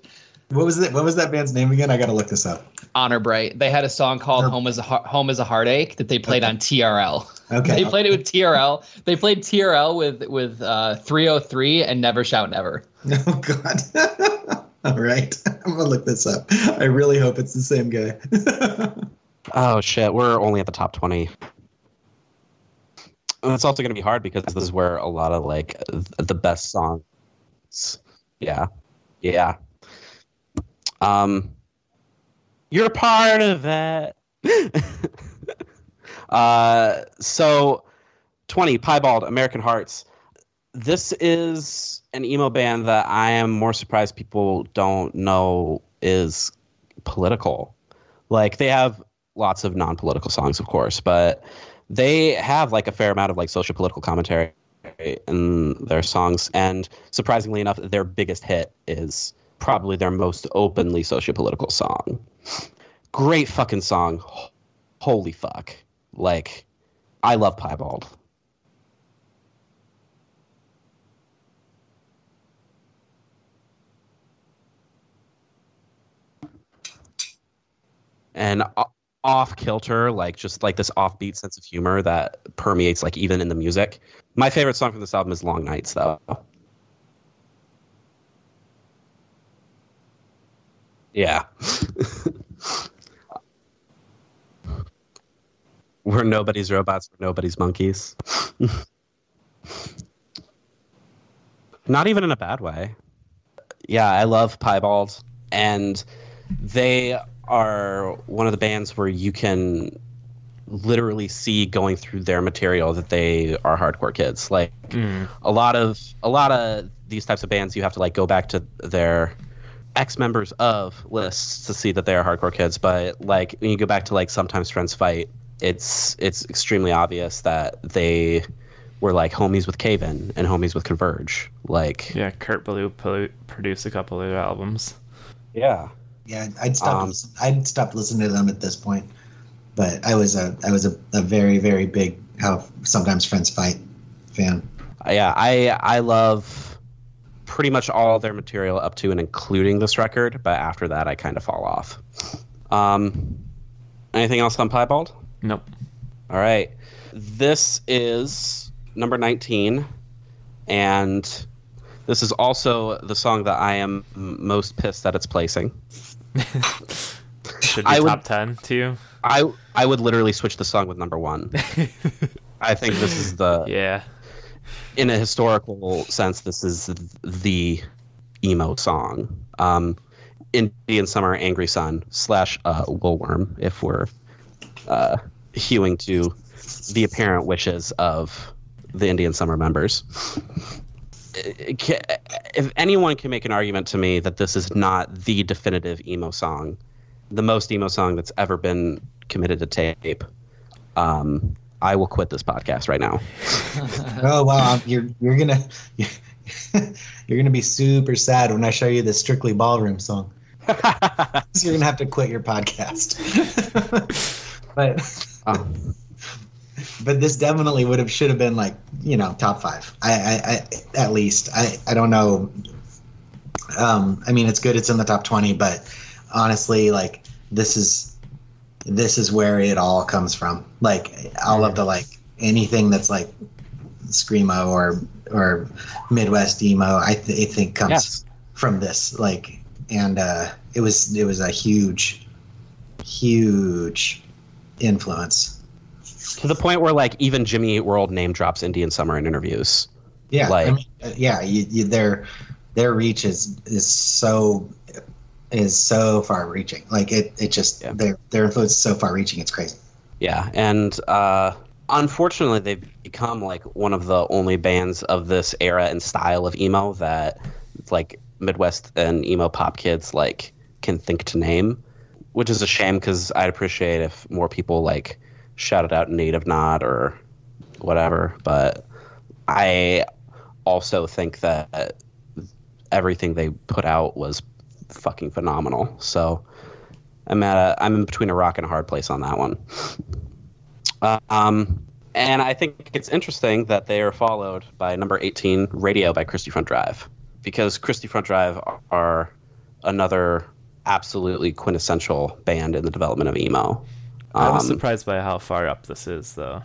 what was it? What was that band's name again? I got to look this up. Honor Bright. They had a song called. "Home Is a Heart- Home Is a Heartache" that they played on TRL. Okay. They played it with TRL. They played TRL with with uh, 3OH!3 and Never Shout Never. Oh God. All right, I'm gonna look this up. I really hope it's the same guy. Oh shit, we're only at the top twenty. And it's also going to be hard because this is where a lot of like th- the best songs. Yeah, yeah. Um, you're part of it. uh, so twenty Piebald American Hearts. This is an emo band that I am more surprised people don't know is political. Like they have lots of non-political songs, of course, but they have like a fair amount of like social political commentary in their songs. And surprisingly enough, their biggest hit is probably their most openly social political song. Great fucking song. Holy fuck. Like, I love Piebald. And off kilter like just like this offbeat sense of humor that permeates like even in the music. My favorite song from this album is long nights though. Yeah. We're nobody's robots we're nobody's monkeys. Not even in a bad way. Yeah i love piebald and they are one of the bands where you can literally see going through their material that they are hardcore kids. Like mm. a lot of a lot of these types of bands, you have to like go back to their ex members of lists to see that they are hardcore kids. But like when you go back to like sometimes friends fight, it's it's extremely obvious that they were like homies with Cave In and homies with Converge. Like Yeah, Kurt Ballou pro- produced a couple of their albums. yeah. Yeah, I'd stop. Um, I'd stop listening to them at this point. But I was a I was a, a very very big how sometimes friends fight fan. yeah i i love pretty much all their material up to and including this record but after that i kind of fall off um anything else on piebald Nope. all right this is number 19 and this is also the song that i am most pissed that it's placing Should be I would- top ten to you. i i would literally switch the song with number one i think this is the Yeah. in a historical sense, this is the emo song. Um, Indian Summer, Angry Sun slash uh, Woolworm, if we're uh, hewing to the apparent wishes of the Indian Summer members. If anyone can make an argument to me that this is not the definitive emo song, the most emo song that's ever been committed to tape, um, I will quit this podcast right now. Oh wow, you're you're gonna you're gonna be super sad when I show you the Strictly Ballroom song. So you're gonna have to quit your podcast. but Um, but this definitely would have should have been like you know top five. I, I, I at least I I don't know. Um, I mean it's good it's in the top twenty, but honestly like this is this is where it all comes from. Like all of the like anything that's like screamo or or Midwest emo, I, th- I think comes Yes. from this. Like and uh, it was it was a huge huge influence. To the point where like even Jimmy Eat World name drops Indian Summer in interviews. Yeah, I Like- mean, uh, yeah, you, you, their their reach is is so is so far reaching. Like it, it just Yeah. their their influence is so far reaching. It's crazy. Yeah, and uh, unfortunately, they've become like one of the only bands of this era and style of emo that like Midwest and emo pop kids like can think to name, which is a shame because I'd appreciate if more people like shouted out Native Nod or whatever. But I also think that everything they put out was fucking phenomenal. So I'm at a, I'm in between a rock and a hard place on that one. Um, and I think it's interesting that they are followed by number 18, Radio by Christie Front Drive, because Christie Front Drive are, are another absolutely quintessential band in the development of emo. I was Um, surprised by how far up this is, though.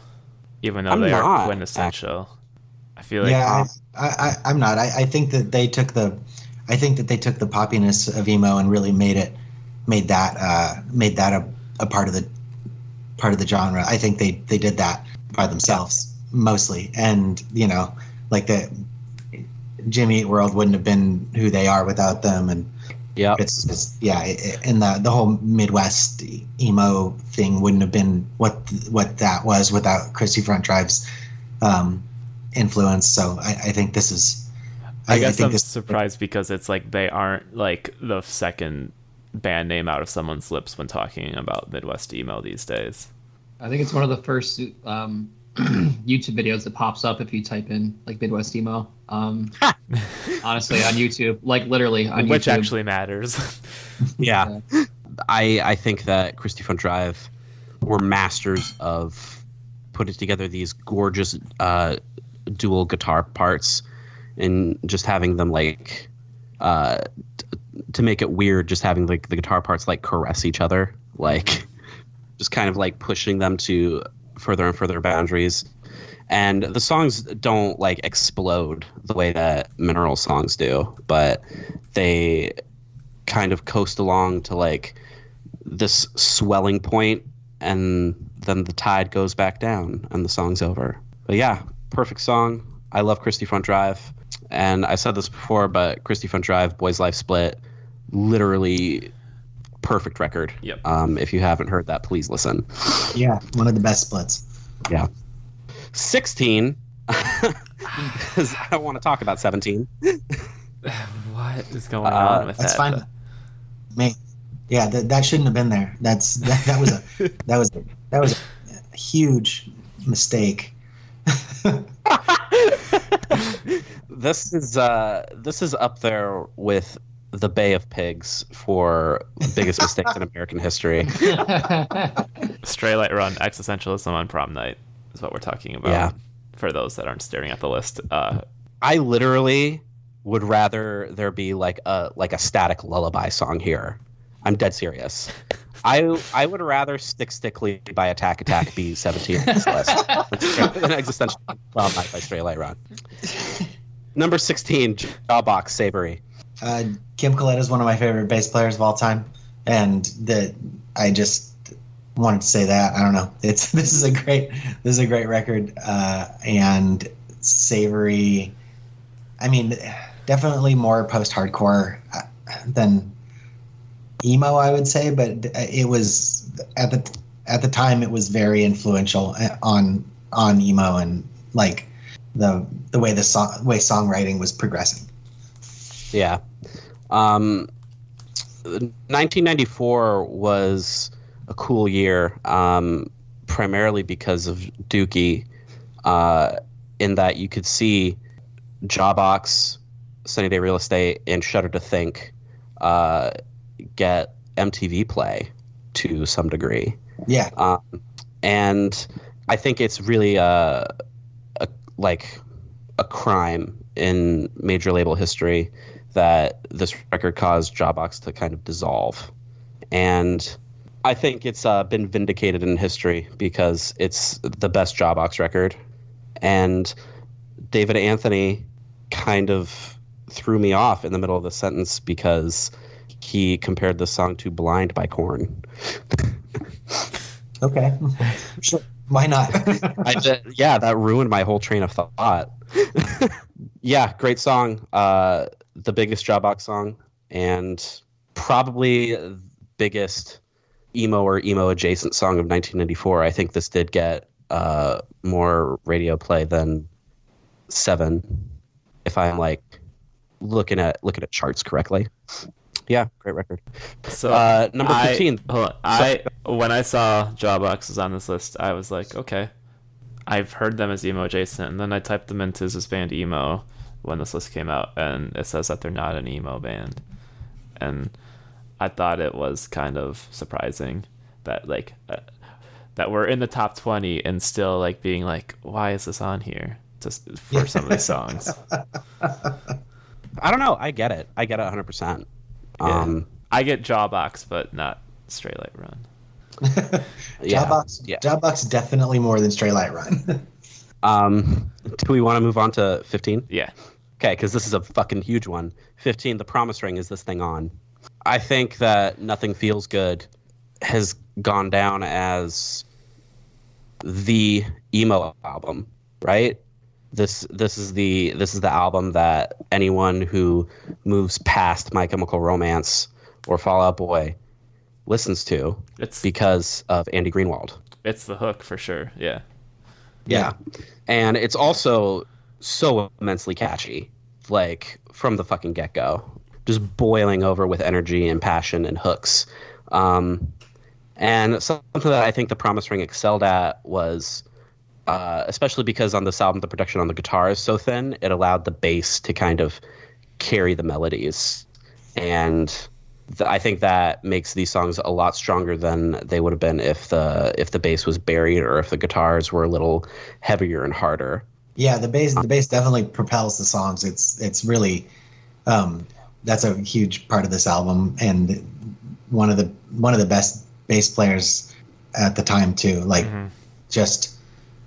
Even though I'm they not, are quintessential. I feel like yeah, I, I, I'm not. I, I think that they took the, I think that they took the poppiness of emo and really made it, made that, uh, made that a, a part of the, part of the genre. I think they they did that by themselves mostly, and you know, like the Jimmy Eat World wouldn't have been who they are without them, and Yep. it's, it's yeah, it, it- and the the whole Midwest emo thing wouldn't have been what what that was without Christie Front Drive's um, influence. So I, I think this is. I guess think I'm this- surprised because it's like they aren't like the second band name out of someone's lips when talking about Midwest emo these days. I think it's one of the first um, YouTube videos that pops up if you type in like Midwest emo. Um, honestly, on YouTube, like literally on Which YouTube. actually matters. Yeah. I I think that Christie Front Drive were masters of putting together these gorgeous uh, dual guitar parts and just having them like uh, t- to make it weird, just having like the guitar parts like caress each other, like just kind of like pushing them to further and further boundaries. And the songs don't like explode the way that mineral songs do, but they kind of coast along to like this swelling point and then the tide goes back down and the song's over. But yeah, perfect song. I love Christie Front Drive. And I said this before, but Christie Front Drive, Boys Life Split, literally perfect record. Yep. Um, if you haven't heard that, please listen. Yeah, one of the best splits. Yeah. 16, because I don't want to talk about 17. What is going Uh, on with That's that? That's fine. Me. Yeah, that, that shouldn't have been there. That's that, that was a that was a, that was a huge mistake. this is uh, this is up there with the Bay of Pigs for biggest mistakes in American history. Straylight Run, Existentialism on Prom Night is what we're talking about. Yeah. For those that aren't staring at the list. Uh, I literally would rather there be like a like a static lullaby song here. I'm dead serious. I I would rather Stick Stickly by Attack Attack be 17 on this list than Existential Wild Night by Straylight Run. Number 16, Jawbox Savory. Uh, Kim Coletta is one of my favorite bass players of all time, and the I just wanted to say that. I don't know. It's this is a great this is a great record, uh, and savory. I mean, definitely more post hardcore than emo, I would say, but it was at the at the time it was very influential on on emo and like the the way the song way songwriting was progressing. Yeah. Um, 1994 was a cool year, um, primarily because of Dookie, uh, in that you could see Jawbox, Sunny Day Real Estate, and Shudder to Think uh, get MTV play to some degree. Yeah. Um, and I think it's really a, a like a crime in major label history that this record caused Jawbox to kind of dissolve. And I think it's uh, been vindicated in history because it's the best Jawbox record. And David Anthony kind of threw me off in the middle of the sentence because he compared the song to Blind by Korn. Okay. sure. Why not? I yeah, that ruined my whole train of thought. yeah, great song. Uh, the biggest Jawbox song, and probably biggest emo or emo adjacent song of 1994. I think this did get uh, more radio play than Seven, if I'm like looking at looking at charts correctly. Yeah, great record. so Uh, number I- 15. hold on. I when I saw Jawbox was on this list, I was like, okay, I've heard them as emo adjacent, and then I typed them into this band emo when this list came out, and it says that they're not an emo band, and I thought it was kind of surprising that like uh, that we're in the top twenty and still like being like, why is this on here? Just for some of the songs. I don't know. I get it. I get it 100. percent Yeah. Um, I get Jawbox, but not Straylight Run. yeah, Jawbox, yeah. Jawbox definitely more than Straylight Run. Um, do we want to move on to 15? Yeah. Okay, because this is a fucking huge one. 15, The Promise Ring, is this thing on? I think that Nothing Feels Good has gone down as the emo album, right? This this is the this is the album that anyone who moves past My Chemical Romance or Fall Out Boy listens to It's because of Andy Greenwald. it's the hook for sure. Yeah. Yeah. And it's also so immensely catchy, like from the fucking get go, just boiling over with energy and passion and hooks. Um, and something that I think the Promise Ring excelled at was, uh, especially because on this album the production on the guitar is so thin, it allowed the bass to kind of carry the melodies, and th- I think that makes these songs a lot stronger than they would have been if the if the bass was buried or if the guitars were a little heavier and harder. Yeah, the bass the bass definitely propels the songs. It's it's really um, that's a huge part of this album and one of the one of the best bass players at the time too. Like Mhm. just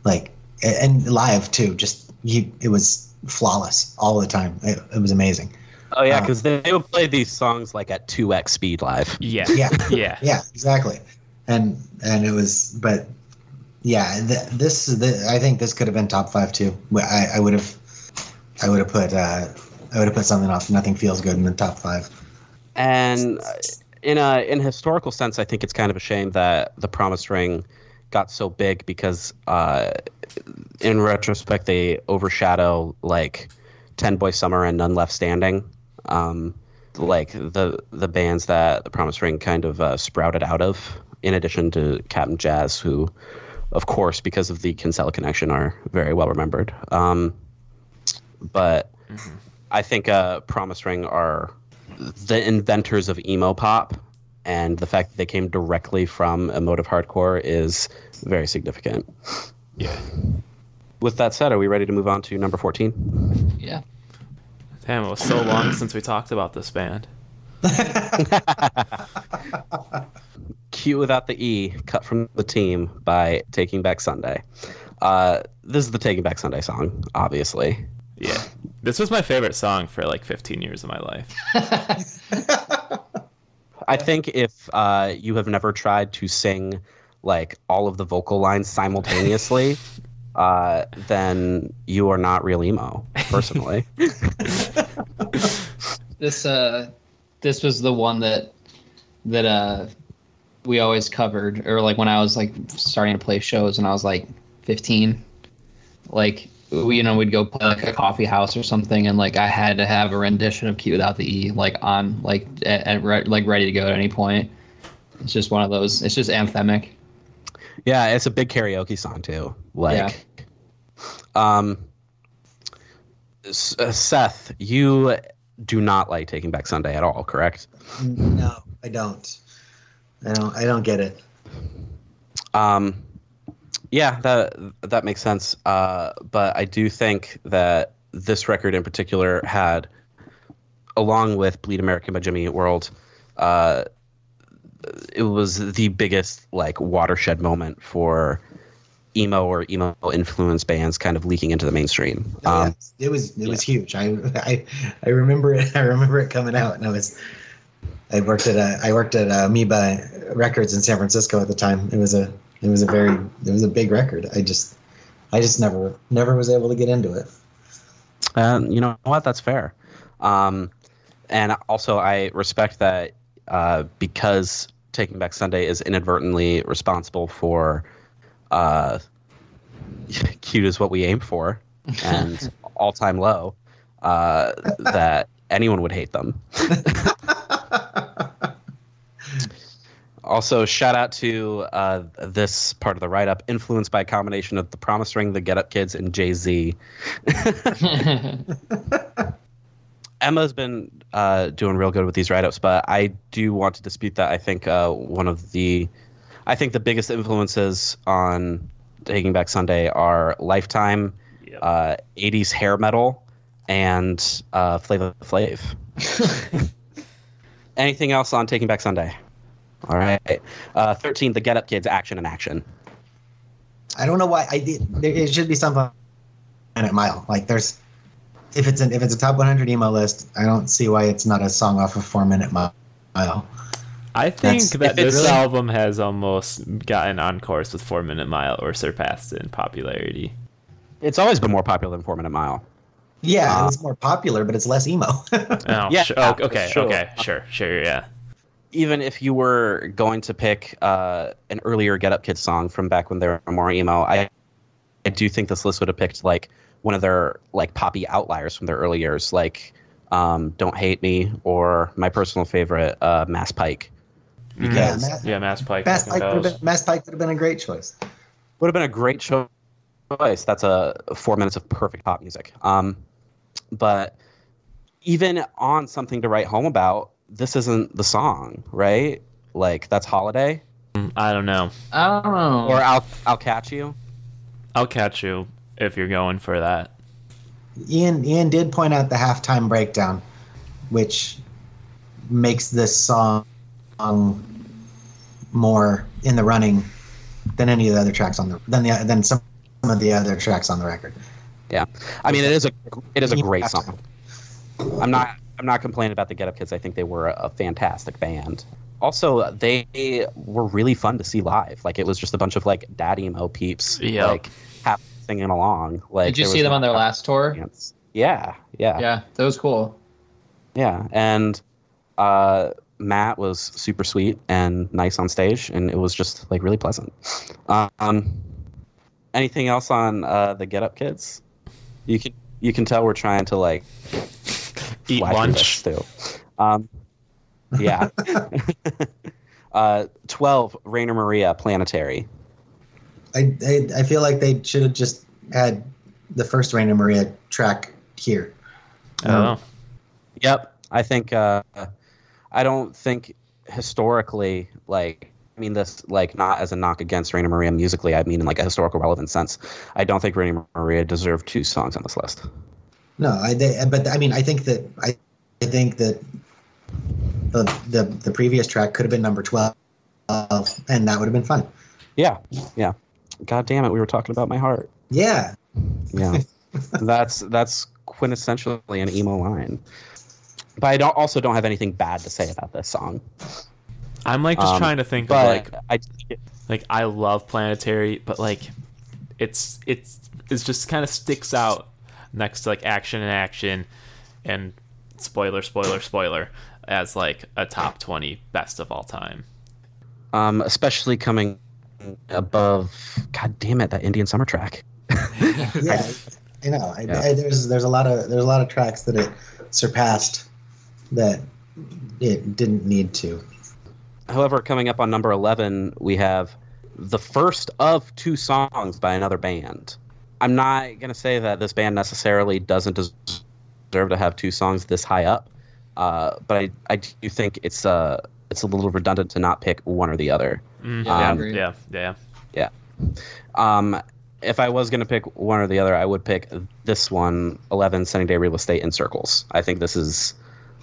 like and live too. Just he it was flawless all the time. It, it was amazing. Oh yeah, Uh, because they they would play these songs like at two x speed live. Yeah. Yeah. Yeah. yeah exactly and and it was but yeah th- this the, i think this could have been top five too. I, I would have i would have put uh i would have put something off. Nothing feels good in the top five. And uh, in a in a historical sense, I think it's kind of a shame that the Promise Ring got so big because, uh, in retrospect, they overshadow like Ten Boy Summer and None Left Standing, um, like the the bands that the Promise Ring kind of uh, sprouted out of. In addition to Cap'n Jazz, who, of course, because of the Kinsella connection, are very well remembered. Um, but I think uh, Promise Ring are the inventors of emo pop, and the fact that they came directly from emotive hardcore is very significant. Yeah. With that said, are we ready to move on to number 14? Yeah. Damn, it was so long since we talked about this band. Cute without the E, cut from the team by Taking Back Sunday. Uh, this is the Taking Back Sunday song, obviously. Yeah. This was my favorite song for like 15 years of my life. I think if uh, you have never tried to sing like all of the vocal lines simultaneously, uh, then you are not real emo, personally. This uh, this was the one that that uh, we always covered, or like when I was like starting to play shows when I was like 15, like we, you know we'd go play like a coffee house or something, and like I had to have a rendition of Cute without the E like on like at, at re- like ready to go at any point. It's just one of those. It's just anthemic. yeah, it's a big karaoke song too. Like, um, S- uh, Seth, you do not like Taking Back Sunday at all, correct? no, I don't. I don't. I don't get it. Um, yeah, that that makes sense. Uh, but I do think that this record in particular had, along with "Bleed American" by Jimmy Eat World, uh, it was the biggest like watershed moment for emo or emo influence bands kind of leaking into the mainstream. Oh, Um, yeah. It was it was huge. I, I I remember it. I remember it coming out, and I was. I worked at a I worked at Amoeba Records in San Francisco at the time. It was a it was a very it was a big record. I just I just never never was able to get into it. And you know what? That's fair. Um, and also, I respect that uh, because Taking Back Sunday is inadvertently responsible for uh, cute is what we aim for and all time low, uh, that anyone would hate them. Also, shout out to uh, this part of the write up, influenced by a combination of The Promise Ring, The Get Up Kids, and Jay Z. Emma's been uh, doing real good with these write-ups, but I do want to dispute that. I think uh, one of the, I think the biggest influences on Taking Back Sunday are Lifetime, Yep. uh, '80s hair metal, and uh, Flavor Flav. Anything else on Taking Back Sunday? All right, uh, thirteen. The Get Up Kids, action and action. I don't know why I did. There, it should be something minute mile. Like there's if it's an if it's a top 100 email list, I don't see why it's not a song off of Four Minute Mile. I think That's- that this it's- album has almost gotten on course with Four Minute Mile or surpassed it in popularity. It's always been more popular than Four Minute Mile. Yeah, Uh, it's more popular, but it's less emo. Oh, Yeah, sure. Oh, okay, sure. okay, sure, sure, yeah. even if you were going to pick uh, an earlier Get Up Kids song from back when they were more emo, I I do think this list would have picked like one of their like poppy outliers from their early years, like um, "Don't Hate Me" or my personal favorite, uh, "Mass Pike." Yeah, Because Mass, Yeah, Mass Pike. Mass Pike would have been, Mass Pike would have been a great choice. would have been a great choice. That's a four minutes of perfect pop music. Um, but even on something to write home about, this isn't the song, right? Like that's "Holiday" I don't know. I don't know. or "I'll I'll Catch You." I'll catch you if you're going for that. Ian Ian did point out the halftime breakdown, which makes this song more in the running than any of the other tracks on the than the than some of the other tracks on the record. Yeah, I mean it is a it is a great song. I'm not I'm not complaining about the Get Up Kids. I think they were a, a fantastic band. Also, they were really fun to see live. Like it was just a bunch of like daddy emo peeps, Yep. like half singing along. Like Did you see them on their last tour? audience. Yeah, yeah, yeah, Yeah, that was cool. Yeah, and uh, Matt was super sweet and nice on stage, and it was just like really pleasant. Um, anything else on uh, the Get Up Kids? You can you can tell we're trying to like Eat lunch. too. Um, yeah. uh, Twelve Rainer Maria Planetary. I, I I feel like they should have just had the first Rainer Maria track here. Oh, Yep. I think uh I don't think historically like I mean this like not as a knock against Rainer Maria musically, I mean in like a historical relevant sense. I don't think Rainer Maria deserved two songs on this list. No, I they, but I mean I think that I, I think that the, the the previous track could have been number twelve, and that would have been fun. Yeah. Yeah. God damn it, we were talking about my heart. Yeah, Yeah. that's that's quintessentially an emo line. But I don't also don't have anything bad to say about this song. I'm like just Um, trying to think of like I like I love Planetary, but like it's it's it's just kind of sticks out next to like Action and Action and spoiler spoiler spoiler as like a top 20 best of all time. um especially coming above god damn it that Indian summer track. yeah, I know. I, Yeah. I, there's there's a lot of there's a lot of tracks that it surpassed that it didn't need to. However, coming up on number 11, we have the first of two songs by another band. I'm not going to say that this band necessarily doesn't deserve to have two songs this high up, uh, but I, I do think it's, uh, it's a little redundant to not pick one or the other. Mm, Yeah, I yeah, yeah, yeah. Um, if I was going to pick one or the other, I would pick this one, 11 Sunny Day Real Estate in Circles. I think this is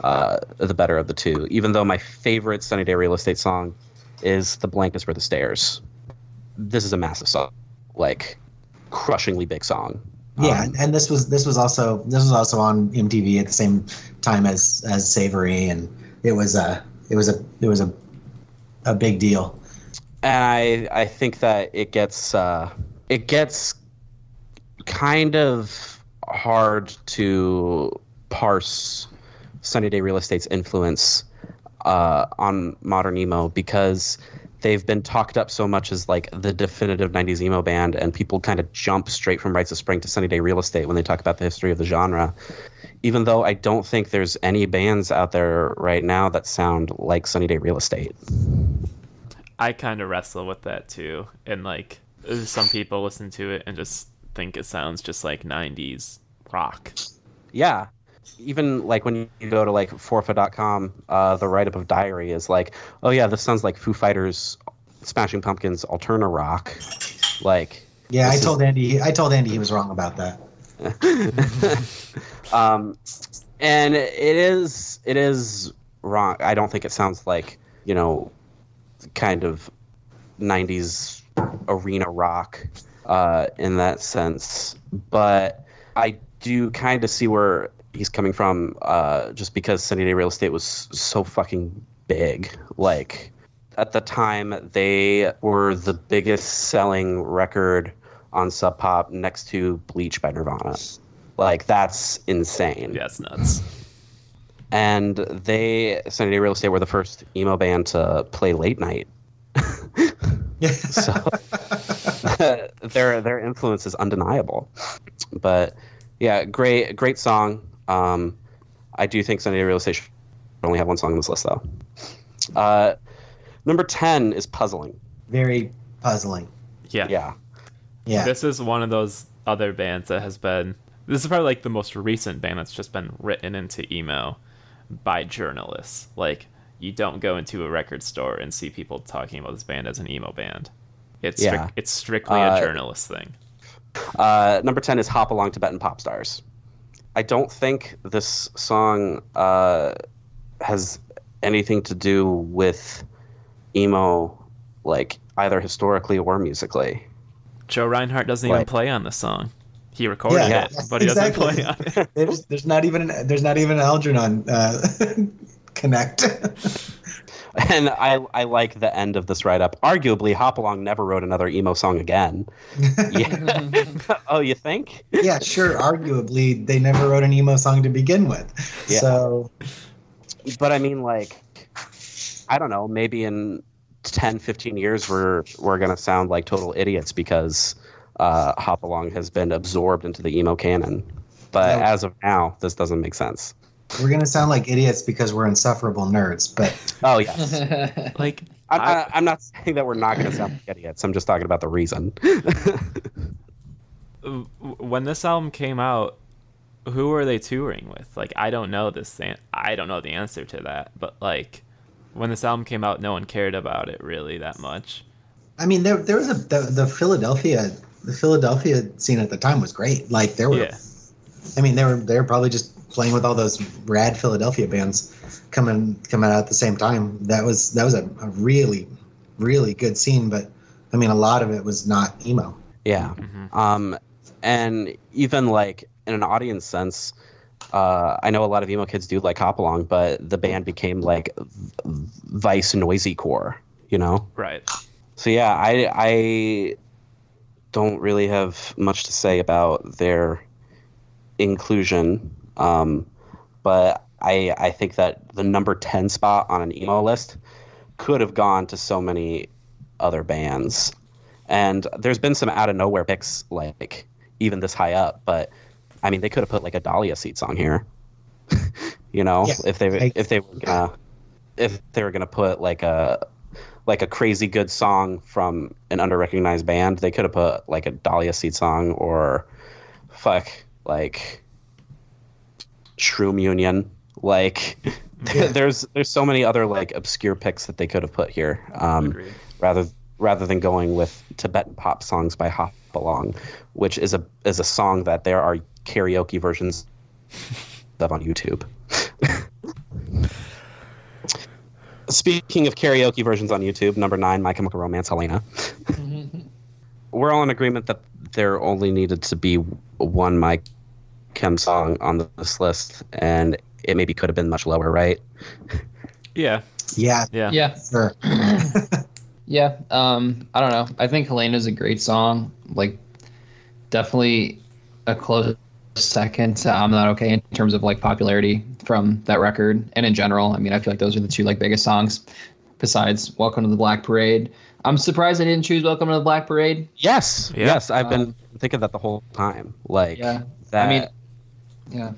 uh, the better of the two, even though my favorite Sunny Day Real Estate song is The Blankets for the Stairs. This is a massive song, like crushingly big song. Yeah, Um, and this was this was also this was also on MTV at the same time as as Savory, and it was a it was a it was a a big deal. and I I think that it gets uh, it gets kind of hard to parse Sunny Day Real Estate's influence uh, on modern emo because they've been talked up so much as like the definitive 90s emo band and people kind of jump straight from Rites of Spring to Sunny Day Real Estate when they talk about the history of the genre even though I don't think there's any bands out there right now that sound like Sunny Day Real Estate I kind of wrestle with that too. And like some people listen to it and just think it sounds just like 90s rock. Yeah. Even like when you go to like fourfa.com, uh, the write up of Diary is like, oh yeah, this sounds like Foo Fighters, Smashing Pumpkins, Alterna Rock. Like, Yeah, I This is- told Andy I told Andy he was wrong about that. um, and it is it is wrong. I don't think it sounds like you know, kind of '90s arena rock uh, in that sense. But I do kind of see where he's coming from, uh, just because Sunny Day Real Estate was so fucking big. Like at the time, they were the biggest selling record on Sub Pop next to Bleach by Nirvana. Like that's insane. Yeah, it's nuts. And they Sunny Day Real Estate were the first emo band to play late night. so their their influence is undeniable. But yeah, great great song. Um, I do think Sunday Day Real Estate only have one song on this list though. Uh, number ten is puzzling. Very puzzling. Yeah. Yeah. Yeah. This is one of those other bands that has been. This is probably like the most recent band that's just been written into emo by journalists. Like, you don't go into a record store and see people talking about this band as an emo band. It's stric- Yeah. it's strictly Uh, a journalist thing. Uh, number 10 is Hop Along Tibetan Pop Stars. I don't think this song uh, has anything to do with emo, like either historically or musically. Joe Reinhardt doesn't even play on this song. He recorded Yeah, it, but he exactly. doesn't play on it. There's there's not even an, there's not even an Algernon uh, connect. And I, I like the end of this write up. Arguably, Hop Along never wrote another emo song again. Yeah. oh, you think? yeah, sure. Arguably, they never wrote an emo song to begin with. Yeah. So But I mean, like, I don't know, maybe in 10, 15 years we're we're gonna sound like total idiots because uh, Hop Along has been absorbed into the emo canon. But No. as of now, this doesn't make sense. We're gonna sound like idiots because we're insufferable nerds, but Oh yes, Like I'm, I- I, I'm not saying that we're not gonna sound like idiots. I'm just talking about the reason. when this album came out, who were they touring with? Like, I don't know this. An- I don't know the answer to that. But like, when this album came out, no one cared about it really that much. I mean, there there was a the, the Philadelphia the Philadelphia scene at the time was great. Like there were, Yeah. I mean, they were they were probably just playing with all those rad Philadelphia bands coming coming out at the same time. That was that was a, a really really good scene, but I mean, a lot of it was not emo. Yeah. Mhm. Um, and even like in an audience sense, uh, I know a lot of emo kids do like Hop Along, but the band became like v- Vice noisy core, you know. Right. So yeah, I I don't really have much to say about their inclusion, um, but I I think that the number ten spot on an emo list could have gone to so many other bands, and there's been some out of nowhere picks like even this high up, but I mean they could have put like a Dahlia Seed song here, you know, Yeah, if they I- if they were gonna if they were gonna put like a like a crazy good song from an underrecognized band, they could have put like a Dahlia Seed song or fuck like Shroom Union. Like Yeah. there's there's so many other like obscure picks that they could have put here. Um, rather rather than going with Tibetan pop songs by Hop Along, which is a is a song that there are karaoke versions of on YouTube. Speaking of karaoke versions on YouTube, number nine, My Chemical Romance, Helena. We're all in agreement that there only needed to be one My Chem song on this list, and it maybe could have been much lower, right? Yeah. Yeah, Yeah. yeah. sure. Yeah, um, I don't know. I think Helena is a great song. Like, definitely a close second to I'm Not Okay in terms of like popularity from that record and in general. I mean, I feel like those are the two like biggest songs besides Welcome to the Black Parade. I'm surprised I didn't choose Welcome to the Black Parade. Yes, Yeah. yes, I've been thinking that the whole time. Like Yeah, that. I mean, yeah,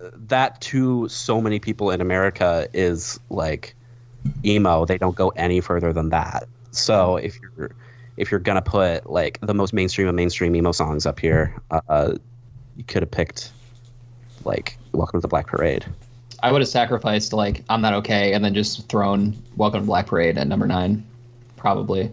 that to so many people in America is like emo. They don't go any further than that. So if you're if you're gonna put like the most mainstream of mainstream emo songs up here, uh, you could have picked like Welcome to the Black Parade. I would have sacrificed like I'm Not Okay and then just thrown Welcome to Black Parade at number nine, probably.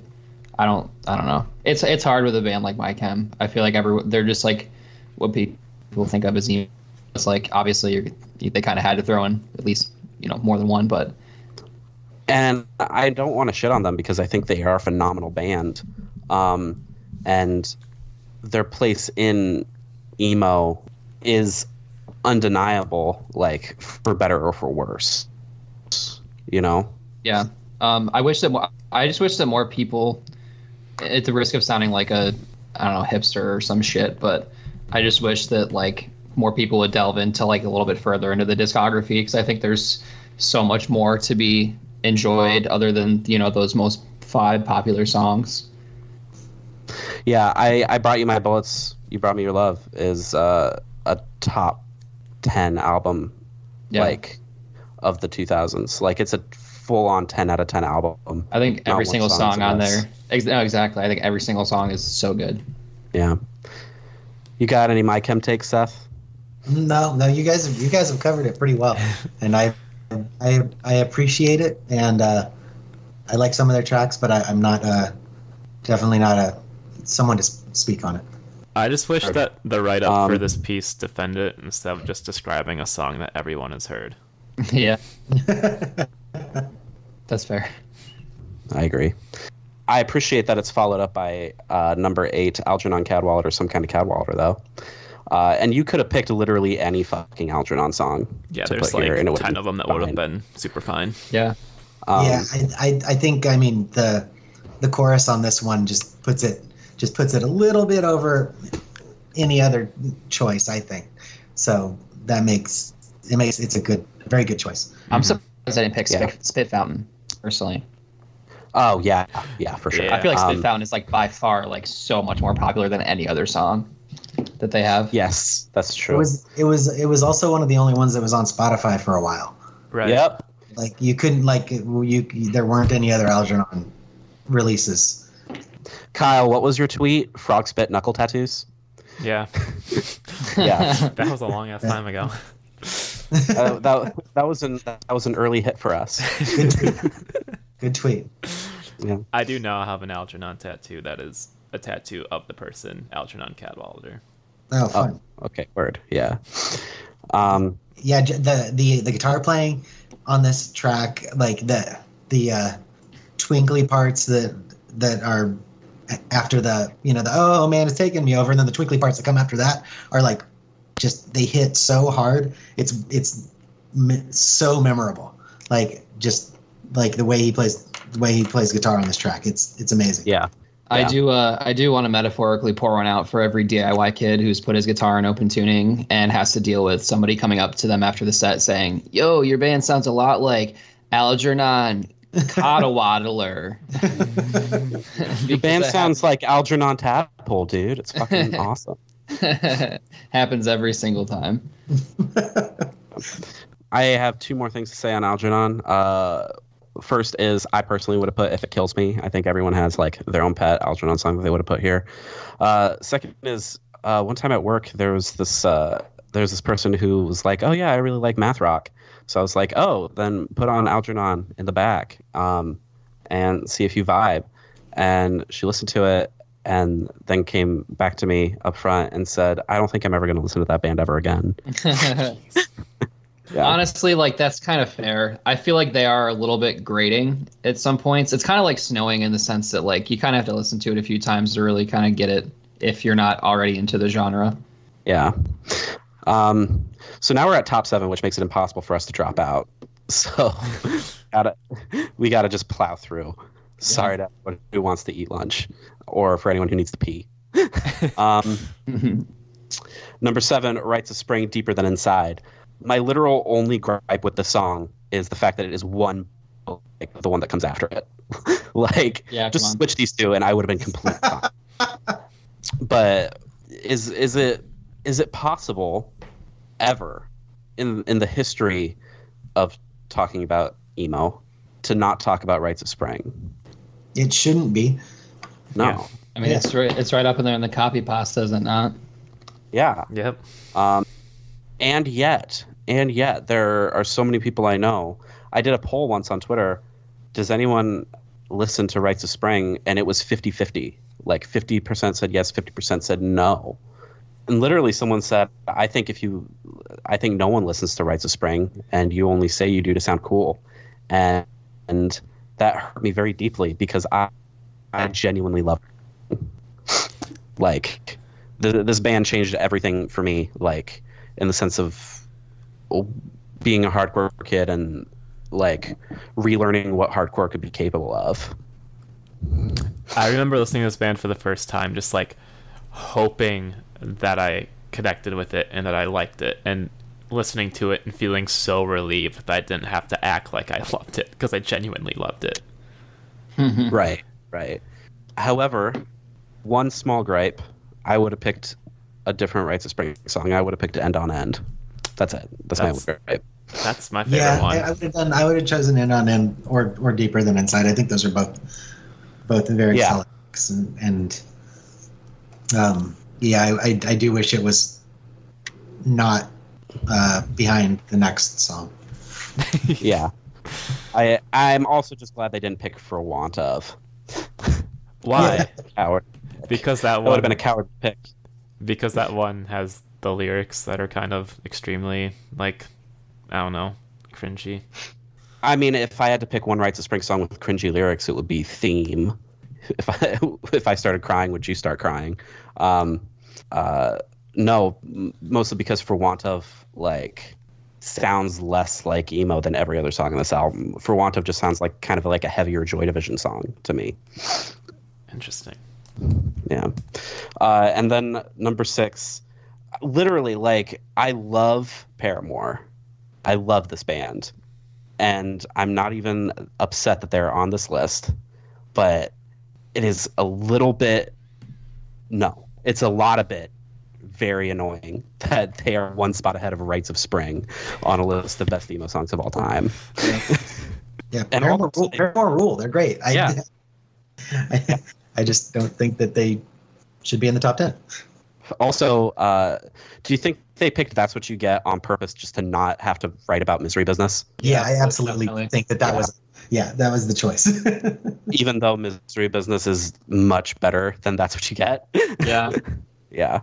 I don't. I don't know. It's it's hard with a band like My Chem. I feel like every they're just like what people think of as emo. It's like obviously you're, they kind of had to throw in at least you know more than one, but and I don't want to shit on them because I think they are a phenomenal band, um, and their place in emo is undeniable, like for better or for worse. You know, yeah. Um, I wish that I just wish that more people, at the risk of sounding like a I don't know hipster or some shit, but I just wish that like more people would delve into like a little bit further into the discography because I think there's so much more to be enjoyed other than you know those most five popular songs. yeah. I I brought you my bullets. You brought me your love is uh, a top ten album, Yeah. like of the 2000s. Like it's a full on 10 out of 10 album. I think every single song on there. Ex- no, exactly. I think every single song is so good. Yeah. You got any my chem takes, Seth? No, no, you guys, you guys have covered it pretty well, and I, I, I appreciate it, and uh, I like some of their tracks, but I, I'm not, uh, definitely not a someone to speak on it. I just wish that the write up for Um, this piece defended it instead of just describing a song that everyone has heard. yeah, that's fair. I agree. I appreciate that it's followed up by uh, number eight, Algernon Cadwallader, or some kind of Cadwallader, though. Uh, and you could have picked literally any fucking Algernon song Yeah, to there's put here, like and it ten of them that would have been super fine. Yeah, Um, yeah, I, I, I think, I mean, the, the chorus on this one just puts it, just puts it a little bit over any other choice, I think. So that makes it makes it's a good, very good choice. I'm surprised I didn't pick Yeah. Spit, Spit Fountain. personally. Oh yeah, yeah, for sure. Yeah. I feel like Spit Um, Fountain is like by far like so much more popular than any other song that they have. Yes, that's true. It true. was it was it was also one of the only ones that was on Spotify for a while. Right. Yep. Like you couldn't like you there weren't any other Algernon releases. Kyle, what was your tweet? Frog spit knuckle tattoos. Yeah. Yeah. That was a long ass time ago. uh, that that was an that was an early hit for us. Good tweet. Good tweet. Yeah. I do now have an Algernon tattoo that is a tattoo of the person, Algernon Cadwallader. Oh, fun. Okay. Word. Yeah. Um. yeah the the the guitar playing on this track like the the uh twinkly parts that that are after the you know the oh man it's taking me over and then the twinkly parts that come after that are like just they hit so hard it's it's me- so memorable like just like the way he plays the way he plays guitar on this track it's it's amazing Yeah. I do. Uh, I do want to metaphorically pour one out for every DIY kid who's put his guitar in open tuning and has to deal with somebody coming up to them after the set saying, "Yo, your band sounds a lot like Algernon Cottawaddler." Your band sounds like Algernon Tadpole, dude. It's fucking awesome. happens every single time. I have two more things to say on Algernon. Uh, first is I personally would have put "If It Kills Me." I think everyone has like their own pet Algernon song that they would have put here. Uh, second is uh, one time at work there was this uh, there was this person who was like, "Oh yeah, I really like math rock." So I was like, "Oh, then put on Algernon in the back um, and see if you vibe." And she listened to it and then came back to me up front and said, "I don't think I'm ever going to listen to that band ever again." Yeah. Honestly, like that's kind of fair. I feel like they are a little bit grating at some points. It's kind of like snowing in the sense that like you kind of have to listen to it a few times to really kind of get it if you're not already into the genre. Yeah. Um, so now we're at top seven, which makes it impossible for us to drop out. So gotta, we got to just plow through. Sorry to anyone who wants to eat lunch or for anyone who needs to pee. um, number seven, Rites of Spring, Deeper Than Inside. My literal only gripe with the song is the fact that it is one, like the one that comes after it. like, Yeah, just on. switch these two and I would have been completely fine. but is is it is it possible ever in in the history of talking about emo to not talk about rites of spring it shouldn't be no Yeah. I mean, Yeah. it's right, it's right up in there in the copy pasta, is it not? yeah Yep. um and yet and yet there are so many people i know. I did a poll once on twitter. Does anyone listen to rites of spring? And it was 50-50 like 50% said yes 50% said no. And literally someone said i think if you i think no one listens to rites of spring and you only say you do to sound cool. And and that hurt me very deeply because i i genuinely love like this band changed everything for me like in the sense of being a hardcore kid and like relearning what hardcore could be capable of I remember listening to this band for the first time, just like hoping that I connected with it and that I liked it, and listening to it and feeling so relieved that I didn't have to act like I loved it because I genuinely loved it. Right, right. However, one small gripe, I would have picked a different Rites of Spring song. I would have picked End on End. That's it. That's, That's- my gripe. That's my favorite yeah one. I, I would have done i would have chosen End on End or or deeper than inside i think those are both both very Yeah. solid and, and um yeah I, I i do wish it was not uh behind the next song Yeah. I I'm also just glad they didn't pick for want of. Why? Coward. Because that That would have been a coward pick. because that one has the lyrics that are kind of extremely like, I don't know, cringy. I mean, if I had to pick one Rites of Spring song with cringy lyrics, it would be Theme. If I if I started crying, would you start crying? Um, uh, no, m- mostly because for want of like sounds less like emo than every other song on this album. For want of just sounds like kind of like a heavier Joy Division song to me. Interesting. Yeah. Uh, and then number six, literally, like, I love Paramore. I love this band. and I'm not even upset that they're on this list, but it is a little bit no, it's a lot of bit very annoying that they are one spot ahead of Rites of Spring on a list of best emo songs of all time. Yeah, And Paramore, also- rule, Paramore rule. They're great. I, Yeah. I, I just don't think that they should be in the top ten. Also, uh, do you think they picked "That's What You Get" on purpose just to not have to write about misery business? Yeah, Yeah, I absolutely definitely. think that that Yeah. was. Yeah, that was the choice. Even though misery business is much better than "That's What You Get." Yeah. Yeah.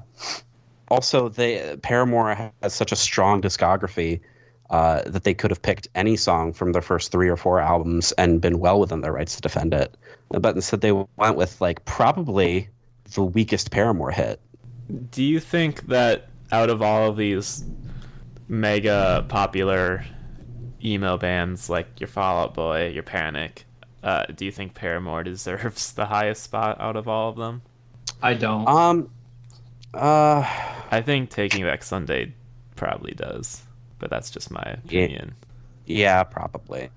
Also, they Paramore has such a strong discography uh, that they could have picked any song from their first three or four albums and been well within their rights to defend it. But instead, they went with like probably the weakest Paramore hit. Do you think that out of all of these mega popular emo bands like your Fall Out Boy, your Panic, uh, do you think Paramore deserves the highest spot out of all of them? I don't. Um. Uh. I think Taking Back Sunday probably does, but that's just my opinion. Yeah. Probably.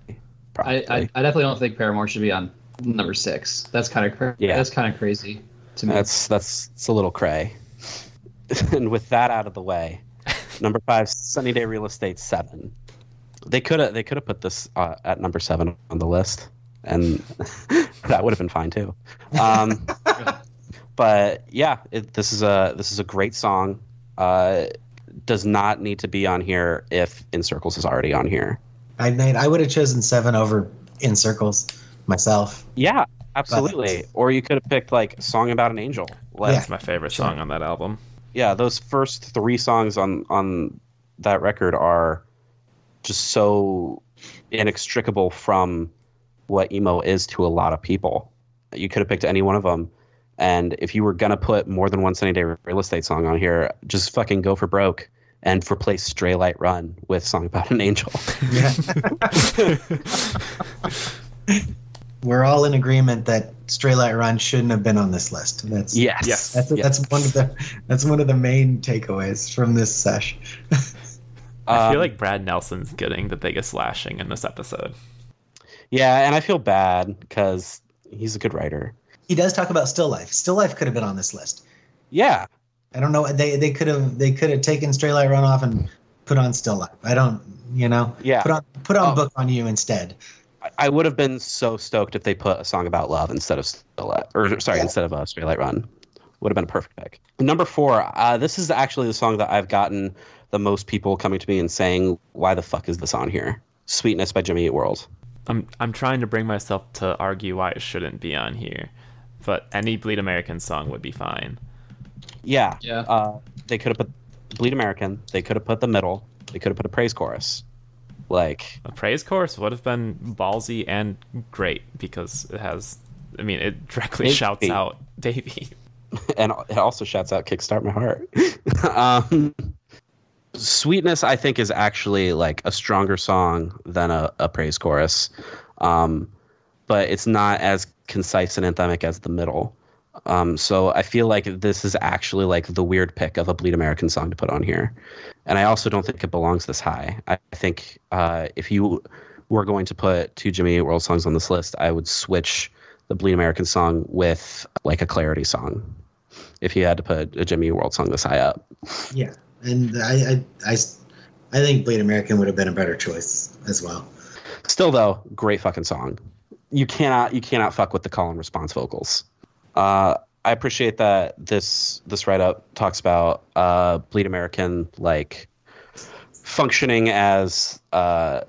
Probably. I, I, I definitely don't think Paramore should be on number six. That's kind of cra- Yeah. that's kind of crazy to me. That's that's it's a little cray. and with that out of the way, number five, Sunny Day Real Estate seven. They could have they could have put this uh, at number seven on the list, and that would have been fine too. Um, but yeah, it, this is a this is a great song. Uh, does not need to be on here if In Circles is already on here. I made. I would have chosen seven over in circles myself. Yeah, absolutely. Or you could have picked like "Song About an Angel." Like, That's my favorite song on that album. Yeah, those first three songs on on that record are just so inextricable from what emo is to a lot of people. You could have picked any one of them, and if you were gonna put more than one Sunny Day Real Estate song on here, just fucking go for broke and replace Straylight Run with "Song About an Angel." Yeah. We're all in agreement that Straylight Run shouldn't have been on this list. That's yes, Yes. That's, Yes. that's one of the that's one of the main takeaways from this sesh. I feel Um, like Brad Nelson's getting the biggest lashing in this episode. yeah, and I feel bad because he's a good writer. He does talk about Still Life. Still Life could have been on this list. Yeah, I don't know. They they could have they could have taken Straylight Run off and put on Still Life. I don't. You know. Yeah. Put on put on Oh. Book on You instead. I- I would have been so stoked if they put a song about love instead of Still or sorry, Yeah. instead of a Straylight Run. Would have been a perfect pick. Number four, uh, this is actually the song that I've gotten the most people coming to me and saying, "Why the fuck is this on here?" "Sweetness" by Jimmy Eat World. I'm I'm trying to bring myself to argue why it shouldn't be on here, but any Bleed American song would be fine. Yeah, Yeah. Uh, they could have put "Bleed American." They could have put the middle. They could have put a praise chorus. Like, A praise chorus would have been ballsy and great because it has. I mean, it directly Davey. shouts out Davey. and it also shouts out "Kickstart My Heart." um, "Sweetness," I think, is actually like a stronger song than a, a praise chorus, um, but it's not as concise and anthemic as the middle. Um, so I feel like this is actually like the weird pick of a Bleed American song to put on here, and I also don't think it belongs this high. I think uh, if you were going to put two Jimmy Eat World songs on this list, I would switch the Bleed American song with like a Clarity song if you had to put a Jimmy Eat World song this high up. Yeah, and I I, I, I think Bleed American would have been a better choice as well. Still though, great fucking song. You cannot you cannot fuck with the call and response vocals. Uh, I appreciate that this this write up talks about uh, Bleed American like functioning as uh,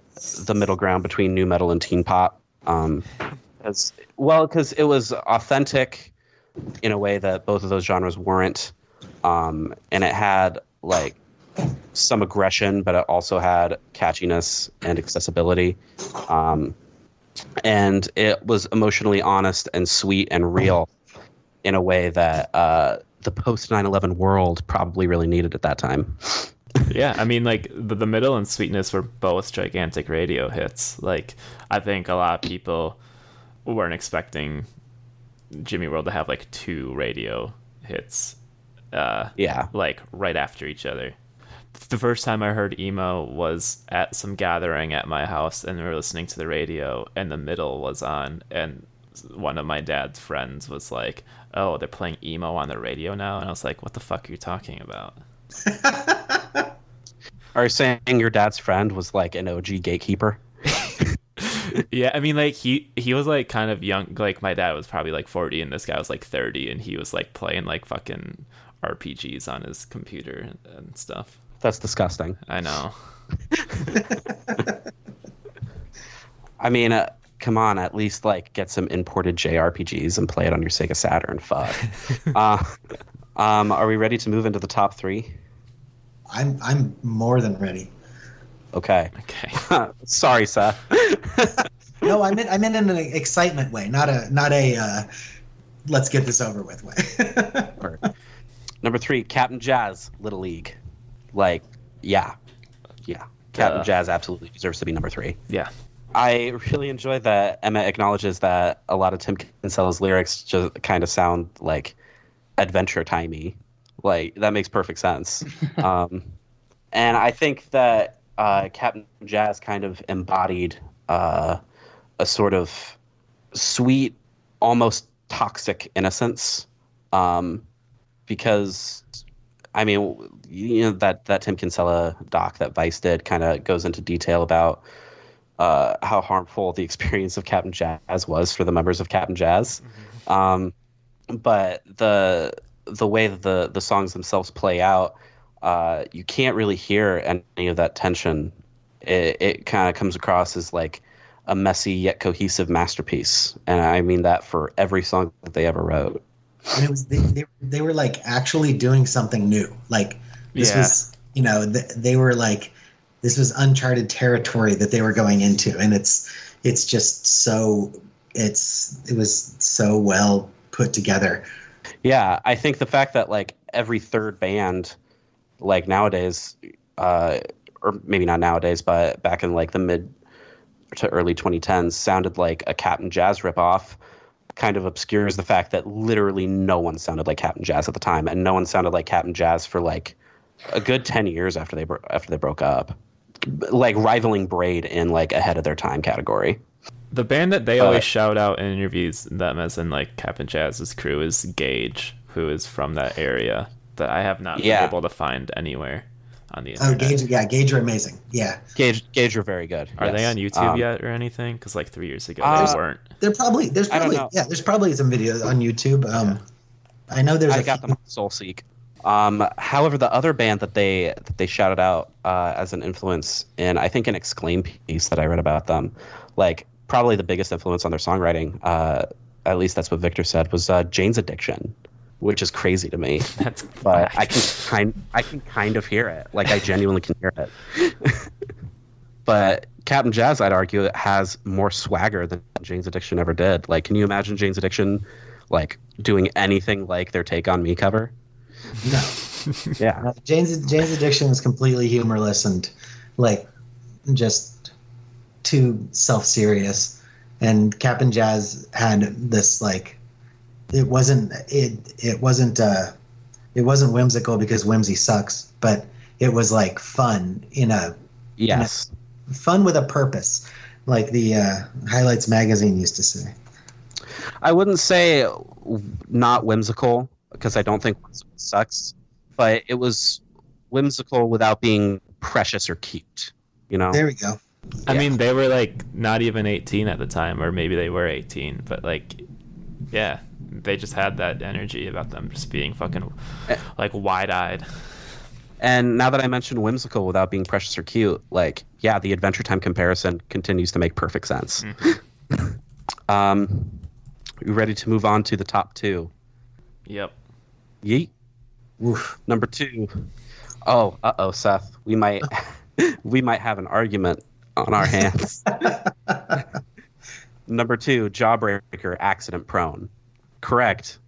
the middle ground between nu metal and teen pop. Um, as well, because it was authentic in a way that both of those genres weren't, um, and it had like some aggression, but it also had catchiness and accessibility. Um, and it was emotionally honest and sweet and real in a way that uh, the post 9 11 world probably really needed at that time. yeah, I mean, like the, the middle and sweetness were both gigantic radio hits. Like, I think a lot of people weren't expecting Jimmy World to have like two radio hits, uh, Yeah. like right after each other. the first time I heard emo was at some gathering at my house, and we were listening to the radio, and the middle was on, and one of my dad's friends was like, "Oh, they're playing emo on the radio now," and I was like, "What the fuck are you talking about?" Are you saying your dad's friend was like an OG gatekeeper? yeah, I mean, like he he was like kind of young. Like my dad was probably like forty, and this guy was like thirty, and he was like playing like fucking RPGs on his computer and, and stuff. That's disgusting. I know. I mean, uh, come on, at least like get some imported JRPGs and play it on your Sega Saturn. Fuck. uh, um, are we ready to move into the top three? I'm I'm more than ready. Okay. Okay. Sorry, Seth. No, I meant I meant in an excitement way, not a not a uh, let's get this over with way. Number three, Cap'n Jazz, Little League. Like, yeah, yeah. Cap'n Uh. Jazz absolutely deserves to be number three. yeah. I really enjoy that Emma acknowledges that a lot of Tim Kinsella's lyrics just kind of sound like adventure timey. Like that makes perfect sense. um, and I think that uh, Cap'n Jazz kind of embodied uh, a sort of sweet, almost toxic innocence. Um, because I mean, you know that that Tim Kinsella doc that Vice did kind of goes into detail about uh, how harmful the experience of Cap'n Jazz was for the members of Cap'n Jazz. Um, but the the way that the the songs themselves play out, uh, you can't really hear any of that tension. It, it kind of comes across as like a messy yet cohesive masterpiece, and I mean that for every song that they ever wrote. and it was they, they, they were like actually doing something new. Like this Yeah. was you know th- they were like this was uncharted territory that they were going into, and it's it's just so it's it was so well put together. Yeah, I think the fact that like every third band, like nowadays, uh, or maybe not nowadays, but back in like the mid to early 2010s, sounded like a Cap'n Jazz ripoff, kind of obscures the fact that literally no one sounded like Cap'n Jazz at the time, and no one sounded like Cap'n Jazz for like a good 10 years after they bro- after they broke up, like rivaling Braid in like ahead of their time category. The band that they Uh, always shout out in interviews, them as in like Cap'n Jazz's crew, is Gage, who is from that area that I have not Yeah. been able to find anywhere on the internet. Oh. Gage, yeah, Gage are amazing. Yeah, Gage, Gage are very good. Are they on YouTube Um, yet or anything? Because like three years ago Uh, they weren't. they're probably there's probably yeah there's probably some videos on YouTube. Um, I know there's I a got few- them on Soulseek. Um, however, the other band that they that they shouted out uh, as an influence in I think an Exclaim piece that I read about them, like probably the biggest influence on their songwriting, uh, at least that's what Victor said, was uh, Jane's Addiction, which is crazy to me. That's But. I can kind I can kind of hear it, like I genuinely can hear it. but Cap'n Jazz, I'd argue, has more swagger than Jane's Addiction ever did. Like, can you imagine Jane's Addiction, like doing anything like their "Take on Me" cover? No. Yeah. Uh, Jane's Jane's addiction was completely humorless and like just too self serious. And Cap'n Jazz had this like it wasn't it it wasn't uh it wasn't whimsical because whimsy sucks, but it was like fun in a Yes. fun with a purpose, like the uh, Highlights magazine used to say. I wouldn't say not whimsical because I don't think whimsical sucks, but it was whimsical without being precious or cute. You know? There we go. I yeah. mean, they were like not even 18 at the time, or maybe they were 18, but like, yeah, they just had that energy about them just being fucking Eh. like wide eyed. And now that I mentioned whimsical without being precious or cute, like, yeah, the Adventure Time comparison continues to make perfect sense. um, you ready to move on to the top two? Yep. Yeet. Oof. Number two. Oh, uh oh, Seth. We might we might have an argument on our hands. Number two, Jawbreaker, accident prone. Correct.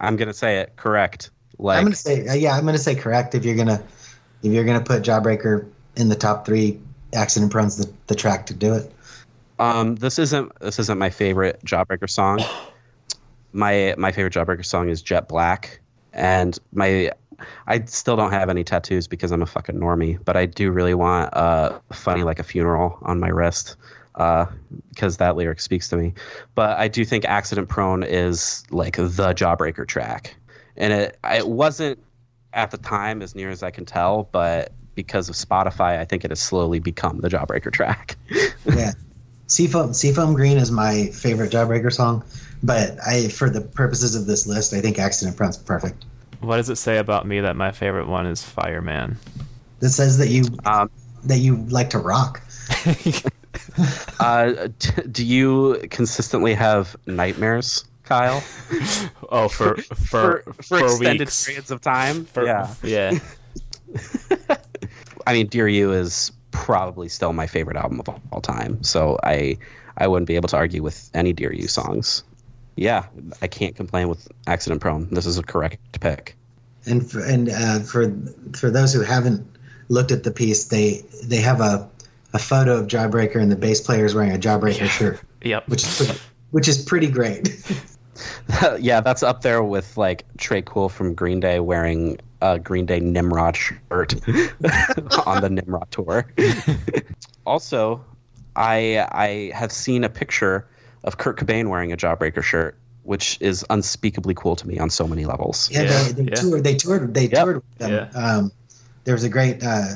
I'm gonna say it. Correct. Like I'm gonna say uh, yeah. I'm gonna say correct if you're gonna if you're gonna put Jawbreaker in the top three. Accident Prone's the, the track to do it. Um, this isn't this isn't my favorite Jawbreaker song. My my favorite Jawbreaker song is Jet Black, and my I still don't have any tattoos because I'm a fucking normie, but I do really want uh, "Funny Like a Funeral" on my wrist uh, because that lyric speaks to me. But I do think "Accident Prone" is like the Jawbreaker track, and it it wasn't at the time as near as I can tell, but because of Spotify, I think it has slowly become the Jawbreaker track. yeah. Seafoam Seafoam Green is my favorite Jawbreaker song, but I for the purposes of this list, I think Accident Prone's perfect. What does it say about me that my favorite one is Fireman? That says that you Um, that you like to rock. uh, t- do you consistently have nightmares, Kyle? Oh, for for for, for extended weeks. periods of time. For- yeah, yeah. I mean, Dear You is probably still my favorite album of all, all time. So I I wouldn't be able to argue with any Dear You songs. Yeah, I can't complain with Accident Prone. This is a correct pick. And for, and uh, for for those who haven't looked at the piece, they they have a a photo of Jawbreaker and the bass player is wearing a Jawbreaker shirt, Yep. which is pretty, which is pretty great. yeah, that's up there with like Tré Cool from Green Day wearing a Green Day Nimrod shirt on the Nimrod tour. also, I I have seen a picture of Kurt Cobain wearing a Jawbreaker shirt, which is unspeakably cool to me on so many levels. Yeah, Yeah, they, they yeah. toured. They toured. They Yep. toured with them. Yeah. Um, there was a great. Uh,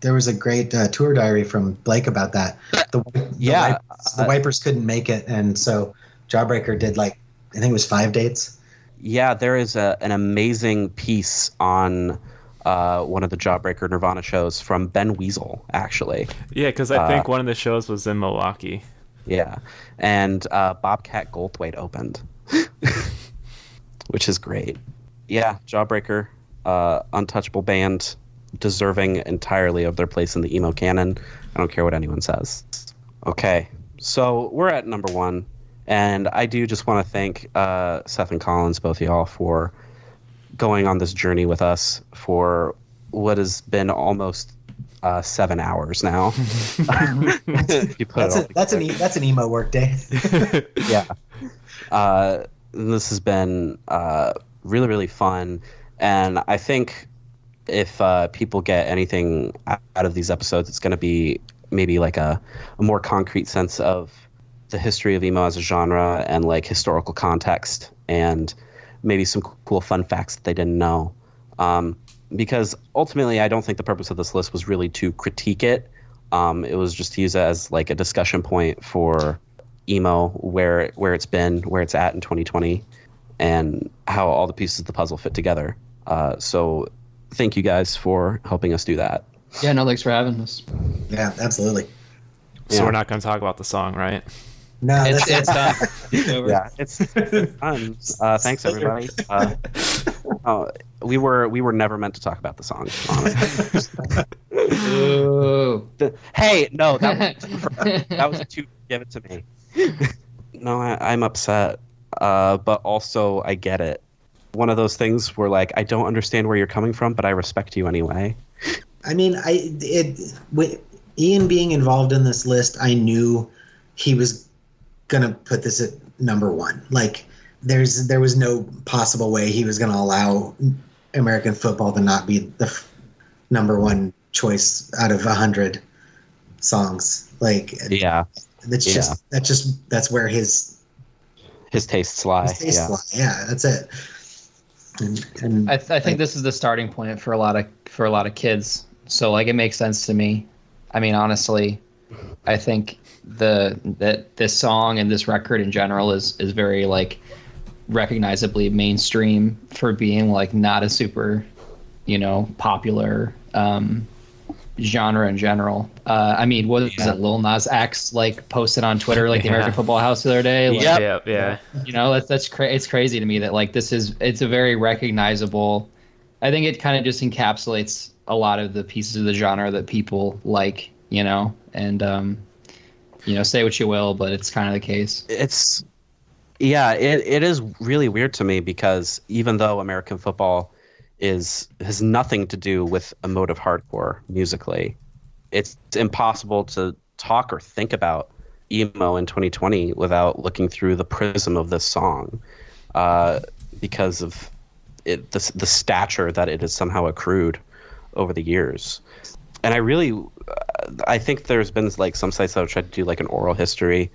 there was a great uh, tour diary from Blake about that. The, the Yeah, Wipers, the uh, Wipers couldn't make it, and so Jawbreaker did like I think it was five dates. Yeah, there is a, an amazing piece on uh, one of the Jawbreaker Nirvana shows from Ben Weasel, actually. Yeah, because I think one of the shows was in Milwaukee. Yeah, and uh, Bobcat Goldthwait opened, which is great. Yeah, Jawbreaker, uh, untouchable band, deserving entirely of their place in the emo canon. I don't care what anyone says. Okay, so we're at number one, and I do just want to thank uh, Seth and Collins, both of y'all, for going on this journey with us for what has been almost uh, seven hours now. You put That's a, that's an e- that's an emo work day. yeah. Uh, this has been uh, really, really fun. And I think if uh, people get anything out of these episodes, it's going to be maybe like a, a more concrete sense of the history of emo as a genre and like historical context and maybe some cool fun facts that they didn't know. Um, because ultimately, I don't think the purpose of this list was really to critique it. Um, it was just to use it as like a discussion point for emo, where where it's been, where it's at in 2020, and how all the pieces of the puzzle fit together. Uh, so, thank you guys for helping us do that. Yeah, no, thanks for having us. yeah, absolutely. So Yeah. we're not going to talk about the song, right? No, It's, it's done. It's over. Yeah, it's been fun. Uh, thanks everybody. Uh, oh, we were we were never meant to talk about the song. honestly. The- hey, no, that was that was a two. Give it to me. no, I, I'm upset, uh, but also I get it. One of those things where like I don't understand where you're coming from, but I respect you anyway. I mean, I it with Ian being involved in this list, I knew he was gonna put this at number one. Like, there's there was no possible way he was gonna allow American football to not be the f- number one choice out of a hundred songs. Like, Yeah, that's yeah. just that's just that's where his, his tastes lie. his taste yeah. lie. Yeah, that's it. And, and I, th- I think this is the starting point for a lot of for a lot of kids. So like it makes sense to me. I mean, honestly, I think the that this song and this record in general is is very like recognizably mainstream for being like not a super, you know, popular um, genre in general. Uh, I mean, what was Yeah. it? Lil Nas X like posted on Twitter like the Yeah. American Football House the other day. Like, Yep. Yeah, yeah. you know that's that's cra- it's crazy to me that like this is it's a very recognizable i think it kind of just encapsulates a lot of the pieces of the genre that people like you know and um you know say what you will but it's kind of the case it's yeah it, it is really weird to me because even though american football is has nothing to do with emotive hardcore musically it's impossible to talk or think about emo in 2020 without looking through the prism of this song uh, because of it the, the stature that it has somehow accrued over the years. And I really, I think there's been like some sites that have tried to do like an oral history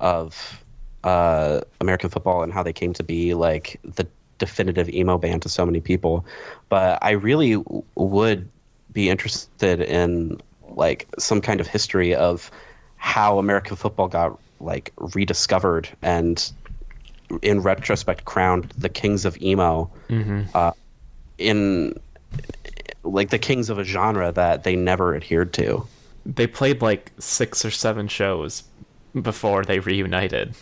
of uh, American football and how they came to be like the definitive emo band to so many people. But I really w- would be interested in like some kind of history of how American football got like rediscovered and in retrospect crowned the kings of emo uh, in like the kings of a genre that they never adhered to. They played like six or seven shows before they reunited.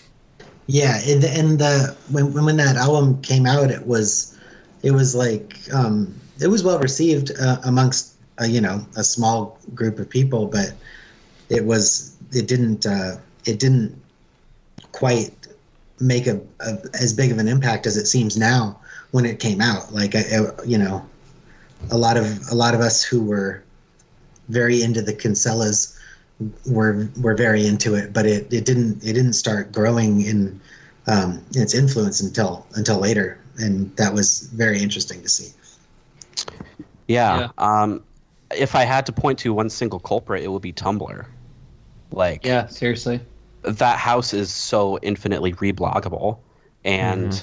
Yeah, and the, and the when when that album came out, it was it was like um, it was well received uh, amongst uh, you know a small group of people, but it was it didn't uh, it didn't quite make a, a as big of an impact as it seems now when it came out. Like I, I- you know, a lot of a lot of us who were very into the Kinsellas were were very into it, but it, it didn't it didn't start growing in um, its influence until until later, and that was very interesting to see. Yeah. Um, if I had to point to one single culprit, it would be Tumblr. Like Yeah, seriously. that house is so infinitely rebloggable and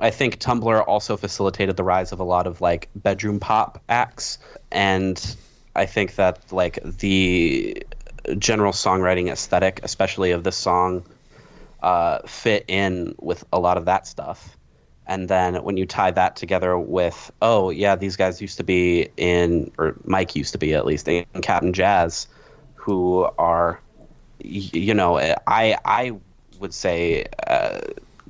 i think tumblr also facilitated the rise of a lot of like bedroom pop acts and i think that like the general songwriting aesthetic especially of this song uh, fit in with a lot of that stuff and then when you tie that together with oh yeah these guys used to be in or mike used to be at least in cap'n jazz who are you know, I I would say uh,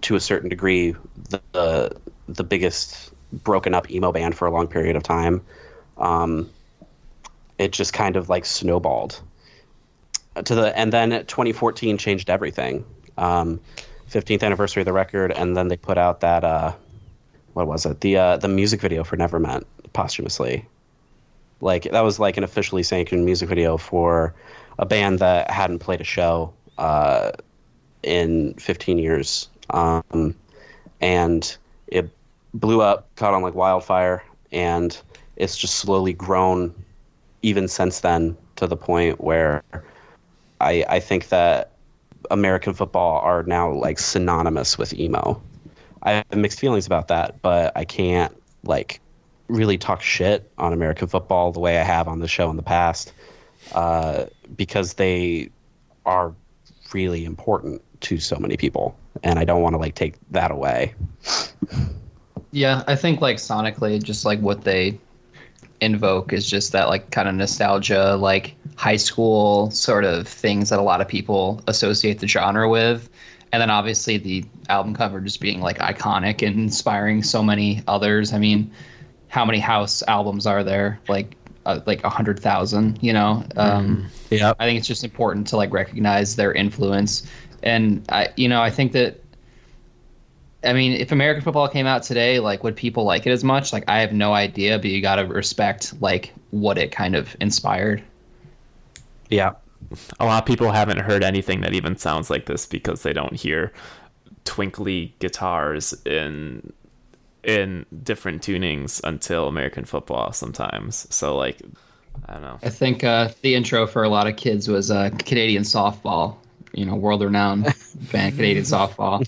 to a certain degree the, the the biggest broken up emo band for a long period of time. Um, it just kind of like snowballed to the and then 2014 changed everything. Um, 15th anniversary of the record, and then they put out that uh, what was it? The uh, the music video for Never Meant posthumously. Like that was like an officially sanctioned music video for a band that hadn't played a show uh, in 15 years, um, and it blew up, caught on like wildfire, and it's just slowly grown, even since then, to the point where I I think that American football are now like synonymous with emo. I have mixed feelings about that, but I can't like really talk shit on American football the way I have on the show in the past uh, because they are really important to so many people, and I don't want to like take that away. Yeah, I think like sonically, just like what they invoke is just that like kind of nostalgia, like high school sort of things that a lot of people associate the genre with. And then obviously the album cover just being like iconic and inspiring so many others. I mean, how many house albums are there? Like uh, like a hundred thousand, you know. Um, Yep. I think it's just important to like recognize their influence, and I, you know, I think that. I mean, if American football came out today, like, would people like it as much? Like, I have no idea, but you gotta respect like what it kind of inspired. Yeah. A lot of people haven't heard anything that even sounds like this because they don't hear twinkly guitars in in different tunings until American football sometimes. So like I don't know. I think uh, the intro for a lot of kids was uh, Canadian softball. You know, world renowned Canadian softball.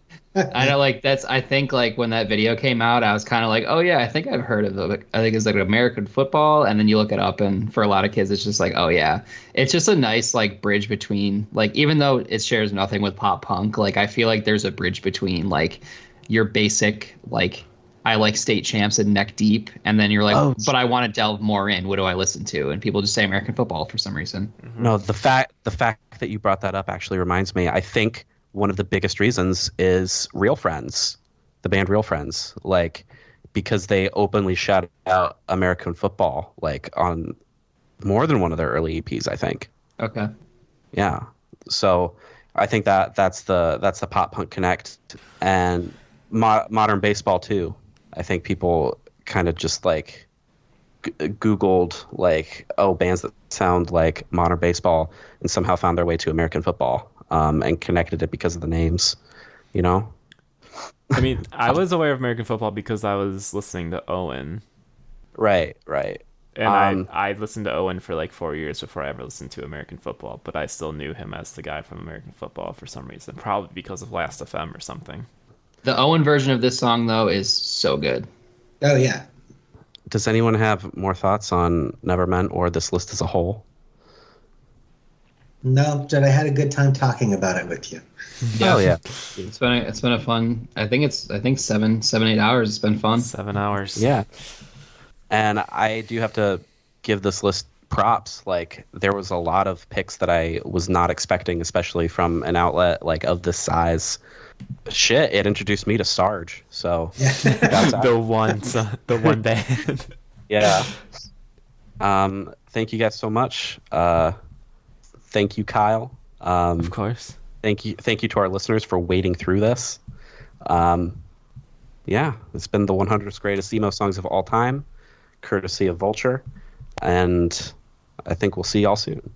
I know, like that's. I think like when that video came out, I was kind of like, oh yeah, I think I've heard of it. I think it's like American football, and then you look it up, and for a lot of kids, it's just like, oh yeah, it's just a nice like bridge between like even though it shares nothing with pop punk, like I feel like there's a bridge between like your basic like I like state champs and neck deep, and then you're like, Oh. but I want to delve more in. What do I listen to? And people just say American football for some reason. No, the fact the fact that you brought that up actually reminds me. I think one of the biggest reasons is Real Friends, the band Real Friends, like because they openly shout out American football, like on more than one of their early EPs. I think. Okay. Yeah. So I think that that's the that's the pop punk connect and mo- modern baseball too. I think people kind of just like g- googled like oh bands that sound like modern baseball and somehow found their way to American football um, and connected it because of the names, you know. I mean, I was aware of American football because I was listening to Owen, Right, right. and Um, I I listened to Owen for like four years before I ever listened to American football. But I still knew him as the guy from American football for some reason, probably because of Last FM or something. The Owen version of this song though is so good. Oh yeah. Does anyone have more thoughts on Never Meant or this list as a whole? No, but I had a good time talking about it with you. Oh yeah, It's been a, it's been a fun. I think it's I think seven seven eight hours. It's been fun. Seven hours. yeah. And I do have to give this list props. Like there was a lot of picks that I was not expecting, especially from an outlet like of this size. Shit, it introduced me to Sarge. So that's the one, so- the one band. yeah. Um, thank you guys so much. Uh, thank you, Kyle. Um, of course. thank you, thank you to our listeners for waiting through this. Um, yeah, it's been the 100th greatest emo songs of all time, courtesy of Vulture, and I think we'll see y'all soon.